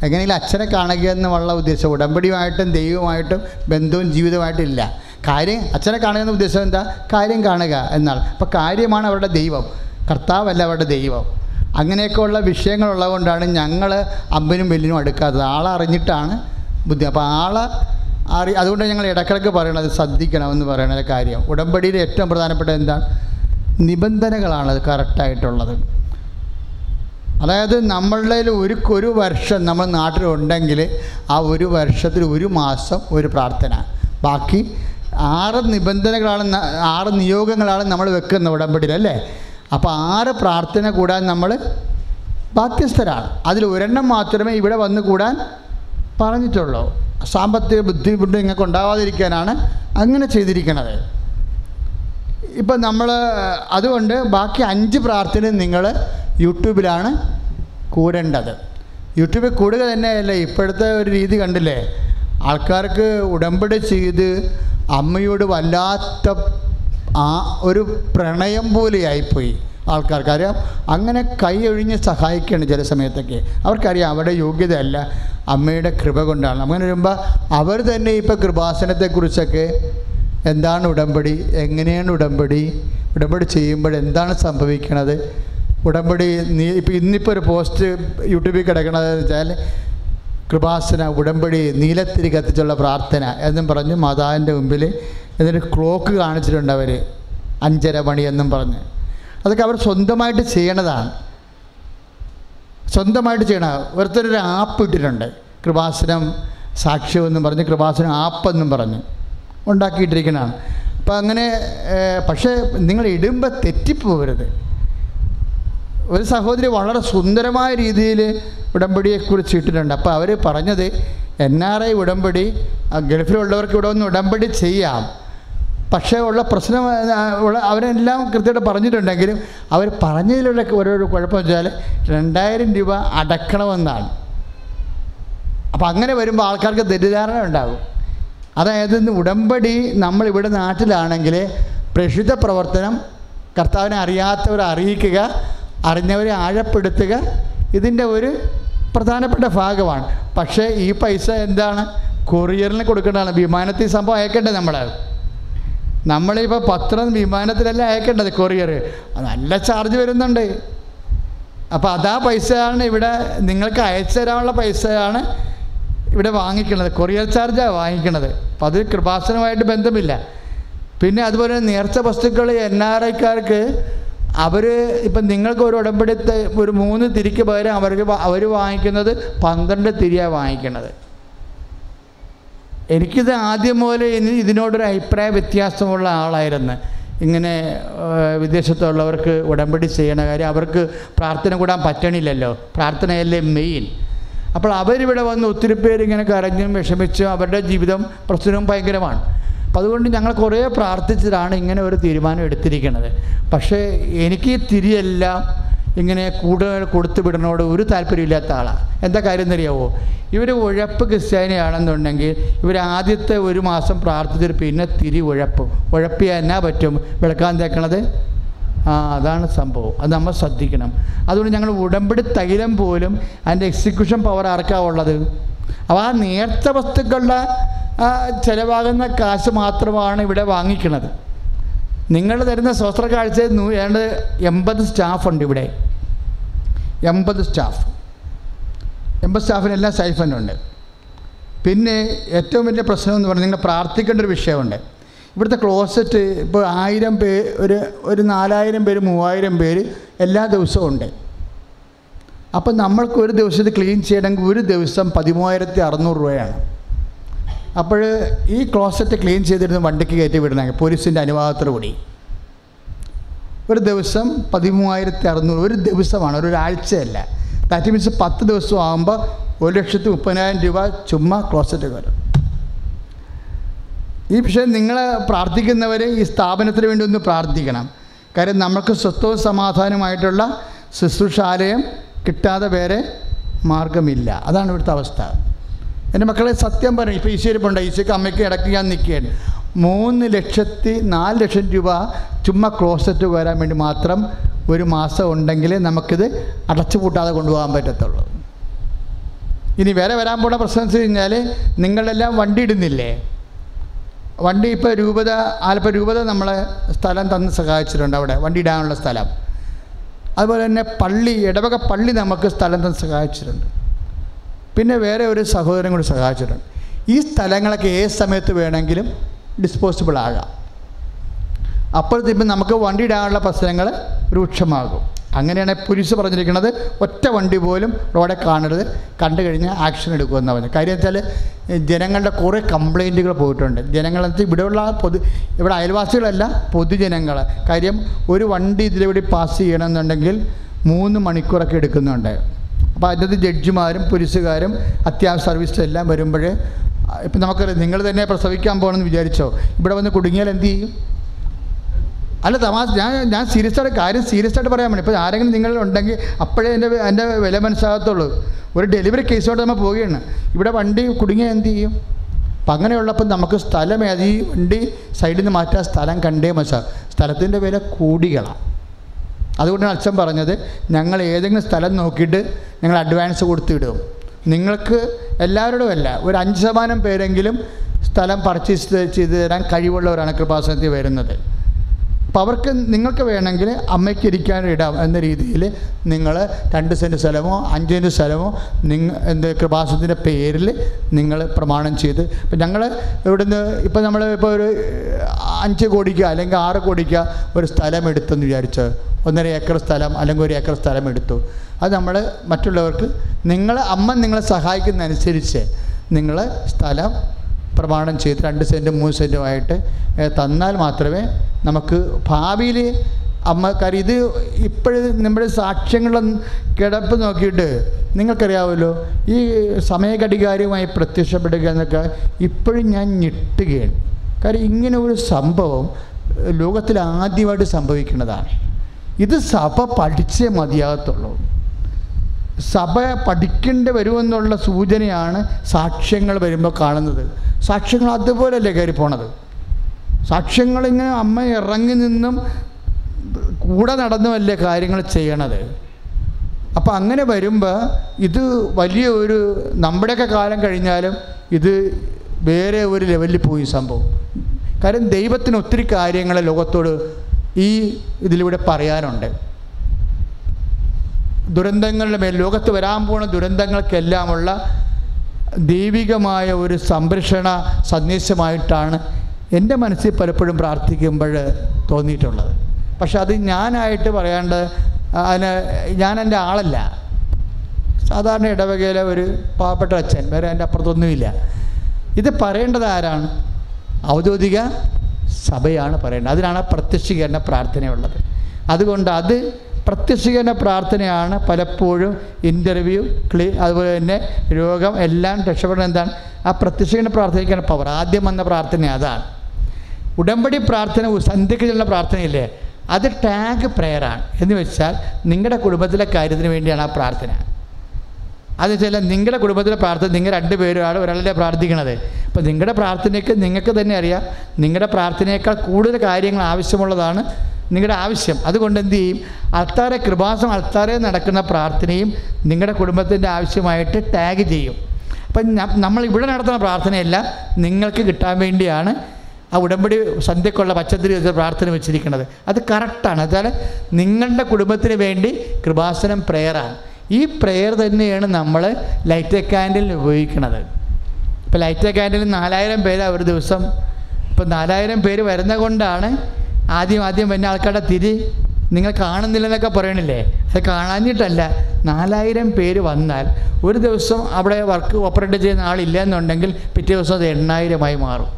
എങ്ങനെയെങ്കിലും അച്ഛനെ കാണുക എന്നുള്ള ഉദ്ദേശം. ഉടമ്പടിയുമായിട്ടും ദൈവമായിട്ടും ബന്ധവും ജീവിതമായിട്ടില്ല കാര്യം അച്ഛനെ കാണുക എന്ന ഉദ്ദേശം എന്താ? കാര്യം കാണുക എന്നാണ്. അപ്പോൾ കാര്യമാണ് അവരുടെ ദൈവം. കർത്താവല്ല അവരുടെ ദൈവം. അങ്ങനെയൊക്കെയുള്ള വിഷയങ്ങളുള്ളതുകൊണ്ടാണ് ഞങ്ങൾ അമ്പനും വെല്ലിനും അടുക്കാത്തത്. ആളറിഞ്ഞിട്ടാണ് ബുദ്ധി. അപ്പോൾ ആളെ അറി അതുകൊണ്ട് ഞങ്ങൾ ഇടക്കിടക്ക് പറയണത് ശ്രദ്ധിക്കണമെന്ന് പറയണ കാര്യം. ഉടമ്പടിയിൽ ഏറ്റവും പ്രധാനപ്പെട്ട എന്താണ്? നിബന്ധനകളാണ് അത് കറക്റ്റായിട്ടുള്ളത്. അതായത് നമ്മളുടെ ഒരു ഒരു വർഷം നമ്മൾ നാട്ടിലുണ്ടെങ്കിൽ ആ ഒരു വർഷത്തിൽ ഒരു മാസം ഒരു പ്രാർത്ഥന. ബാക്കി ആറ് നിബന്ധനകളാണ് ആറ് നിയോഗങ്ങളാണ് നമ്മൾ വെക്കുന്ന ഉടമ്പടിയിൽ അല്ലേ? അപ്പോൾ ആറ് പ്രാർത്ഥന കൂടാൻ നമ്മൾ ബാധ്യസ്ഥരാണ്. അതിൽ ഒരെണ്ണം മാത്രമേ ഇവിടെ വന്ന് കൂടാൻ പറഞ്ഞിട്ടുള്ളൂ. സാമ്പത്തിക ബുദ്ധിമുട്ട് നിങ്ങൾക്ക് ഉണ്ടാവാതിരിക്കാനാണ് അങ്ങനെ ചെയ്തിരിക്കുന്നത് ഇപ്പം നമ്മൾ അതുകൊണ്ട് ബാക്കി അഞ്ച് പ്രാർത്ഥന നിങ്ങൾ യൂട്യൂബിലാണ് കൂടേണ്ടത് യൂട്യൂബിൽ കൂടുക തന്നെയല്ല? ഇപ്പോഴത്തെ ഒരു രീതി കണ്ടില്ലേ? ആൾക്കാർക്ക് ഉടമ്പടി ചെയ്ത് അമ്മയോട് വല്ലാത്ത ആ ഒരു പ്രണയം പോലെയായിപ്പോയി. ആൾക്കാർക്ക് അറിയാം അങ്ങനെ കൈയൊഴിഞ്ഞ് സഹായിക്കുകയാണ് ചില സമയത്തൊക്കെ അവർക്കറിയാം അവരുടെ യോഗ്യതയല്ല. അമ്മയുടെ കൃപ കൊണ്ടാണ്. അങ്ങനെ വരുമ്പോൾ അവർ തന്നെ ഇപ്പോൾ കൃപാസനത്തെക്കുറിച്ചൊക്കെ എന്താണ് ഉടമ്പടി? എങ്ങനെയാണ് ഉടമ്പടി? ഉടമ്പടി ചെയ്യുമ്പോൾ എന്താണ് സംഭവിക്കണത്? ഉടമ്പടി നീ ഇപ്പോൾ ഇന്നിപ്പോൾ ഒരു പോസ്റ്റ് യൂട്യൂബിൽ കിടക്കണതെന്ന് വെച്ചാൽ കൃപാസന ഉടമ്പടി നീലത്തിരി കത്തിച്ചുള്ള പ്രാർത്ഥന എന്നും പറഞ്ഞ് മാതാവിന്റെ മുമ്പിൽ എന്നിട്ട് ക്ലോക്ക് കാണിച്ചിട്ടുണ്ട് അവർ അഞ്ചര മണി എന്നും പറഞ്ഞ്. അതൊക്കെ അവർ സ്വന്തമായിട്ട് ചെയ്യണതാണ്. സ്വന്തമായിട്ട് ചെയ്യണ ഒരുത്തരൊരു ആപ്പ് ഇട്ടിട്ടുണ്ട്. കൃപാസനം സാക്ഷ്യം എന്നും പറഞ്ഞ് കൃപാസനം ആപ്പെന്നും പറഞ്ഞ് ഉണ്ടാക്കിയിട്ടിരിക്കുന്നതാണ് അപ്പം അങ്ങനെ പക്ഷേ നിങ്ങൾ ഇടുമ്പോൾ തെറ്റിപ്പോകരുത് ഒരു സഹോദരി വളരെ സുന്ദരമായ രീതിയിൽ ഉടമ്പടിയെക്കുറിച്ച് ഇട്ടിട്ടുണ്ട്. അപ്പോൾ അവർ പറഞ്ഞത് എൻ ആർ ഐ ഉടമ്പടി ഗൾഫിലുള്ളവർക്ക് ഇവിടെ ഒന്ന് ഉടമ്പടി ചെയ്യാം. പക്ഷേ ഉള്ള പ്രശ്നം അവരെല്ലാം കൃത്യമായിട്ട് പറഞ്ഞിട്ടുണ്ടെങ്കിലും അവർ പറഞ്ഞതിലുള്ള ഓരോരോ കുഴപ്പം വെച്ചാൽ രണ്ടായിരം രൂപ അടക്കണമെന്നാണ്. അപ്പം അങ്ങനെ വരുമ്പോൾ ആൾക്കാർക്ക് തെറ്റിദ്ധാരണ ഉണ്ടാകും. അതായത് ഉടമ്പടി നമ്മളിവിടെ നാട്ടിലാണെങ്കിൽ പ്രഷിത പ്രവർത്തനം കർത്താവിനെ അറിയാത്തവരെ അറിയിക്കുക അറിഞ്ഞവരെ ആഴപ്പെടുത്തുക ഇതിന്റെ ഒരു പ്രധാനപ്പെട്ട ഭാഗമാണ്. പക്ഷേ ഈ പൈസ എന്താണ്? കൊറിയറിന് കൊടുക്കേണ്ടതാണ്. വിമാനത്തിൽ സംഭവം അയക്കേണ്ടത് നമ്മൾ നമ്മളിപ്പോൾ പത്രം വിമാനത്തിലല്ല അയക്കേണ്ടത് കൊറിയർ നല്ല ചാർജ് വരുന്നുണ്ട്. അപ്പോൾ അതാ പൈസയാണ് ഇവിടെ നിങ്ങൾക്ക് അയച്ചു തരാനുള്ള പൈസയാണ് ഇവിടെ വാങ്ങിക്കുന്നത്. കൊറിയർ ചാർജാണ് വാങ്ങിക്കുന്നത്. അപ്പം അത് കൃപാസനമായിട്ട് ബന്ധമില്ല. പിന്നെ അതുപോലെ നേർച്ച വസ്തുക്കൾ എൻ ആർ ഐക്കാർക്ക് അവർ ഇപ്പം നിങ്ങൾക്ക് ഒരു ഉടമ്പടി ഒരു മൂന്ന് തിരിക്ക് പകരം അവർക്ക് അവർ വാങ്ങിക്കുന്നത് പന്ത്രണ്ട് തിരിയാണ് വാങ്ങിക്കുന്നത്. എനിക്കിത് ആദ്യം ഇനി ഇതിനോടൊരു അഭിപ്രായ വ്യത്യാസമുള്ള ആളായിരുന്നു. ഇങ്ങനെ വിദേശത്തുള്ളവർക്ക് ഉടമ്പടി ചെയ്യണ കാര്യം അവർക്ക് പ്രാർത്ഥന കൂടാൻ പറ്റണില്ലല്ലോ. പ്രാർത്ഥനയല്ലേ മെയിൻ അപ്പോൾ അവരിവിടെ വന്ന് ഒത്തിരി പേരിങ്ങനെ കരഞ്ഞും വിഷമിച്ചും അവരുടെ ജീവിതം പ്രശ്നവും ഭയങ്കരമാണ്. അപ്പം അതുകൊണ്ട് ഞങ്ങൾ കുറേ പ്രാർത്ഥിച്ചിട്ടാണ് ഇങ്ങനെ ഒരു തീരുമാനം എടുത്തിരിക്കുന്നത് പക്ഷേ എനിക്ക് തിരിയെല്ലാം ഇങ്ങനെ കൂടുതൽ കൊടുത്തു വിടണോട് ഒരു താല്പര്യമില്ലാത്ത ആളാണ് എന്താ കാര്യം എന്നറിയാവോ? ഇവർ ഉഴപ്പ് ക്രിസ്ത്യാനിയാണെന്നുണ്ടെങ്കിൽ ഇവർ ആദ്യത്തെ ഒരു മാസം പ്രാർത്ഥിച്ചിട്ട് പിന്നെ തിരി ഉഴപ്പ്. ഉഴപ്പിയാൽ എന്നാ പറ്റും? വിളക്കാൻ തേക്കണത്? ആ അതാണ് സംഭവം. അത് നമ്മൾ ശ്രദ്ധിക്കണം. അതുകൊണ്ട് ഞങ്ങൾ ഉടമ്പടി തൈലം പോലും അതിന്റെ എക്സിക്യൂഷൻ പവർ ആർക്കാ ഉള്ളത്? അപ്പോൾ ആ നേർത്ത വസ്തുക്കളുടെ ചിലവാകുന്ന കാശ് മാത്രമാണ് ഇവിടെ വാങ്ങിക്കുന്നത് നിങ്ങൾ തരുന്ന സ്വസ്ത്ര കാഴ്ച നൂ- ഏതാണ്ട് എൺപത് സ്റ്റാഫുണ്ട് ഇവിടെ. എൺപത് സ്റ്റാഫ്. എൺപത് സ്റ്റാഫിനെല്ലാം സൈഫനുണ്ട് പിന്നെ ഏറ്റവും വലിയ പ്രശ്നം എന്ന് പറഞ്ഞാൽ നിങ്ങൾ പ്രാർത്ഥിക്കേണ്ട ഒരു വിഷയമുണ്ട്. ഇവിടുത്തെ ക്ലോസറ്റ് ഇപ്പോൾ ആയിരം പേര് ഒരു ഒരു നാലായിരം പേര് മൂവായിരം പേര് എല്ലാ ദിവസവും ഉണ്ട്. അപ്പം നമ്മൾക്ക് ഒരു ദിവസം ഇത് ക്ലീൻ ചെയ്യണമെങ്കിൽ ഒരു ദിവസം പതിമൂവായിരത്തി അറുന്നൂറ് രൂപയാണ്. അപ്പോൾ ഈ ക്ലോസറ്റ് ക്ലീൻ ചെയ്തിരുന്ന വണ്ടിക്ക് കയറ്റി വിടണമെങ്കിൽ പോലീസിന്റെ അനുവാദത്തോടു കൂടി ഒരു ദിവസം പതിമൂവായിരത്തി അറുന്നൂറ് ഒരു ദിവസമാണ് ഒരു ഒരാഴ്ചയല്ല. ദാറ്റ് മീൻസ് പത്ത് ദിവസം ആകുമ്പോൾ ഒരു ലക്ഷത്തി മുപ്പതിനായിരം രൂപ ചുമ്മാ ക്ലോസറ്റ് വരും ഈ പക്ഷേ നിങ്ങൾ പ്രാർത്ഥിക്കുന്നവർ ഈ സ്ഥാപനത്തിന് വേണ്ടി ഒന്ന് പ്രാർത്ഥിക്കണം. കാര്യം നമുക്ക് സ്വത്വവും സമാധാനമായിട്ടുള്ള ശുശ്രൂഷാലയം കിട്ടാതെ വേറെ മാർഗമില്ല. അതാണ് ഇവിടുത്തെ അവസ്ഥ. എന്റെ മക്കളെ സത്യം പറയും ഇപ്പോൾ ഈശ്വരിപ്പുണ്ട് ഈശ്വരിക്ക് അമ്മയ്ക്ക് ഇടയ്ക്ക് ഞാൻ നിൽക്കുകയാണ്. മൂന്ന് ലക്ഷത്തി നാല് ലക്ഷം രൂപ ചുമ്മാ ക്ലോസറ്റ് വരാൻ വേണ്ടി മാത്രം ഒരു മാസം ഉണ്ടെങ്കിൽ നമുക്കിത് അടച്ചു പൂട്ടാതെ കൊണ്ടുപോകാൻ പറ്റത്തുള്ളൂ. ഇനി വേറെ വരാൻ പോണ പ്രശ്നം വെച്ച് കഴിഞ്ഞാൽ നിങ്ങളെല്ലാം വണ്ടി ഇടുന്നില്ലേ? വണ്ടി ഇപ്പോൾ രൂപത ആലപ്പുഴ രൂപത നമ്മളെ സ്ഥലം തന്ന് സഹായിച്ചിട്ടുണ്ട് അവിടെ. വണ്ടി ഇടാനുള്ള സ്ഥലം. അതുപോലെ തന്നെ പള്ളി ഇടവക പള്ളി നമുക്ക് സ്ഥലം തന്ന് സഹായിച്ചിട്ടുണ്ട്. പിന്നെ വേറെ ഒരു സഹോദരൻ കൂടി സഹായിച്ചിട്ടുണ്ട്. ഈ സ്ഥലങ്ങളൊക്കെ ഏത് സമയത്ത് വേണമെങ്കിലും ഡിസ്പോസിബിൾ ആകാം. അപ്പോഴത്തേക്കും നമുക്ക് വണ്ടി ഇടാനുള്ള പ്രശ്നങ്ങൾ രൂക്ഷമാകും. അങ്ങനെയാണ് പോലീസ് പറഞ്ഞിരിക്കുന്നത് ഒറ്റ വണ്ടി പോലും റോഡെ കാണരുത്. കണ്ടു കഴിഞ്ഞാൽ ആക്ഷൻ എടുക്കുമെന്ന് പറഞ്ഞു കാര്യം വെച്ചാൽ ജനങ്ങളുടെ കുറേ കംപ്ലൈന്റുകൾ പോയിട്ടുണ്ട്. ജനങ്ങളെന്ന് ഇവിടെയുള്ള പൊതു ഇവിടെ അയൽവാസികളല്ല പൊതുജനങ്ങൾ. കാര്യം ഒരു വണ്ടി ഇതിലൂടെ പാസ് ചെയ്യണമെന്നുണ്ടെങ്കിൽ മൂന്ന് മണിക്കൂറൊക്കെ എടുക്കുന്നുണ്ട്. അപ്പോൾ അതിനകത്ത് ജഡ്ജിമാരും പോലീസുകാരും അത്യാവശ്യ സർവീസ് എല്ലാം വരുമ്പോഴേ ഇപ്പം നമുക്കറിയാം നിങ്ങൾ തന്നെ പ്രസവിക്കാൻ പോകണമെന്ന് വിചാരിച്ചോ ഇവിടെ വന്ന് കുടുങ്ങിയാൽ എന്ത് ചെയ്യും? അല്ല തമാശ ഞാൻ ഞാൻ സീരിയസ് ആയിട്ട് കാര്യം സീരിയസ് ആയിട്ട് പറയാൻ വേണ്ടി ഇപ്പോൾ ആരെങ്കിലും നിങ്ങൾ ഉണ്ടെങ്കിൽ അപ്പോഴേ എന്റെ എന്റെ വില മനസ്സിലാകത്തുള്ളൂ. ഒരു ഡെലിവറി കേസോട്ട് നമ്മൾ പോവുകയാണ്. ഇവിടെ വണ്ടി കുടുങ്ങിയാൽ എന്ത് ചെയ്യും? അപ്പം അങ്ങനെയുള്ളപ്പോൾ നമുക്ക് സ്ഥലം ഏത്? വണ്ടി സൈഡിൽ നിന്ന് മാറ്റാൻ സ്ഥലം കണ്ടേ മച്ചാ സ്ഥലത്തിന്റെ വില കൂടികളാണ് അതുകൊണ്ടാണ് അച്ഛൻ പറഞ്ഞത് ഞങ്ങൾ ഏതെങ്കിലും സ്ഥലം നോക്കിയിട്ട് ഞങ്ങൾ അഡ്വാൻസ് കൊടുത്തിടും. നിങ്ങൾക്ക് എല്ലാവരോടും അല്ല ഒരു അഞ്ച് ശതമാനം പേരെങ്കിലും സ്ഥലം പർച്ചേസ് ചെയ്ത് തരാൻ കഴിവുള്ളവരാണ് കൃപാസനത്തിൽ വരുന്നത്. അപ്പോൾ അവർക്ക് നിങ്ങൾക്ക് വേണമെങ്കിൽ അമ്മയ്ക്ക് ഇരിക്കാൻ ഇടാം എന്ന രീതിയിൽ നിങ്ങൾ രണ്ട് സെന്റ് സ്ഥലമോ അഞ്ച് സെന്റ് സ്ഥലമോ നിങ്ങൾ എന്ത് കൃപാസനത്തിന്റെ പേരിൽ നിങ്ങൾ പ്രമാണം ചെയ്ത്. ഇപ്പം ഞങ്ങൾ ഇവിടുന്ന് ഇപ്പം നമ്മൾ ഇപ്പോൾ ഒരു അഞ്ച് കോടിക്ക് അല്ലെങ്കിൽ ആറ് കോടിക്ക് ഒരു സ്ഥലം എടുത്തെന്ന് വിചാരിച്ച് ഒന്നര ഏക്കർ സ്ഥലം അല്ലെങ്കിൽ ഒരു ഏക്കർ സ്ഥലം എടുത്തു. അത് നമ്മൾ മറ്റുള്ളവർക്ക് നിങ്ങൾ അമ്മ നിങ്ങളെ സഹായിക്കുന്നതനുസരിച്ച് നിങ്ങൾ സ്ഥലം പ്രമാണം ചെയ്ത് രണ്ട് സെന്റും മൂന്ന് സെന്റുമായിട്ട് തന്നാൽ മാത്രമേ നമുക്ക് ഭാവിയിൽ അമ്മ കാര്യം ഇത് ഇപ്പോഴും നമ്മുടെ സാക്ഷ്യങ്ങളും കിടപ്പ് നോക്കിയിട്ട് നിങ്ങൾക്കറിയാമല്ലോ ഈ സമയഘടികാരവുമായി പ്രത്യക്ഷപ്പെടുക എന്നൊക്കെ ഇപ്പോഴും ഞാൻ ഞെട്ടുകയാണ്. കാര്യം ഇങ്ങനെ ഒരു സംഭവം ലോകത്തിൽ ആദ്യമായിട്ട് സംഭവിക്കുന്നതാണ്. ഇത് സഭ പഠിച്ചേ മതിയാകത്തുള്ളൂ. സഭ പഠിക്കേണ്ടി വരുമെന്നുള്ള സൂചനയാണ് സാക്ഷ്യങ്ങൾ വരുമ്പോൾ കാണുന്നത്. സാക്ഷ്യങ്ങൾ അതുപോലെയല്ലേ കയറി പോണത്. സാക്ഷ്യങ്ങളിങ്ങനെ അമ്മ ഇറങ്ങി നിന്നും കൂടെ നടന്നുമല്ലേ കാര്യങ്ങൾ ചെയ്യണത്. അപ്പോൾ അങ്ങനെ വരുമ്പോൾ ഇത് വലിയ ഒരു നമ്മുടെയൊക്കെ കാലം കഴിഞ്ഞാലും ഇത് വേറെ ഒരു ലെവലിൽ പോയി സംഭവം. കാര്യം ദൈവത്തിന് ഒത്തിരി കാര്യങ്ങൾ ലോകത്തോട് ഈ ഇതിലൂടെ പറയാനുണ്ട്. ദുരന്തങ്ങളുടെ മേൽ ലോകത്ത് വരാൻ പോകുന്ന ദുരന്തങ്ങൾക്കെല്ലാമുള്ള ദൈവികമായ ഒരു സംരക്ഷണ സന്ദേശമായിട്ടാണ് എന്റെ മനസ്സിൽ പലപ്പോഴും പ്രാർത്ഥിക്കുമ്പോൾ തോന്നിയിട്ടുള്ളത്. പക്ഷെ അത് ഞാനായിട്ട് പറയാണ്ട് അതിന് ഞാൻ എന്റെ ആളല്ല. സാധാരണ ഇടവകയിലെ ഒരു പാവപ്പെട്ട അച്ഛൻ വേറെ എന്റെ അപ്പുറത്തൊന്നുമില്ല. ഇത് പറയേണ്ടത് ആരാണ്? ഔദ്യോഗിക സഭയാണ് പറയുന്നത് അതിനാണ് പ്രത്യക്ഷീകരണ പ്രാർത്ഥനയുള്ളത്. അതുകൊണ്ട് അത് പ്രത്യക്ഷീകരണ പ്രാർത്ഥനയാണ്. പലപ്പോഴും ഇന്റർവ്യൂ ക്ലീ അതുപോലെ തന്നെ രോഗം എല്ലാം രക്ഷപ്പെടണം എന്താണ്? ആ പ്രത്യക്ഷീകരണ പ്രാർത്ഥനയ്ക്കാണ് പവർ ആദ്യം വന്ന പ്രാർത്ഥന അതാണ്. ഉടമ്പടി പ്രാർത്ഥന സന്ധ്യയ്ക്ക് ചെല്ലുന്ന പ്രാർത്ഥനയില്ലേ? അത് ടാഗ് പ്രെയറാണ് എന്ന് വെച്ചാൽ നിങ്ങളുടെ കുടുംബത്തിലെ കാര്യത്തിന് വേണ്ടിയാണ് ആ പ്രാർത്ഥന. അത് വെച്ചാൽ നിങ്ങളുടെ കുടുംബത്തിലെ പ്രാർത്ഥന നിങ്ങൾ രണ്ടുപേരുമാണ് ഒരാളെ പ്രാർത്ഥിക്കണത്? അപ്പോൾ നിങ്ങളുടെ പ്രാർത്ഥനയ്ക്ക് നിങ്ങൾക്ക് തന്നെ അറിയാം. നിങ്ങളുടെ പ്രാർത്ഥനയേക്കാൾ കൂടുതൽ കാര്യങ്ങൾ ആവശ്യമുള്ളതാണ് നിങ്ങളുടെ ആവശ്യം. അതുകൊണ്ട് എന്ത് ചെയ്യും? അൾത്താറെ കൃപാസം അൾത്താറെ നടക്കുന്ന പ്രാർത്ഥനയും നിങ്ങളുടെ കുടുംബത്തിന്റെ ആവശ്യമായിട്ട് ടാഗ് ചെയ്യും. അപ്പം നമ്മൾ ഇവിടെ നടത്തുന്ന പ്രാർത്ഥനയല്ല നിങ്ങൾക്ക് കിട്ടാൻ വേണ്ടിയാണ് ആ ഉടമ്പടി സന്ധ്യക്കുള്ള പച്ചത്തിരി വെച്ച പ്രാർത്ഥന വെച്ചിരിക്കുന്നത്. അത് കറക്റ്റാണ് എന്നുവെച്ചാൽ നിങ്ങളുടെ കുടുംബത്തിന് വേണ്ടി കൃപാസനം പ്രെയറാണ് ഈ പ്രെയർ തന്നെയാണ് നമ്മൾ ലൈറ്റ് കാൻഡിൽ ഉപയോഗിക്കുന്നത് ഇപ്പോൾ ലൈറ്റ് കാൻഡിൽ നാലായിരം പേര് ഒരു ദിവസം ഇപ്പോൾ നാലായിരം പേര് വരുന്ന കൊണ്ടാണ് ആദ്യം ആദ്യം വരുന്ന ആൾക്കാരുടെ തിരി നിങ്ങൾ കാണുന്നില്ലെന്നൊക്കെ പറയണില്ലേ? അത് കാണാഞ്ഞിട്ടല്ല നാലായിരം പേര് വന്നാൽ ഒരു ദിവസം അവിടെ വർക്ക് ഓപ്പറേറ്റ് ചെയ്യുന്ന ആളില്ല എന്നുണ്ടെങ്കിൽ പിറ്റേ ദിവസം അത് എണ്ണായിരമായി മാറും.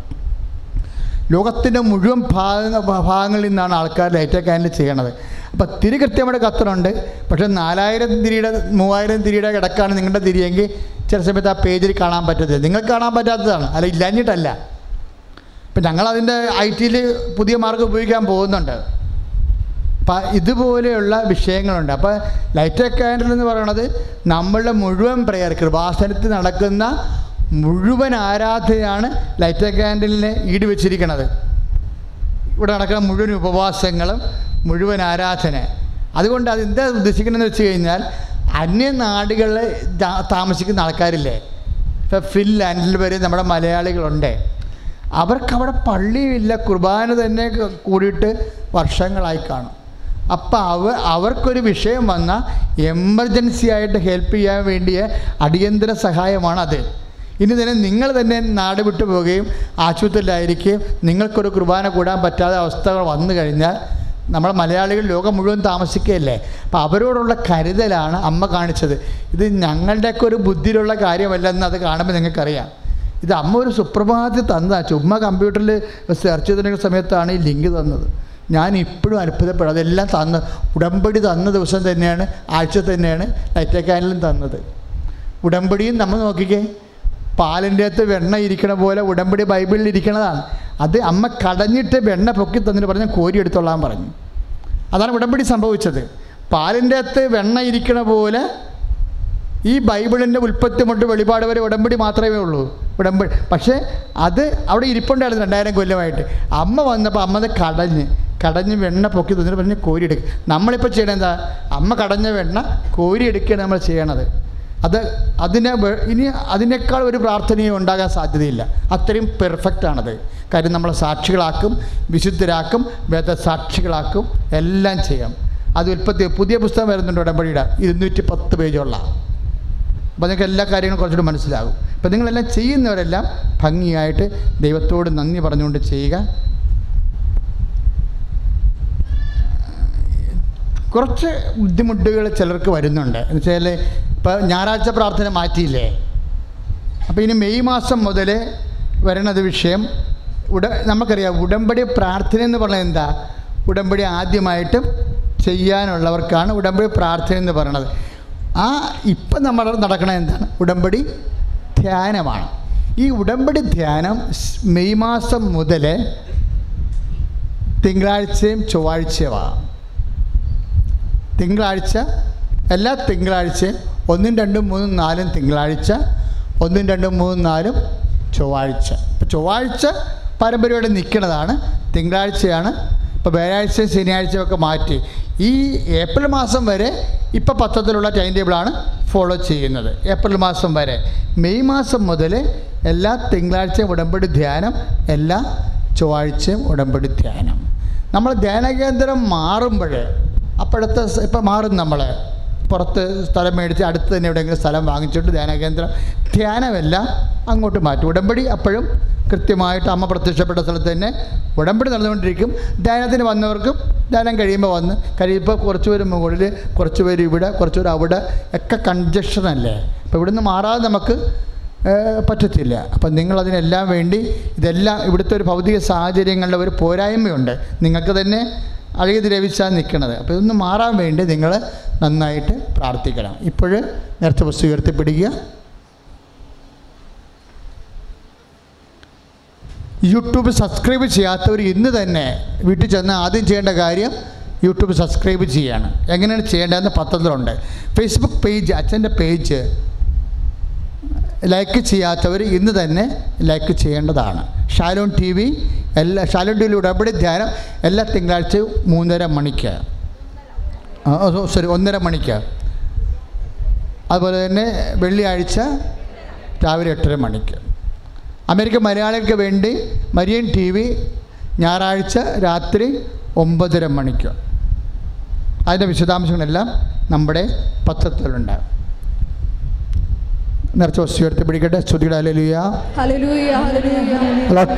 ലോകത്തിന്റെ മുഴുവൻ ഭാഗ ഭാഗങ്ങളിൽ നിന്നാണ് ആൾക്കാർ ലൈറ്റ് ക്യാൻഡിൽ ചെയ്യണത്. അപ്പോൾ തിരി കൃത്യമായിട്ട് കത്തണുണ്ട് പക്ഷേ നാലായിരം തിരിയുടെ മൂവായിരം തിരിയുടെ കിടക്കാണ് നിങ്ങളുടെ തിരിയെങ്കിൽ ചില സമയത്ത് ആ പേജിൽ കാണാൻ പറ്റത്തില്ല. നിങ്ങൾക്ക് കാണാൻ പറ്റാത്തതാണ്. അല്ല ഇല്ലാഞ്ഞിട്ടല്ല. ഇപ്പം ഞങ്ങളതിന്റെ ഐ ടിയിൽ പുതിയ മാർഗം ഉപയോഗിക്കാൻ പോകുന്നുണ്ട്. അപ്പം ഇതുപോലെയുള്ള വിഷയങ്ങളുണ്ട്. അപ്പോൾ ലൈറ്റ് ക്യാൻഡിൽ എന്ന് പറയുന്നത് നമ്മളുടെ മുഴുവൻ പ്രെയർ കൃപാസനത്തിൽ നടക്കുന്ന മുഴുവൻ ആരാധനയാണ് ലൈറ്റർ ക്യാൻഡലിനെ ഈട് വെച്ചിരിക്കുന്നത് ഇവിടെ നടക്കുന്ന മുഴുവൻ ഉപവാസങ്ങളും മുഴുവൻ ആരാധന. അതുകൊണ്ട് അത് എന്താ ഉദ്ദേശിക്കുന്നതെന്ന് വെച്ച് കഴിഞ്ഞാൽ അന്യനാടുകളിൽ താമസിക്കുന്ന ആൾക്കാരില്ലേ? ഇപ്പം ഫിൻലാൻഡിൽ വരെ നമ്മുടെ മലയാളികളുണ്ട്. അവർക്കവിടെ പള്ളിയില്ല കുർബാന തന്നെ കൂടിയിട്ട് വർഷങ്ങളായി കാണും. അപ്പോൾ അവ അവർക്കൊരു വിഷയം വന്നാൽ എമർജൻസി ആയിട്ട് ഹെൽപ്പ് ചെയ്യാൻ വേണ്ടിയ അടിയന്തര സഹായമാണത്. ഇനി തന്നെ നിങ്ങൾ തന്നെ നാട് വിട്ടു പോവുകയും ആശുപത്രിയിലായിരിക്കുകയും നിങ്ങൾക്കൊരു കുർബാന കൂടാൻ പറ്റാത്ത അവസ്ഥകൾ വന്നു കഴിഞ്ഞാൽ നമ്മളെ മലയാളികൾ ലോകം മുഴുവൻ താമസിക്കുകയല്ലേ? അപ്പം അവരോടുള്ള കരുതലാണ് അമ്മ കാണിച്ചത്. ഇത് ഞങ്ങളുടെയൊക്കെ ഒരു ബുദ്ധിയിലുള്ള കാര്യമല്ലെന്ന് അത് കാണുമ്പോൾ നിങ്ങൾക്കറിയാം. ഇത് അമ്മ ഒരു സുപ്രഭാതത്തിൽ തന്നതാണ് ചുമ്മാ കമ്പ്യൂട്ടറിൽ സെർച്ച് ചെയ്തിരുന്ന സമയത്താണ് ഈ ലിങ്ക് തന്നത്. ഞാൻ ഇപ്പോഴും അത്ഭുതപ്പെടും. അതെല്ലാം തന്ന് ഉടമ്പടി തന്ന ദിവസം തന്നെയാണ് ആഴ്ച തന്നെയാണ് ലൈറ്റക്കാനിലും തന്നത്. ഉടമ്പടിയും നമ്മൾ നോക്കിക്കേ. പാലിന്റെ അകത്ത് വെണ്ണ ഇരിക്കണ പോലെ ഉടമ്പടി ബൈബിളിൽ ഇരിക്കണതാണ്. അത് അമ്മ കടഞ്ഞിട്ട് വെണ്ണ പൊക്കി തന്നിട്ട് പറഞ്ഞ് കോരി എടുത്തോളാൻ പറഞ്ഞു. അതാണ് ഉടമ്പടി സംഭവിച്ചത്. പാലിന്റെ അകത്ത് വെണ്ണ ഇരിക്കണ പോലെ ഈ ബൈബിളിന്റെ ഉൽപ്പത്തി മുട്ട് വെളിപാട് വരെ ഉടമ്പടി മാത്രമേ ഉള്ളൂ. ഉടമ്പടി. പക്ഷേ അത് അവിടെ ഇരിപ്പുണ്ടായിരുന്നു രണ്ടായിരം കൊല്ലമായിട്ട്. അമ്മ വന്നപ്പോൾ അമ്മ അത് കടഞ്ഞ് കടഞ്ഞ് വെണ്ണ പൊക്കി തന്നിട്ട് പറഞ്ഞ് കോരി എടുക്കുക നമ്മളിപ്പോൾ ചെയ്യണത് എന്താ? അമ്മ കടഞ്ഞ വെണ്ണ കോരി എടുക്കുകയാണ് നമ്മൾ ചെയ്യണത്. അത് അതിനെ ഇനി അതിനേക്കാൾ ഒരു പ്രാർത്ഥനയും ഉണ്ടാകാൻ സാധ്യതയില്ല. അത്രയും പെർഫെക്റ്റ് ആണത്. കാര്യം നമ്മളെ സാക്ഷികളാക്കും വിശുദ്ധരാക്കും വേദസാക്ഷികളാക്കും എല്ലാം ചെയ്യാം. അത് ഉൽപ്പത്തി പുതിയ പുസ്തകം വരുന്നുണ്ട് ഉടമ്പടിയുടെ. ഇരുന്നൂറ്റി പത്ത് പേജുള്ള. അപ്പോൾ നിങ്ങൾക്ക് എല്ലാ കാര്യങ്ങളും കുറച്ചുകൂടി മനസ്സിലാകും. അപ്പോൾ നിങ്ങളെല്ലാം ചെയ്യുന്നവരെല്ലാം ഭംഗിയായിട്ട് ദൈവത്തോട് നന്ദി പറഞ്ഞുകൊണ്ട് ചെയ്യുക. കുറച്ച് ബുദ്ധിമുട്ടുകൾ ചിലർക്ക് വരുന്നുണ്ട്. എന്ന് വെച്ചാൽ ഇപ്പോൾ ഞായറാഴ്ച പ്രാർത്ഥന മാറ്റിയില്ലേ? അപ്പോൾ ഇനി മെയ് മാസം മുതൽ വരണത് വിഷയം ഉട നമുക്കറിയാം. ഉടമ്പടി പ്രാർത്ഥന എന്ന് പറഞ്ഞാൽ എന്താ? ഉടമ്പടി ആദ്യമായിട്ടും ചെയ്യാനുള്ളവർക്കാണ് ഉടമ്പടി പ്രാർത്ഥന എന്ന് പറയുന്നത് ആ ഇപ്പം നമ്മൾ നടക്കണത് എന്താണ്? ഉടമ്പടി ധ്യാനമാണ്. ഈ ഉടമ്പടി ധ്യാനം മെയ് മാസം മുതൽ തിങ്കളാഴ്ചയും ചൊവ്വാഴ്ചയുമാണ്. തിങ്കളാഴ്ച എല്ലാ തിങ്കളാഴ്ചയും ഒന്നും രണ്ടും മൂന്നും നാലും തിങ്കളാഴ്ച ഒന്നും രണ്ടും മൂന്നും നാലും ചൊവ്വാഴ്ച. ഇപ്പോൾ ചൊവ്വാഴ്ച പാരമ്പര്യമായിട്ട് നിൽക്കുന്നതാണ് തിങ്കളാഴ്ചയാണ്. ഇപ്പോൾ വ്യാഴാഴ്ചയും ശനിയാഴ്ചയും ഒക്കെ മാറ്റി. ഈ ഏപ്രിൽ മാസം വരെ ഇപ്പോൾ പത്രത്തിലുള്ള ടൈം ടേബിളാണ് ഫോളോ ചെയ്യുന്നത്. ഏപ്രിൽ മാസം വരെ. മെയ് മാസം മുതൽ എല്ലാ തിങ്കളാഴ്ചയും ഉടമ്പടി ധ്യാനം എല്ലാ ചൊവ്വാഴ്ചയും ഉടമ്പടി ധ്യാനം. നമ്മൾ ധ്യാന കേന്ദ്രം മാറുമ്പോൾ അപ്പോഴത്തെ ഇപ്പം മാറും നമ്മൾ പുറത്ത് സ്ഥലം മേടിച്ച് അടുത്ത് തന്നെ എവിടെയെങ്കിലും സ്ഥലം വാങ്ങിച്ചിട്ട് ധ്യാനകേന്ദ്രം. ധ്യാനമെല്ലാം അങ്ങോട്ട് മാറ്റും. ഉടമ്പടി അപ്പോഴും കൃത്യമായിട്ട് അമ്മ പ്രത്യക്ഷപ്പെട്ട സ്ഥലത്ത് തന്നെ ഉടമ്പടി നടന്നുകൊണ്ടിരിക്കും. ധ്യാനത്തിന് വന്നവർക്കും ധ്യാനം കഴിയുമ്പോൾ വന്ന് കഴിയുമ്പോൾ കുറച്ച് പേര് മുകളിൽ കുറച്ച് പേര് ഇവിടെ കുറച്ച് പേര് അവിടെ ഒക്കെ കൺജക്ഷൻ അല്ലേ? അപ്പോൾ ഇവിടുന്ന് മാറാതെ നമുക്ക് പറ്റത്തില്ല. അപ്പം നിങ്ങളതിനെല്ലാം വേണ്ടി ഇതെല്ലാം ഇവിടുത്തെ ഒരു ഭൗതിക സാഹചര്യങ്ങളുടെ ഒരു പോരായ്മയുണ്ട്. നിങ്ങൾക്ക് തന്നെ അഴുകി ദ്രവിച്ചാൽ നിൽക്കണത്. അപ്പോൾ ഇതൊന്ന് മാറാൻ വേണ്ടി നിങ്ങൾ നന്നായിട്ട് പ്രാർത്ഥിക്കണം. ഇപ്പോൾ നേരത്തെ പുസ്തകം ഉയർത്തിപ്പിടിക്കുക. യൂട്യൂബ് സബ്സ്ക്രൈബ് ചെയ്യാത്തവർ ഇന്ന് തന്നെ വീട്ടിൽ ചെന്ന് ആദ്യം ചെയ്യേണ്ട കാര്യം യൂട്യൂബ് സബ്സ്ക്രൈബ് ചെയ്യാണ്. എങ്ങനെയാണ് ചെയ്യേണ്ടതെന്ന് പത്രത്തിലുണ്ട്. ഫേസ്ബുക്ക് പേജ് അച്ഛന്റെ പേജ് ലൈക്ക് ചെയ്യാത്തവർ ഇന്ന് തന്നെ ലൈക്ക് ചെയ്യേണ്ടതാണ്. ഷാലോൺ ടി വി എല്ലാ ഷാലോൺ ടി വിയിലൂടെ ഉടമ്പടി ധ്യാനം എല്ലാ തിങ്കളാഴ്ച മൂന്നര മണിക്ക്. സോറി ഒന്നര മണിക്ക്. അതുപോലെ തന്നെ വെള്ളിയാഴ്ച രാവിലെ എട്ടര മണിക്ക്. അമേരിക്ക മലയാളികൾക്ക് വേണ്ടി മരിയൻ ടി വി ഞായറാഴ്ച രാത്രി ഒമ്പതര മണിക്ക്. അതിന്റെ വിശദാംശങ്ങളെല്ലാം നമ്മുടെ പത്രത്തിലുണ്ടാകും നിറച്ചോസ്യത്തെ പിടിക്കട്ടെ. ശ്രുതിയുടെ hallelujah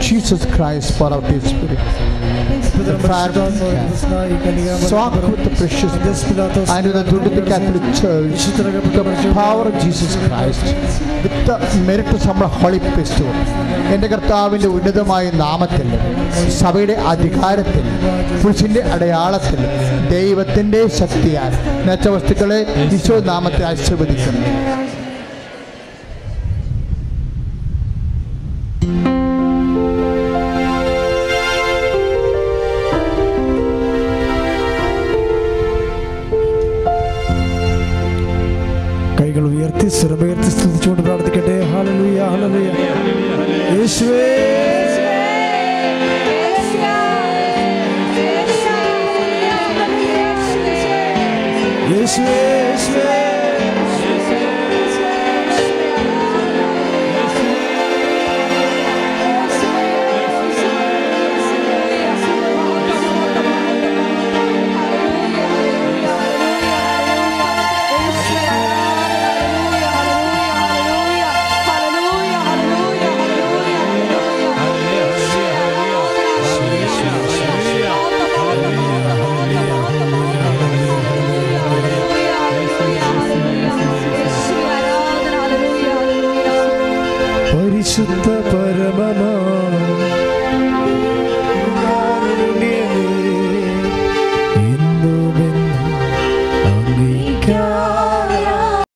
Jesus Christ for out this എന്റെ കർത്താവിന്റെ ഉന്നതമായ നാമത്തിൽ സഭയുടെ അധികാരത്തിൽ പുരുഷിന്റെ അടയാളത്തിൽ ദൈവത്തിന്റെ ശക്തിയാൽ. നെച്ച വസ്തുക്കളെ വിശ്വനാമത്തെ ആശീർവദിക്കുന്നു.